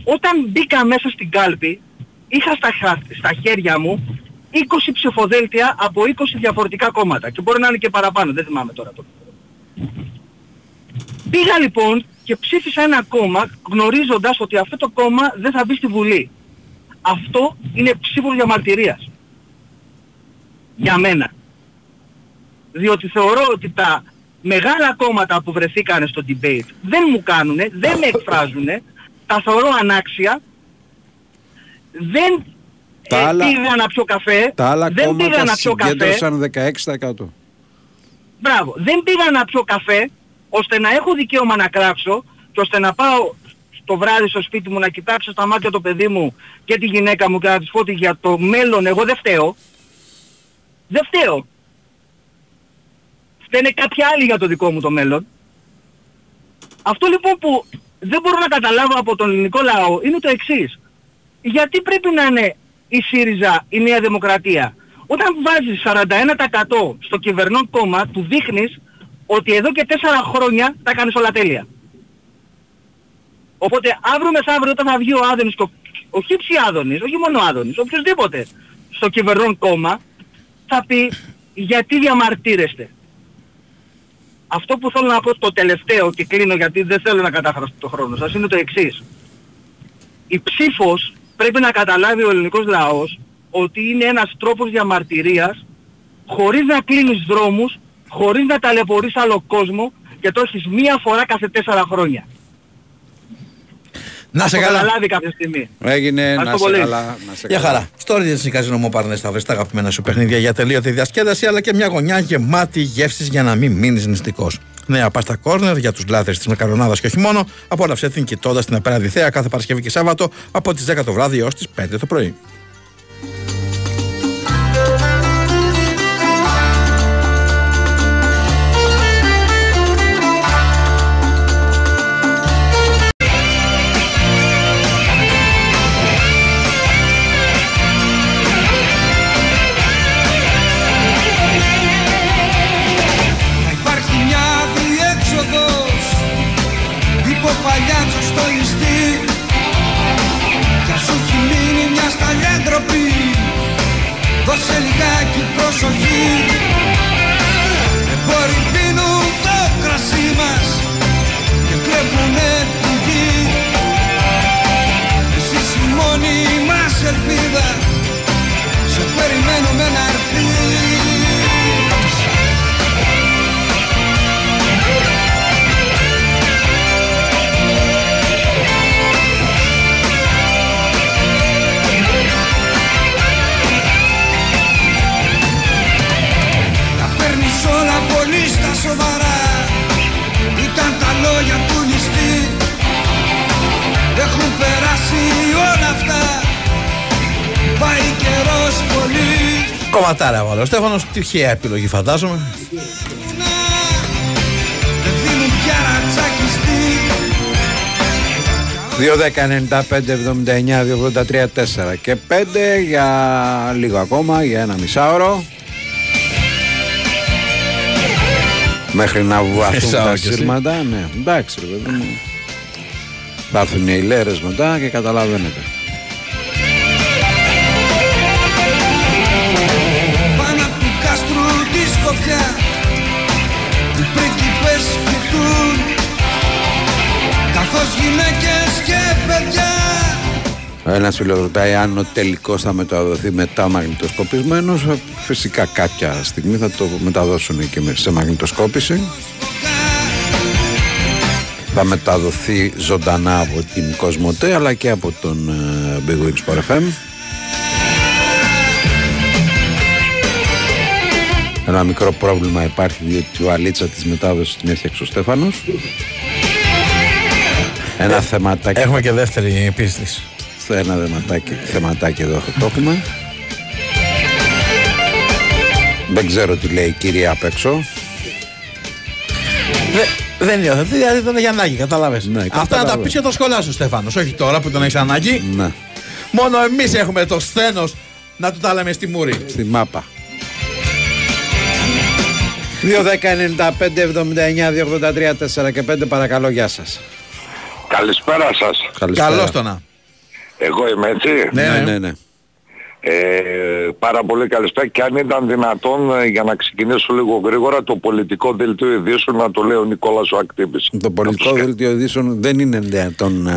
Speaker 25: Όταν μπήκα μέσα στην κάλπη, είχα στα, χα- στα χέρια μου 20 ψηφοδέλτια από 20 διαφορετικά κόμματα. Και μπορεί να είναι και παραπάνω, δεν θυμάμαι τώρα το. Πήγα λοιπόν και ψήφισα ένα κόμμα γνωρίζοντας ότι αυτό το κόμμα δεν θα μπει στη Βουλή. Αυτό είναι ψήφος διαμαρτυρίας. Για μένα. Διότι θεωρώ ότι τα μεγάλα κόμματα που βρεθήκανε στο debate δεν μου κάνουνε, δεν με εκφράζουνε, τα θεωρώ ανάξια, δεν
Speaker 2: Τα
Speaker 25: ε,
Speaker 2: άλλα-
Speaker 25: πήγα να πιω καφέ,
Speaker 2: Τα άλλα
Speaker 25: δεν πήγα
Speaker 2: κόμματα
Speaker 25: να πιω καφέ,
Speaker 2: συγκέντρωσαν 16%.
Speaker 25: Μπράβο. Δεν πήγα να πιω καφέ ώστε να έχω δικαίωμα να κράξω και ώστε να πάω το βράδυ στο σπίτι μου να κοιτάξω στα μάτια το παιδί μου και τη γυναίκα μου και να της πω ότι για το μέλλον εγώ δεν φταίω. Δεν φταίω. Φταίνε κάποιοι άλλοι για το δικό μου το μέλλον. Αυτό λοιπόν που δεν μπορώ να καταλάβω από τον ελληνικό λαό είναι το εξής. Γιατί πρέπει να είναι η ΣΥΡΙΖΑ η Νέα Δημοκρατία. Όταν βάζεις 41% στο κυβερνών κόμμα, του δείχνεις ότι εδώ και 4 χρόνια τα κάνεις όλα τέλεια. Οπότε αύριο μεθαύριο όταν θα βγει ο Άδωνης, και ο- ο Χίψη Άδωνης, όχι μόνο ο Άδωνης, οποιοδήποτε στο κυβερνών κόμμα, θα πει γιατί διαμαρτύρεστε; Αυτό που θέλω να πω το τελευταίο και κλείνω γιατί δεν θέλω να κατάφρασω το χρόνο σας είναι το εξής. Η ψήφος πρέπει να καταλάβει ο ελληνικός λαός ότι είναι ένας τρόπος διαμαρτυρίας χωρίς να κλείνεις δρόμους, χωρίς να ταλαιπωρείς άλλο κόσμο και το έχεις μία φορά κάθε τέσσερα χρόνια.
Speaker 4: Να σε
Speaker 25: το
Speaker 4: καλά.
Speaker 25: καταλάβει κάποια στιγμή.
Speaker 2: Έγινε να
Speaker 25: Ευχαριστώ
Speaker 2: σε
Speaker 25: πολύ.
Speaker 2: καλά. Να σε
Speaker 4: Γεια
Speaker 2: καλά.
Speaker 4: χαρά. Στο Regency Casino μου πάρνε θα βρει τα αγαπημένα σου παιχνίδια για τελείωτη διασκέδαση αλλά και μια γωνιά γεμάτη γεύσει για να μην μείνεις νηστικός. Νέα πάστα κόρνερ για τους λάτρε της Μακαρονάδας και όχι μόνο. Απόλαυσε την κοιτώντας την απέναντι θέα κάθε Παρασκευή και Σάββατο από τις 10 το βράδυ έως τις 5 το πρωί. Κομματάρα βάλω. Ο Στέφανο, τυχαία επιλογή φαντάζομαι.
Speaker 17: Δεν δίνουν πια να τσακιστεί
Speaker 2: 2, 10, 95, 79, 283, 4 και 5 για λίγο ακόμα, για ένα μισάωρο. Μέχρι να βαθούν
Speaker 4: Μισάωρο
Speaker 2: τα
Speaker 4: κι εσύ.
Speaker 2: σύρματα. Ναι, εντάξει ρε παιδί μου. Θα έρθουν οι λέρες μετά και καταλαβαίνετε. Ένας φίλος ρωτάει αν ο τελικός θα μεταδοθεί μετά μαγνητοσκοπισμένος. Φυσικά κάποια στιγμή θα το μεταδώσουν και σε μαγνητοσκόπηση. Θα μεταδοθεί ζωντανά από την Κοσμοτέ αλλά και από τον ε, Big Wings Sport FM. Ένα μικρό πρόβλημα υπάρχει διότι ο Αλίτσα της μετάδοσης την έφτιαξε ο Στέφανος. Ένα θεματάκι.
Speaker 4: Έχουμε και δεύτερη επίστηση.
Speaker 2: Στο ένα θεματάκι, θεματάκι εδώ θα το έχουμε. Δεν ξέρω τι λέει η κυρία απ' έξω.
Speaker 4: Δε- δεν νιώθω. Δηλαδή τον έχει ανάγκη, κατάλαβε.
Speaker 2: Ναι,
Speaker 4: Αυτά να τα
Speaker 2: κατάλαβα.
Speaker 4: πεις και το σχολά σου, Στέφανος. Όχι τώρα που τον έχεις ανάγκη.
Speaker 2: Ναι,
Speaker 4: Μόνο εμείς έχουμε το σθένος να του τα λέμε στη μούρη.
Speaker 2: στη μάπα. 2, 10, 95, 79, 283, 4 και 5 παρακαλώ γεια σας.
Speaker 26: Καλησπέρα σας.
Speaker 2: Καλησπέρα.
Speaker 4: Καλώς το να.
Speaker 26: Εγώ είμαι έτσι.
Speaker 4: Ναι, ναι.
Speaker 2: ναι, ναι.
Speaker 26: Ε, πάρα πολύ καλησπέρα και αν ήταν δυνατόν ε, για να ξεκινήσω λίγο γρήγορα το πολιτικό δελτίο ειδήσεων να το λέει ο Νικόλας ο Ακτύπης.
Speaker 2: Το πολιτικό δελτίο ειδήσεων δεν είναι δυνατόν να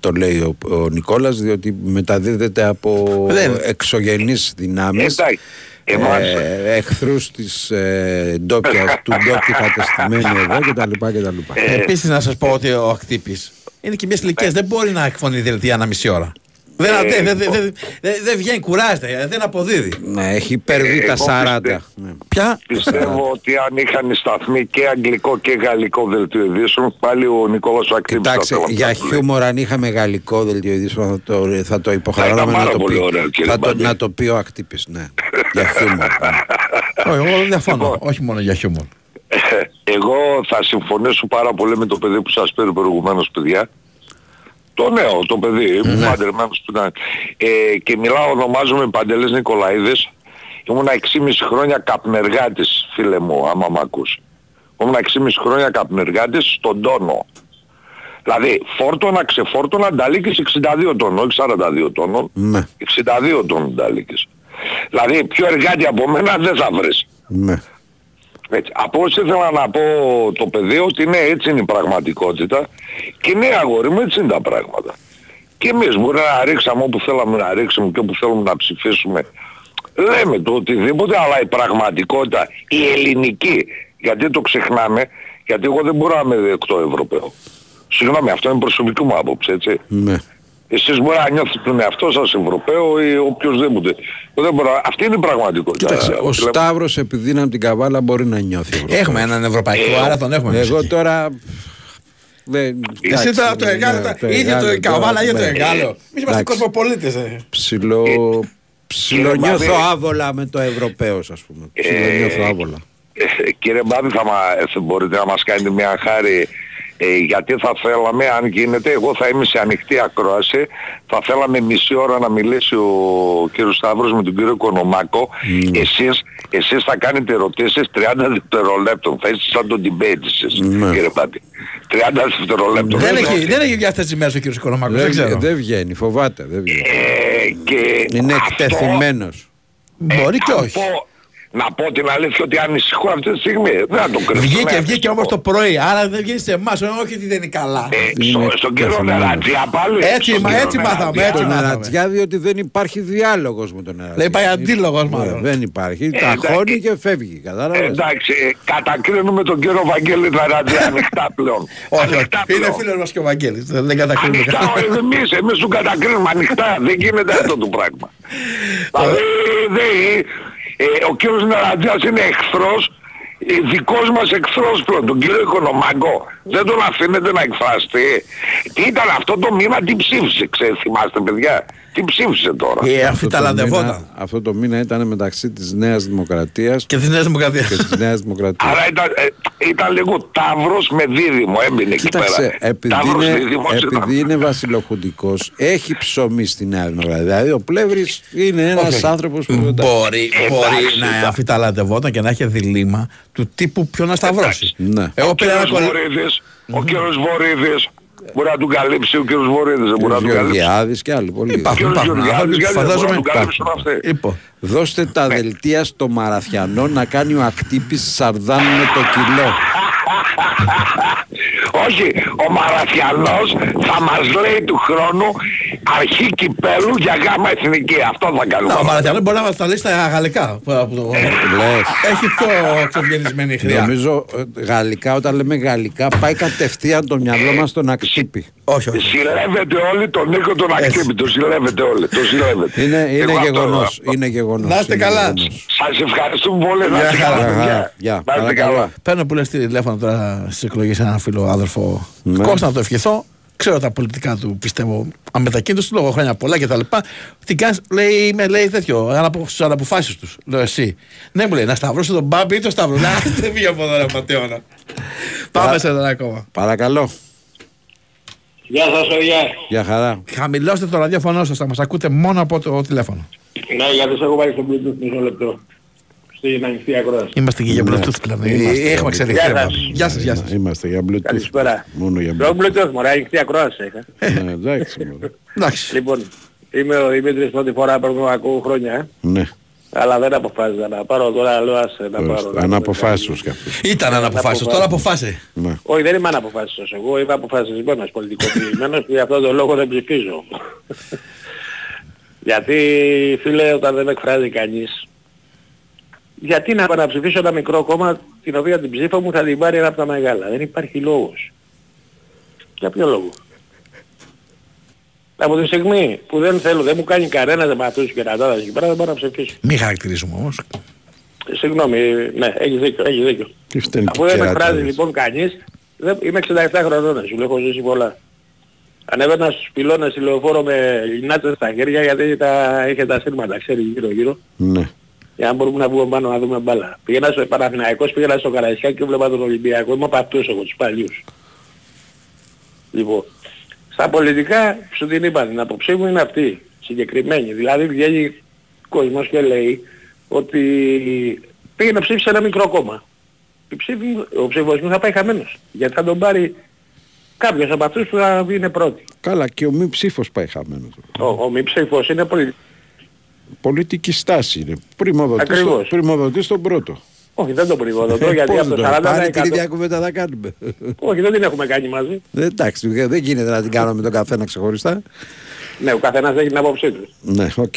Speaker 2: το λέει ο, ο Νικόλας διότι μεταδίδεται από
Speaker 4: Δεν.
Speaker 2: εξωγενείς δυνάμεις
Speaker 26: Εντάξει, εμάς-
Speaker 2: ε, εχθρούς της ε, ντόπιας, του ντόπιου κατεστημένου εδώ κτλ. κτλ.
Speaker 26: Ε,
Speaker 4: Επίσης να σας πω ότι ο ακτύπης είναι και μιας ηλικίας. Δεν μπορεί να εκφωνεί δελτία ένα μισή ώρα. Δεν,
Speaker 26: Ε,
Speaker 4: δεν, δεν, δεν, δεν, δεν βγαίνει, κουράζεται, δεν αποδίδει.
Speaker 2: Ναι, έχει υπερβεί
Speaker 26: Ε,
Speaker 2: τα
Speaker 26: εγώ
Speaker 2: 40.
Speaker 26: πιστεύω-
Speaker 2: Ναι.
Speaker 4: Ποια;
Speaker 26: Πιστεύω ότι αν είχαν οι σταθμοί και αγγλικό και γαλλικό δελτίο ειδήσεων πάλι ο Νικόλας ο Ακτύπης
Speaker 2: Κοιτάξτε,
Speaker 26: θα θέλαμε
Speaker 2: για
Speaker 26: να το λέει.
Speaker 2: χιούμορ αν είχαμε γαλλικό δελτίο ειδήσεων θα το, θα το υποχρεώναμε
Speaker 26: ήταν
Speaker 2: να
Speaker 26: πάρα
Speaker 2: το,
Speaker 26: πολύ
Speaker 2: πει,
Speaker 26: ωραίο, κύριε
Speaker 2: θα το,
Speaker 26: Μπάντη.
Speaker 2: να το πει ο ακτύπης, ναι. για χιούμορ. ναι.
Speaker 4: Όχι, εγώ διαφωνώ.
Speaker 26: Λοιπόν.
Speaker 4: Όχι μόνο για χιούμορ.
Speaker 26: Εγώ θα συμφωνήσω πάρα πολύ με το παιδί που σας πήρε προηγουμένως παιδιά. Το νέο, το παιδί, mm παντρεμένος που ήταν. Ε, και μιλάω, ονομάζομαι Παντελής Νικολαίδης. Ήμουν 6,5 χρόνια καπνεργάτης, φίλε μου, άμα μ' ακούς. Ήμουν 6,5 χρόνια καπνεργάτης στον τόνο. Δηλαδή, φόρτωνα, ξεφόρτωνα, Νταλίκης 62 τόνων, όχι 42 τόνων.
Speaker 2: Ναι,
Speaker 26: 62 τόνων Νταλίκης. Δηλαδή, πιο εργάτη από μένα δεν θα βρεις.
Speaker 2: ναι.
Speaker 26: Έτσι. Από όσο ήθελα να πω το παιδί ότι ναι έτσι είναι η πραγματικότητα και ναι αγόρι μου έτσι είναι τα πράγματα. Και εμείς μπορεί να ρίξαμε όπου θέλαμε να ρίξουμε και όπου θέλουμε να ψηφίσουμε. Λέμε το οτιδήποτε αλλά η πραγματικότητα, η ελληνική, γιατί το ξεχνάμε, γιατί εγώ δεν μπορώ να είμαι δεκτό Ευρωπαίο. Συγγνώμη, αυτό είναι προσωπική μου άποψη, έτσι.
Speaker 2: ναι.
Speaker 26: Εσείς μπορεί να νιώθετε τον εαυτό σας Ευρωπαίο ή οποιοδήποτε. Δεν μπορώ. Αυτή είναι η πραγματικότητα.
Speaker 2: Κοίταξε, ο
Speaker 26: Λέμε-
Speaker 2: Σταύρος επειδή είναι από την Καβάλα μπορεί να νιώθει. Ευρωπαίος.
Speaker 4: Έχουμε έναν ευρωπαϊκό, άρα τον έχουμε.
Speaker 2: Εγώ
Speaker 4: εμείς.
Speaker 2: τώρα... Δεν,
Speaker 4: Εσύ τώρα το Εγάλο,
Speaker 2: ναι,
Speaker 4: ίδιο το
Speaker 2: Εγάλο
Speaker 4: Καβάλα,
Speaker 2: τώρα,
Speaker 4: ίδιο το
Speaker 2: ναι.
Speaker 4: Εγάλο. Εμείς είμαστε
Speaker 2: Εντάξει.
Speaker 4: κοσμοπολίτες.
Speaker 2: Ψιλο... Ψιλονιώθω
Speaker 26: Κύριε Μπάδη.
Speaker 2: άβολα με το Ευρωπαίος ας πούμε.
Speaker 26: Ε,
Speaker 2: Ψιλονιώθω άβολα.
Speaker 26: Ε, Κύριε Μπάδη, θα, μα, θα μπορείτε να μας κάνετε μια χάρη ε, γιατί θα θέλαμε, αν γίνεται, εγώ θα είμαι σε ανοιχτή ακρόαση, θα θέλαμε μισή ώρα να μιλήσει ο κύριος Σταύρος με τον κύριο Κονομάκο. Εσείς, εσείς θα κάνετε ερωτήσεις 30 δευτερολέπτων. Θα είστε σαν το debate εσείς,
Speaker 2: Ναι.
Speaker 26: κύριε Μπάδη. 30 δευτερολέπτων.
Speaker 4: Δεν
Speaker 26: Ε,
Speaker 4: έχει, δεν έχει διάθεση μέσα ο κύριος Κονομάκος, δεν ξέρω.
Speaker 2: Δεν, δεν βγαίνει, φοβάται. Δεν βγαίνει.
Speaker 26: ε, και
Speaker 2: Είναι
Speaker 26: αυτό-
Speaker 2: εκτεθειμένος.
Speaker 4: Μπορεί και
Speaker 26: να
Speaker 4: όχι.
Speaker 26: πω- να πω την αλήθεια ότι ανησυχώ αυτή τη στιγμή. Δεν θα το κρύψω.
Speaker 4: Βγήκε,
Speaker 26: ναι,
Speaker 4: βγήκε
Speaker 26: ανησυχώ.
Speaker 4: όμως το πρωί, άρα δεν βγαίνει σε εμάς, όχι ότι δεν είναι καλά.
Speaker 26: Ε,
Speaker 2: Είναι
Speaker 26: στο, στον κύριο
Speaker 2: εκτεθειμένος.
Speaker 26: Νερατζιά πάλι.
Speaker 4: Έτσι,
Speaker 26: στον
Speaker 4: μα
Speaker 26: κύριο
Speaker 4: έτσι μάθαμε,
Speaker 26: Νερατζιά.
Speaker 4: έτσι
Speaker 2: Τον
Speaker 4: μάθαμε.
Speaker 2: Νερατζιά διότι δεν υπάρχει διάλογος με τον Νερατζιά.
Speaker 4: Λέει πάει αντίλογος
Speaker 2: Ναι,
Speaker 4: μάλλον.
Speaker 2: Δεν υπάρχει.
Speaker 26: Ε,
Speaker 2: Τα
Speaker 26: εντάξει.
Speaker 2: χώνει και φεύγει.
Speaker 26: Ε,
Speaker 2: Κατάλαβες.
Speaker 26: Εντάξει, ε, κατακρίνουμε τον κύριο Βαγγέλη Νερατζιά ανοιχτά πλέον.
Speaker 4: Όχι, όχι.
Speaker 26: Ανοιχτά
Speaker 4: Είναι
Speaker 26: πλέον.
Speaker 4: φίλος μας και ο Βαγγέλης, δεν κατακρίνουμε
Speaker 26: Ανοιχτά,
Speaker 4: κανένα.
Speaker 26: όχι, εμείς, εμείς του κατακρίνουμε ανοιχτά. Δεν γίνεται αυτό το πράγμα. δηλαδή, δεν- ε, ο κύριος Νερατζιάς είναι εχθρός, ε, δικός μας εχθρός πλέον, τον κύριο Οικονομάκο. Δεν τον αφήνετε να εκφραστεί. Τι ήταν αυτό το μήνα, τι ψήφισε, ξέρετε, θυμάστε παιδιά. Τι ψήφισε τώρα;
Speaker 4: Ε,
Speaker 2: Αυτό
Speaker 4: αυτή
Speaker 2: το
Speaker 4: τα λαντευόταν.
Speaker 2: μήνα- Αυτό το μήνα ήταν μεταξύ της Νέας Δημοκρατίας
Speaker 4: Και της Νέας Δημοκρατίας.
Speaker 2: και της Νέας Δημοκρατίας.
Speaker 26: Άρα ήταν, ε, ήταν λίγο τάβρος με δίδυμο, έμεινε εκεί πέρα.
Speaker 2: Κοίταξε, επειδή
Speaker 26: Ταύρος
Speaker 2: είναι,
Speaker 26: δίδυμος ήταν.
Speaker 2: επειδή είναι βασιλοχουντικός, έχει ψωμί στη Νέα Δημοκρατία. Δηλαδή ο Πλεύρης είναι ένας
Speaker 4: Όχι.
Speaker 2: άνθρωπος που...
Speaker 4: Μπορεί,
Speaker 26: Εντάξει,
Speaker 4: μπορεί να
Speaker 26: εντάξει.
Speaker 4: αμφιταλαντευόταν και να έχει διλήμμα του τύπου ποιος να σταυρώσει.
Speaker 2: Ναι.
Speaker 4: Εγώ
Speaker 26: Ο
Speaker 4: πήρα ένα
Speaker 26: κύριος
Speaker 4: κολλή.
Speaker 26: Βορύδης, ο κύριος Βορύδης, μπορεί να του καλύψει ο κύριος Βορύδης, δεν μπορεί να
Speaker 2: Ο
Speaker 26: του καλύψει.
Speaker 2: Γεωργιάδης και άλλοι πολλοί.
Speaker 26: Ο
Speaker 4: Υπάρχουν,
Speaker 26: κύριος
Speaker 4: υπάρχουν
Speaker 26: Γεωργιάδης,
Speaker 4: άνθρωποι που
Speaker 26: γιατί δεν μπορεί να
Speaker 4: φαντάζομαι
Speaker 26: του καλύψουν αυτοί.
Speaker 4: Λοιπόν,
Speaker 2: Δώστε τα δελτία στο Μαραθιανό να κάνει ο ακτύπης σαρδάν με το κιλό.
Speaker 26: Όχι, ο Μαραθιανός θα μας λέει του χρόνου αρχή κυπέλου για γάμα εθνική. Αυτό θα κάνουμε.
Speaker 4: Ο Μαραθιανός μπορεί να μας τα λέει στα γαλλικά. που- που-
Speaker 2: Λες.
Speaker 4: Έχει πιο ξευγενισμένη χρειά.
Speaker 2: Νομίζω ε, γαλλικά, όταν λέμε γαλλικά, πάει κατευθείαν το μυαλό μας στον ακτύπη.
Speaker 4: Όχι, όχι.
Speaker 26: Συλλεύετε όλοι τον Νίκο τον Ακτύπη. Το συλλεύετε όλοι. Το συλλεύετε.
Speaker 2: Είναι, είναι
Speaker 26: Εγώ αυτό-
Speaker 2: γεγονός. Είναι γεγονός.
Speaker 4: Να είστε
Speaker 2: είναι
Speaker 4: καλά.
Speaker 2: γεγονός.
Speaker 26: Σας ευχαριστούμε πολύ. Να
Speaker 4: Γεια
Speaker 26: είστε
Speaker 4: χαρά.
Speaker 26: καλά.
Speaker 2: Γεια,
Speaker 26: παιδιά.
Speaker 2: γεια.
Speaker 26: Να είστε
Speaker 2: Παρακαλώ.
Speaker 26: καλά.
Speaker 4: Παίρνω που λες τηλέφωνο τώρα στις εκλογές έναν φίλο άδερφο
Speaker 2: Ναι.
Speaker 4: Κώστα να το ευχηθώ. Ξέρω τα πολιτικά του πιστεύω αμετακίνητος του λόγω χρόνια πολλά και τα λοιπά. Τι κάνεις, λέει, με λέει τέτοιο, αναπο, στους αναποφάσεις τους. Λέω εσύ. Ναι μου λέει, να σταυρώσω τον Μπάμπη ή τον Σταύρο. Να, δεν πήγε από εδώ ρε Ματέωνα. Πάμε σε ένα ακόμα.
Speaker 2: Παρακαλώ.
Speaker 12: Γεια σας παιδιά.
Speaker 2: Γεια χαρά.
Speaker 4: Χαμηλώστε το ραδιόφωνο σας, θα μας ακούτε μόνο από το τηλέφωνο.
Speaker 12: Ναι, γιατί σε έχω βάλει στο Bluetooth μισό λεπτό. Στην ανοιχτή ακρόαση.
Speaker 4: Είμαστε και για Bluetooth δηλαδή.
Speaker 2: Είμαστε
Speaker 4: Έχουμε
Speaker 2: για
Speaker 4: εξελιχθεί.
Speaker 12: Γεια
Speaker 4: ρε,
Speaker 12: σας.
Speaker 4: μας. Γεια σας, γεια σας.
Speaker 2: Είμαστε για Bluetooth.
Speaker 12: Καλησπέρα.
Speaker 2: Μόνο για
Speaker 12: Στο
Speaker 2: Bluetooth.
Speaker 12: Bluetooth μωρέ, ανοιχτή ακρόαση είχα.
Speaker 2: Ναι, εντάξει. μωρέ.
Speaker 4: Εντάξει.
Speaker 12: Λοιπόν, είμαι ο Δημήτρης πρώτη φορά παίρνω ακούω χρόνια, ε.
Speaker 2: Ναι.
Speaker 12: αλλά δεν αποφάσισα να πάρω τώρα, λέω άσε να πάρω. να-
Speaker 2: Αναποφάσιστος κι αυτός.
Speaker 4: Ήταν αναποφάσιστος, τώρα αποφάσισε.
Speaker 2: Ναι.
Speaker 12: Όχι, δεν είμαι αναποφάσιστος. Εγώ είμαι αποφασισμένος πολιτικοποιημένος και γι' αυτόν τον λόγο δεν ψηφίζω. Γιατί, φίλε, όταν δεν με εκφράζει κανείς, γιατί να πάω να ψηφίσω ένα μικρό κόμμα την οποία την ψήφο μου θα την πάρει ένα από τα μεγάλα. Δεν υπάρχει λόγος. Για ποιο λόγο; Από τη στιγμή που δεν θέλω, δεν μου κάνει κανένας με αυτούς τους κερατάδες εκεί πέρα, δεν πάω να ψηφίσω.
Speaker 4: Μη χαρακτηρίζουμε όμως.
Speaker 12: Συγγνώμη, ναι, έχεις δίκιο, έχεις δίκιο.
Speaker 2: Τι φταίνει
Speaker 12: Αφού δεν με
Speaker 2: κερατάδες.
Speaker 12: εκφράζει λοιπόν κανείς, δεν, είμαι 67 χρονών, σου λέω, έχω ζήσει πολλά. Ανέβαινα στους πυλώνες στη λεωφόρο με λινάτσες στα χέρια γιατί τα, είχε τα σύρματα, ξέρεις γύρω γύρω.
Speaker 2: Ναι.
Speaker 12: Για να μπορούμε να βγούμε πάνω να δούμε μπάλα. Πήγαινα στο Παναθηναϊκός, πήγαινα στο Καραϊσκάκι και βλέπα τον Ολυμπιακό. Είμαι από αυτούς εγώ, τους παλιούς. Λοιπόν, στα πολιτικά σου την είπα, την άποψή μου είναι αυτή, συγκεκριμένη. Δηλαδή βγαίνει κόσμος και λέει ότι πήγαινε ψήφισε ένα μικρό κόμμα. Η ψήφι- ο ψήφος μου θα πάει χαμένος. Γιατί θα τον πάρει κάποιος από αυτούς που θα είναι πρώτοι.
Speaker 2: Καλά και ο μη ψήφος πάει χαμένος.
Speaker 12: Ο, ο μη ψήφος είναι πολύ...
Speaker 2: Πολιτική στάση είναι. Πριμοδοτής,
Speaker 12: Ακριβώς.
Speaker 2: στο- πριμοδοτής στον πρώτο.
Speaker 12: Όχι, δεν τον πρικοδοτώ
Speaker 2: Ε,
Speaker 12: γιατί
Speaker 2: πώς
Speaker 12: από το
Speaker 2: δεν
Speaker 12: 40%...
Speaker 2: Πάλι την ίδια κουβέντα θα κάνουμε.
Speaker 12: Όχι, δεν την έχουμε κάνει μαζί.
Speaker 2: Ε, Εντάξει, δεν γίνεται να την κάνουμε με τον καθένα ξεχωριστά.
Speaker 12: Ναι, ο καθένας έχει την άποψή του.
Speaker 2: Ναι, οκ.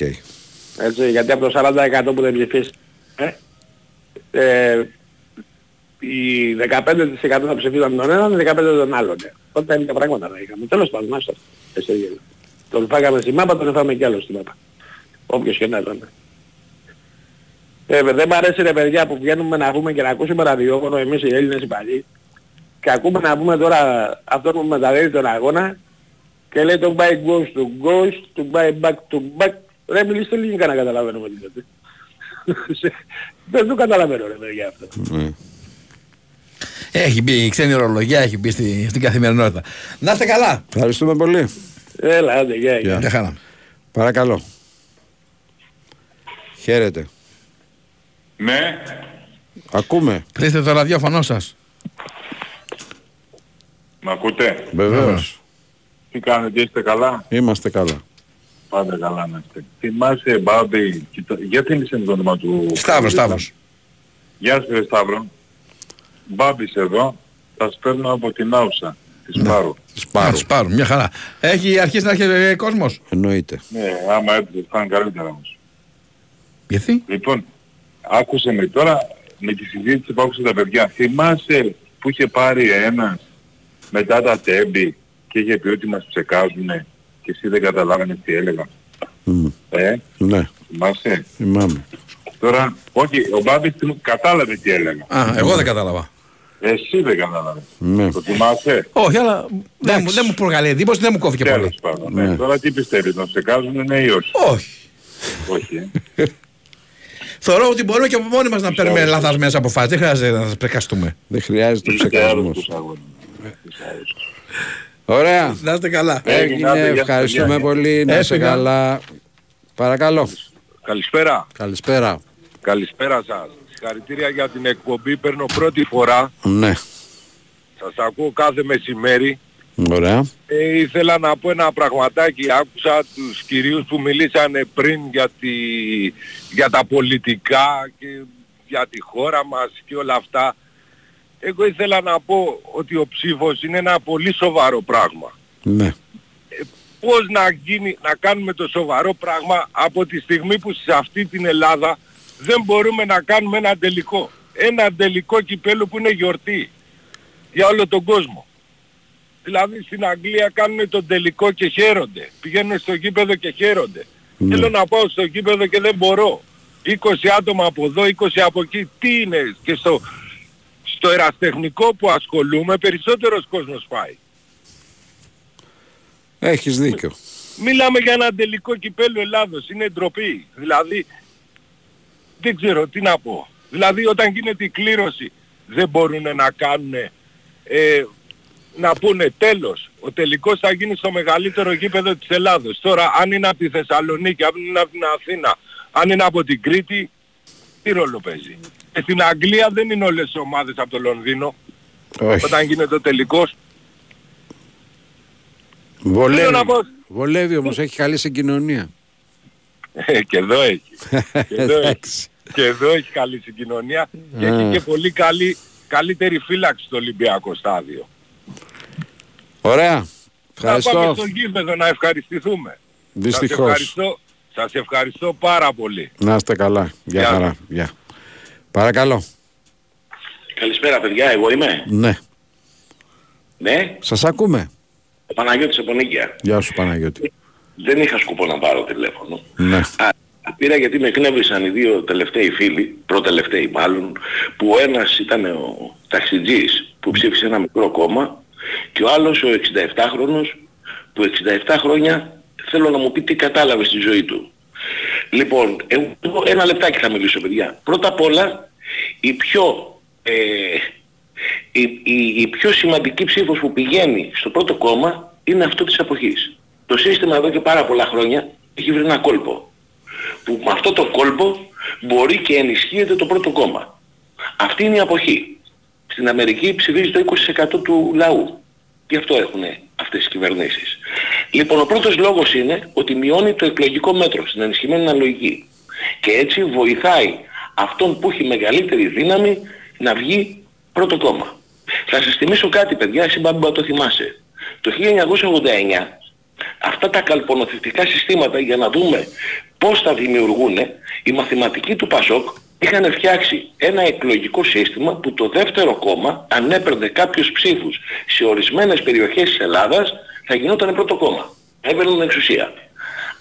Speaker 12: Έτσι, γιατί από το 40% που δεν ψηφίσεις, ε, ε, οι 15% θα ψηφίσαν τον έναν, οι 15% τον άλλον. Ε. Τότε είναι τα πράγματα να είχαμε. Τέλος πάντων, άστο. Εσύ γέλα. Τον φάγαμε στη μάπα, τον φάμε κι άλλος στη μάπα. Όποιος και να ήταν. Ε, δεν μ' αρέσει ρε παιδιά που βγαίνουμε να πούμε και να ακούσουμε ραδιόφωνο εμείς οι Έλληνες οι παλιοί και ακούμε να πούμε τώρα αυτό που μεταδίδει τον αγώνα και λέει το buy goes to goes, to buy back to back. Ρε μιλήστε ελληνικά να καταλαβαίνουμε τι λέτε. Δεν το καταλαβαίνω ρε παιδιά αυτό.
Speaker 2: Ναι.
Speaker 4: Έχει μπει η ξένη ορολογία, έχει μπει στη, στην καθημερινότητα. Να είστε καλά.
Speaker 2: Ευχαριστούμε πολύ.
Speaker 12: Έλα, άντε, γεια, γεια.
Speaker 4: Γεια χαρά.
Speaker 2: Παρακαλώ. Χαίρετε.
Speaker 22: Ναι.
Speaker 2: Ακούμε.
Speaker 4: Κλείστε το ραδιόφωνο σας.
Speaker 22: Μ' ακούτε;
Speaker 2: Βεβαίως.
Speaker 22: Τι κάνετε, είστε καλά;
Speaker 2: Είμαστε καλά.
Speaker 22: Πάντα καλά να είστε. Θυμάσαι Μπάμπη, κοιτά- γιατί είναι το όνομα του...
Speaker 4: Σταύρος, Σταύρος.
Speaker 22: Γεια σου ρε Σταύρο. Μπάμπης εδώ, θα σπέρνω από την Άουσα, τη
Speaker 4: Ναι.
Speaker 22: Σπάρου.
Speaker 4: Α, τους πάρουν, μια χαρά. Έχει αρχίσει να έρχεται ε, κόσμος.
Speaker 2: Εννοείται.
Speaker 22: Ναι, άμα έρθει θα είναι καλύτερα όμως.
Speaker 4: Γιατί;
Speaker 22: Λοιπόν, άκουσε με τώρα με τη συζήτηση που άκουσαν τα παιδιά. Θυμάσαι που είχε πάρει ένας μετά τα τέμπη και είχε πει ότι μας ψεκάζουνε και εσύ δεν καταλάβαινες τι έλεγα.
Speaker 2: Μμ.
Speaker 22: Ε,
Speaker 2: Ναι,
Speaker 22: θυμάσαι;
Speaker 2: θυμάμαι.
Speaker 22: Τώρα, όχι, ο Μπάμπης θυμ- κατάλαβε τι έλεγα.
Speaker 4: Α, εγώ δεν κατάλαβα.
Speaker 22: Εσύ δεν κατάλαβες.
Speaker 2: Ναι.
Speaker 22: Το θυμάσαι;
Speaker 4: Όχι, αλλά δεν, μου- δεν μου προκαλεί εντύπωση, δεν μου κόφηκε πολύ.
Speaker 22: Τέλος πάντων. Ναι.
Speaker 2: Ναι.
Speaker 22: Τώρα τι πιστεύεις, να ψεκάζουνε ναι ή όχι;
Speaker 4: Όχι.
Speaker 22: όχι. ε.
Speaker 4: Θεωρώ ότι μπορούμε και από μόνοι μας να παίρνουμε λαθασμένες αποφάσεις. Δεν χρειάζεται να τις πρεκαστούμε.
Speaker 2: Δεν χρειάζεται
Speaker 22: Είσαι
Speaker 2: ψεκασμός.
Speaker 22: άρρωστος αγώνα. Είσαι άρρωστος.
Speaker 2: Ωραία.
Speaker 4: Να είστε καλά.
Speaker 2: Έγινε.
Speaker 22: Έγινε,
Speaker 2: Ευχαριστούμε
Speaker 22: παιδιά.
Speaker 2: πολύ. Να είσαι
Speaker 4: Έφυγα.
Speaker 2: καλά. Παρακαλώ.
Speaker 27: Καλησπέρα.
Speaker 2: Καλησπέρα.
Speaker 27: Καλησπέρα σας. Συγχαρητήρια για την εκπομπή. Παίρνω πρώτη φορά.
Speaker 2: Ναι.
Speaker 27: Σας ακούω κάθε μεσημέρι.
Speaker 2: Ωραία.
Speaker 27: Ε, ήθελα να πω ένα πραγματάκι. Άκουσα τους κυρίους που μιλήσανε πριν για, τη, για τα πολιτικά και για τη χώρα μας και όλα αυτά. εγώ ήθελα να πω ότι ο ψήφος είναι ένα πολύ σοβαρό πράγμα.
Speaker 2: Ναι.
Speaker 27: Πώς να, γίνει, να κάνουμε το σοβαρό πράγμα από τη στιγμή που σε αυτή την Ελλάδα δεν μπορούμε να κάνουμε ένα τελικό. Ένα τελικό κυπέλο που είναι γιορτή για όλο τον κόσμο. Δηλαδή στην Αγγλία κάνουν τον τελικό και χαίρονται. Πηγαίνουν στο γήπεδο και χαίρονται. Θέλω να πάω στο γήπεδο και δεν μπορώ. 20 άτομα από εδώ, 20 από εκεί. Τι είναι. Και στο, στο εραστεχνικό που ασχολούμαι περισσότερος κόσμος πάει.
Speaker 2: Έχεις δίκιο.
Speaker 27: Μιλάμε για ένα τελικό κυπέλο Ελλάδος. Είναι ντροπή. Δηλαδή, δεν ξέρω τι να πω. Δηλαδή όταν γίνεται η κλήρωση δεν μπορούν να κάνουν ε, να πούνε τέλος, ο τελικός θα γίνει στο μεγαλύτερο γήπεδο της Ελλάδος. Τώρα αν είναι από τη Θεσσαλονίκη, αν είναι από την Αθήνα, αν είναι από την Κρήτη, τι ρόλο παίζει; Και στην Αγγλία δεν είναι όλες οι ομάδες από το Λονδίνο.
Speaker 2: Όχι.
Speaker 27: Όταν γίνεται ο τελικός.
Speaker 2: Βολεύει,
Speaker 27: Θέλω να πω-
Speaker 2: βολεύει όμως, έχει καλή συγκοινωνία.
Speaker 27: Ε, και εδώ έχει. και, εδώ έχει.
Speaker 2: Εντάξει.
Speaker 27: και εδώ έχει καλή συγκοινωνία και έχει
Speaker 2: Α.
Speaker 27: και πολύ καλή, καλύτερη φύλαξη στο Ολυμπιακό στάδιο.
Speaker 2: Ωραία.
Speaker 27: Να πάμε
Speaker 2: Ευχαριστώ.
Speaker 27: στο γήπεδο να ευχαριστηθούμε.
Speaker 2: Δυστυχώς.
Speaker 27: Σας ευχαριστώ, σας ευχαριστώ πάρα πολύ.
Speaker 2: Να είστε καλά. Γεια
Speaker 27: Γεια.
Speaker 2: χαρά. Γεια. Παρακαλώ.
Speaker 28: Καλησπέρα παιδιά, εγώ είμαι;
Speaker 2: Ναι.
Speaker 28: Ναι,
Speaker 2: Σας ακούμε.
Speaker 28: ο Παναγιώτης από Νίκαια.
Speaker 2: Γεια σου Παναγιώτη.
Speaker 28: Δεν είχα σκοπό να πάρω τηλέφωνο.
Speaker 2: Ναι.
Speaker 28: Α, πήρα γιατί με εκνεύρισαν οι δύο τελευταίοι φίλοι, προτελευταίοι μάλλον, που ο ένας ήταν ο ταξιτζής που ψήφισε ένα μικρό κόμμα και ο άλλος ο 67χρονος που 67 χρόνια θέλω να μου πει τι κατάλαβε στη ζωή του. Λοιπόν, εγώ ένα λεπτάκι θα μιλήσω παιδιά. Πρώτα απ' όλα η πιο, ε, η, η, η πιο σημαντική ψήφος που πηγαίνει στο πρώτο κόμμα είναι αυτό της αποχής. Το σύστημα εδώ και πάρα πολλά χρόνια έχει βρει ένα κόλπο. Που με αυτό το κόλπο μπορεί και ενισχύεται το πρώτο κόμμα. Αυτή είναι η αποχή. Στην Αμερική ψηφίζει το 20% του λαού. Γι' αυτό έχουν αυτές οι κυβερνήσεις. Λοιπόν, ο πρώτος λόγος είναι ότι μειώνει το εκλογικό μέτρο στην ενισχυμένη αναλογική. Και έτσι βοηθάει αυτόν που έχει μεγαλύτερη δύναμη να βγει πρώτο κόμμα. Θα σας θυμίσω κάτι παιδιά, εσύ μπάμπα το θυμάσαι. Το 1989 αυτά τα καλπονοθετικά συστήματα για να δούμε πώς τα δημιουργούν, οι μαθηματικοί του Πασόκ είχαν φτιάξει ένα εκλογικό σύστημα που το δεύτερο κόμμα αν έπαιρνε κάποιους ψήφους σε ορισμένες περιοχές της Ελλάδας θα γινόταν πρώτο κόμμα. Έπαιρναν εξουσία.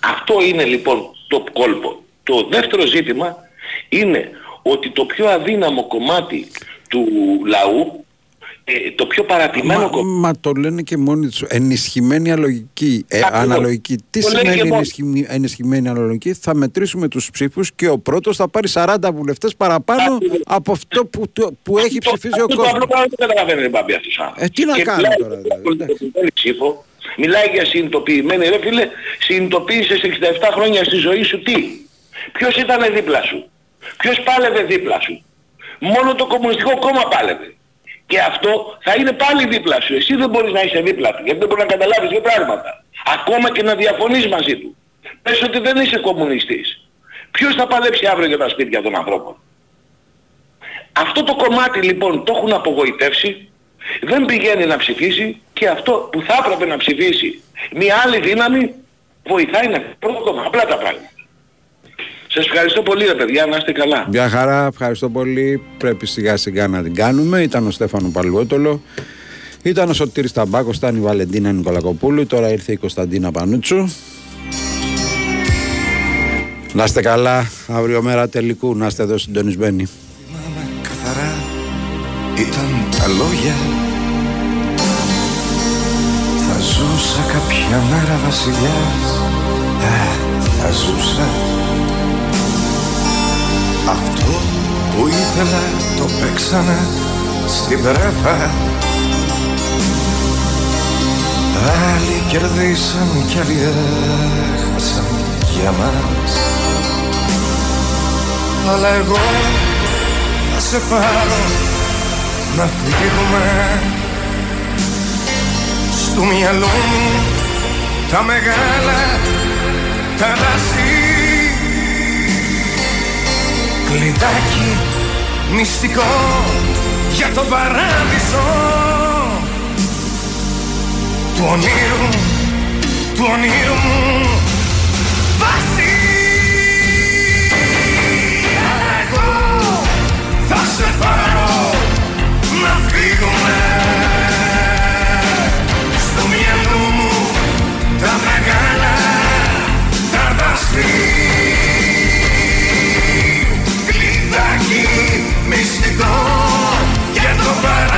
Speaker 28: Αυτό είναι λοιπόν το κόλπο. Το δεύτερο ζήτημα είναι ότι το πιο αδύναμο κομμάτι του λαού, ε, το πιο παρατημένο
Speaker 2: Μα,
Speaker 28: κομμάτι
Speaker 2: μα το λένε και μόνοι τους. Ενισχυμένη αλογική, ε,
Speaker 28: Ακριβώς.
Speaker 2: αναλογική. Τι
Speaker 28: Το λέει
Speaker 2: σημαίνει
Speaker 28: και μόνο.
Speaker 2: ενισχυ- ενισχυμένη αναλογική; Θα μετρήσουμε τους ψήφους και ο πρώτος θα πάρει 40 βουλευτές παραπάνω από αυτό που, το- που έχει ψηφίσει ο
Speaker 28: Αυτό το
Speaker 2: κόσμος.
Speaker 28: απλό πράγμα δεν καταλαβαίνει ρε Μπάμπη αυτός ο άνθρωπος.
Speaker 2: Ε, τι να
Speaker 28: Και
Speaker 2: κάνουμε
Speaker 28: μιλάει
Speaker 2: τώρα,
Speaker 28: για
Speaker 2: δηλαδή,
Speaker 28: πολιτισμένη ψήφο, μιλάει για συνειδητοποιημένη. Ρε φίλε, συνειδητοποίησες 67 χρόνια στη ζωή σου τι; Ποιος ήταν δίπλα σου; Ποιος πάλευε δίπλα σου; Μόνο το Κομμουνιστικό Κόμμα πάλευε. Και αυτό θα είναι πάλι δίπλα σου. Εσύ δεν μπορείς να είσαι δίπλα του, γιατί δεν μπορείς να καταλάβεις δύο πράγματα. Ακόμα και να διαφωνείς μαζί του. Πες ότι δεν είσαι κομμουνιστής. Ποιος θα παλέψει αύριο για τα σπίτια των ανθρώπων; Αυτό το κομμάτι λοιπόν το έχουν απογοητεύσει, δεν πηγαίνει να ψηφίσει και αυτό που θα έπρεπε να ψηφίσει μια άλλη δύναμη βοηθάει να πρώτο κόμμα. Απλά τα πράγματα. Σας ευχαριστώ πολύ ρε παιδιά, να είστε καλά.
Speaker 2: Μια χαρά, ευχαριστώ πολύ. Πρέπει σιγά σιγά να την κάνουμε. Ήταν ο Στέφανο Παλουότολο. Ήταν ο Σωτήρης Ταμπάκος, ήταν η Βαλεντίνα Νικολακοπούλου. Τώρα ήρθε η Κωνσταντίνα Πανούτσου. Να είστε καλά. Αύριο μέρα τελικού. Να είστε εδώ συντονισμένοι.
Speaker 29: καθαρά ήταν τα λόγια Θα ζούσα κάποια μέρα βασιλιάς ε, Θα ζούσα Αυτό που ήθελα το παίξανε στην πρέφα. Άλλοι κερδίσαν κι άλλοι έχασαν για μας. Αλλά εγώ θα σε πάρω να φύγουμε. Στο μυαλό μου τα μεγάλα τα δάση Κλειδάκι μυστικό για τον παράδεισο. Του ονείρου, του ονείρου μου βάση Superman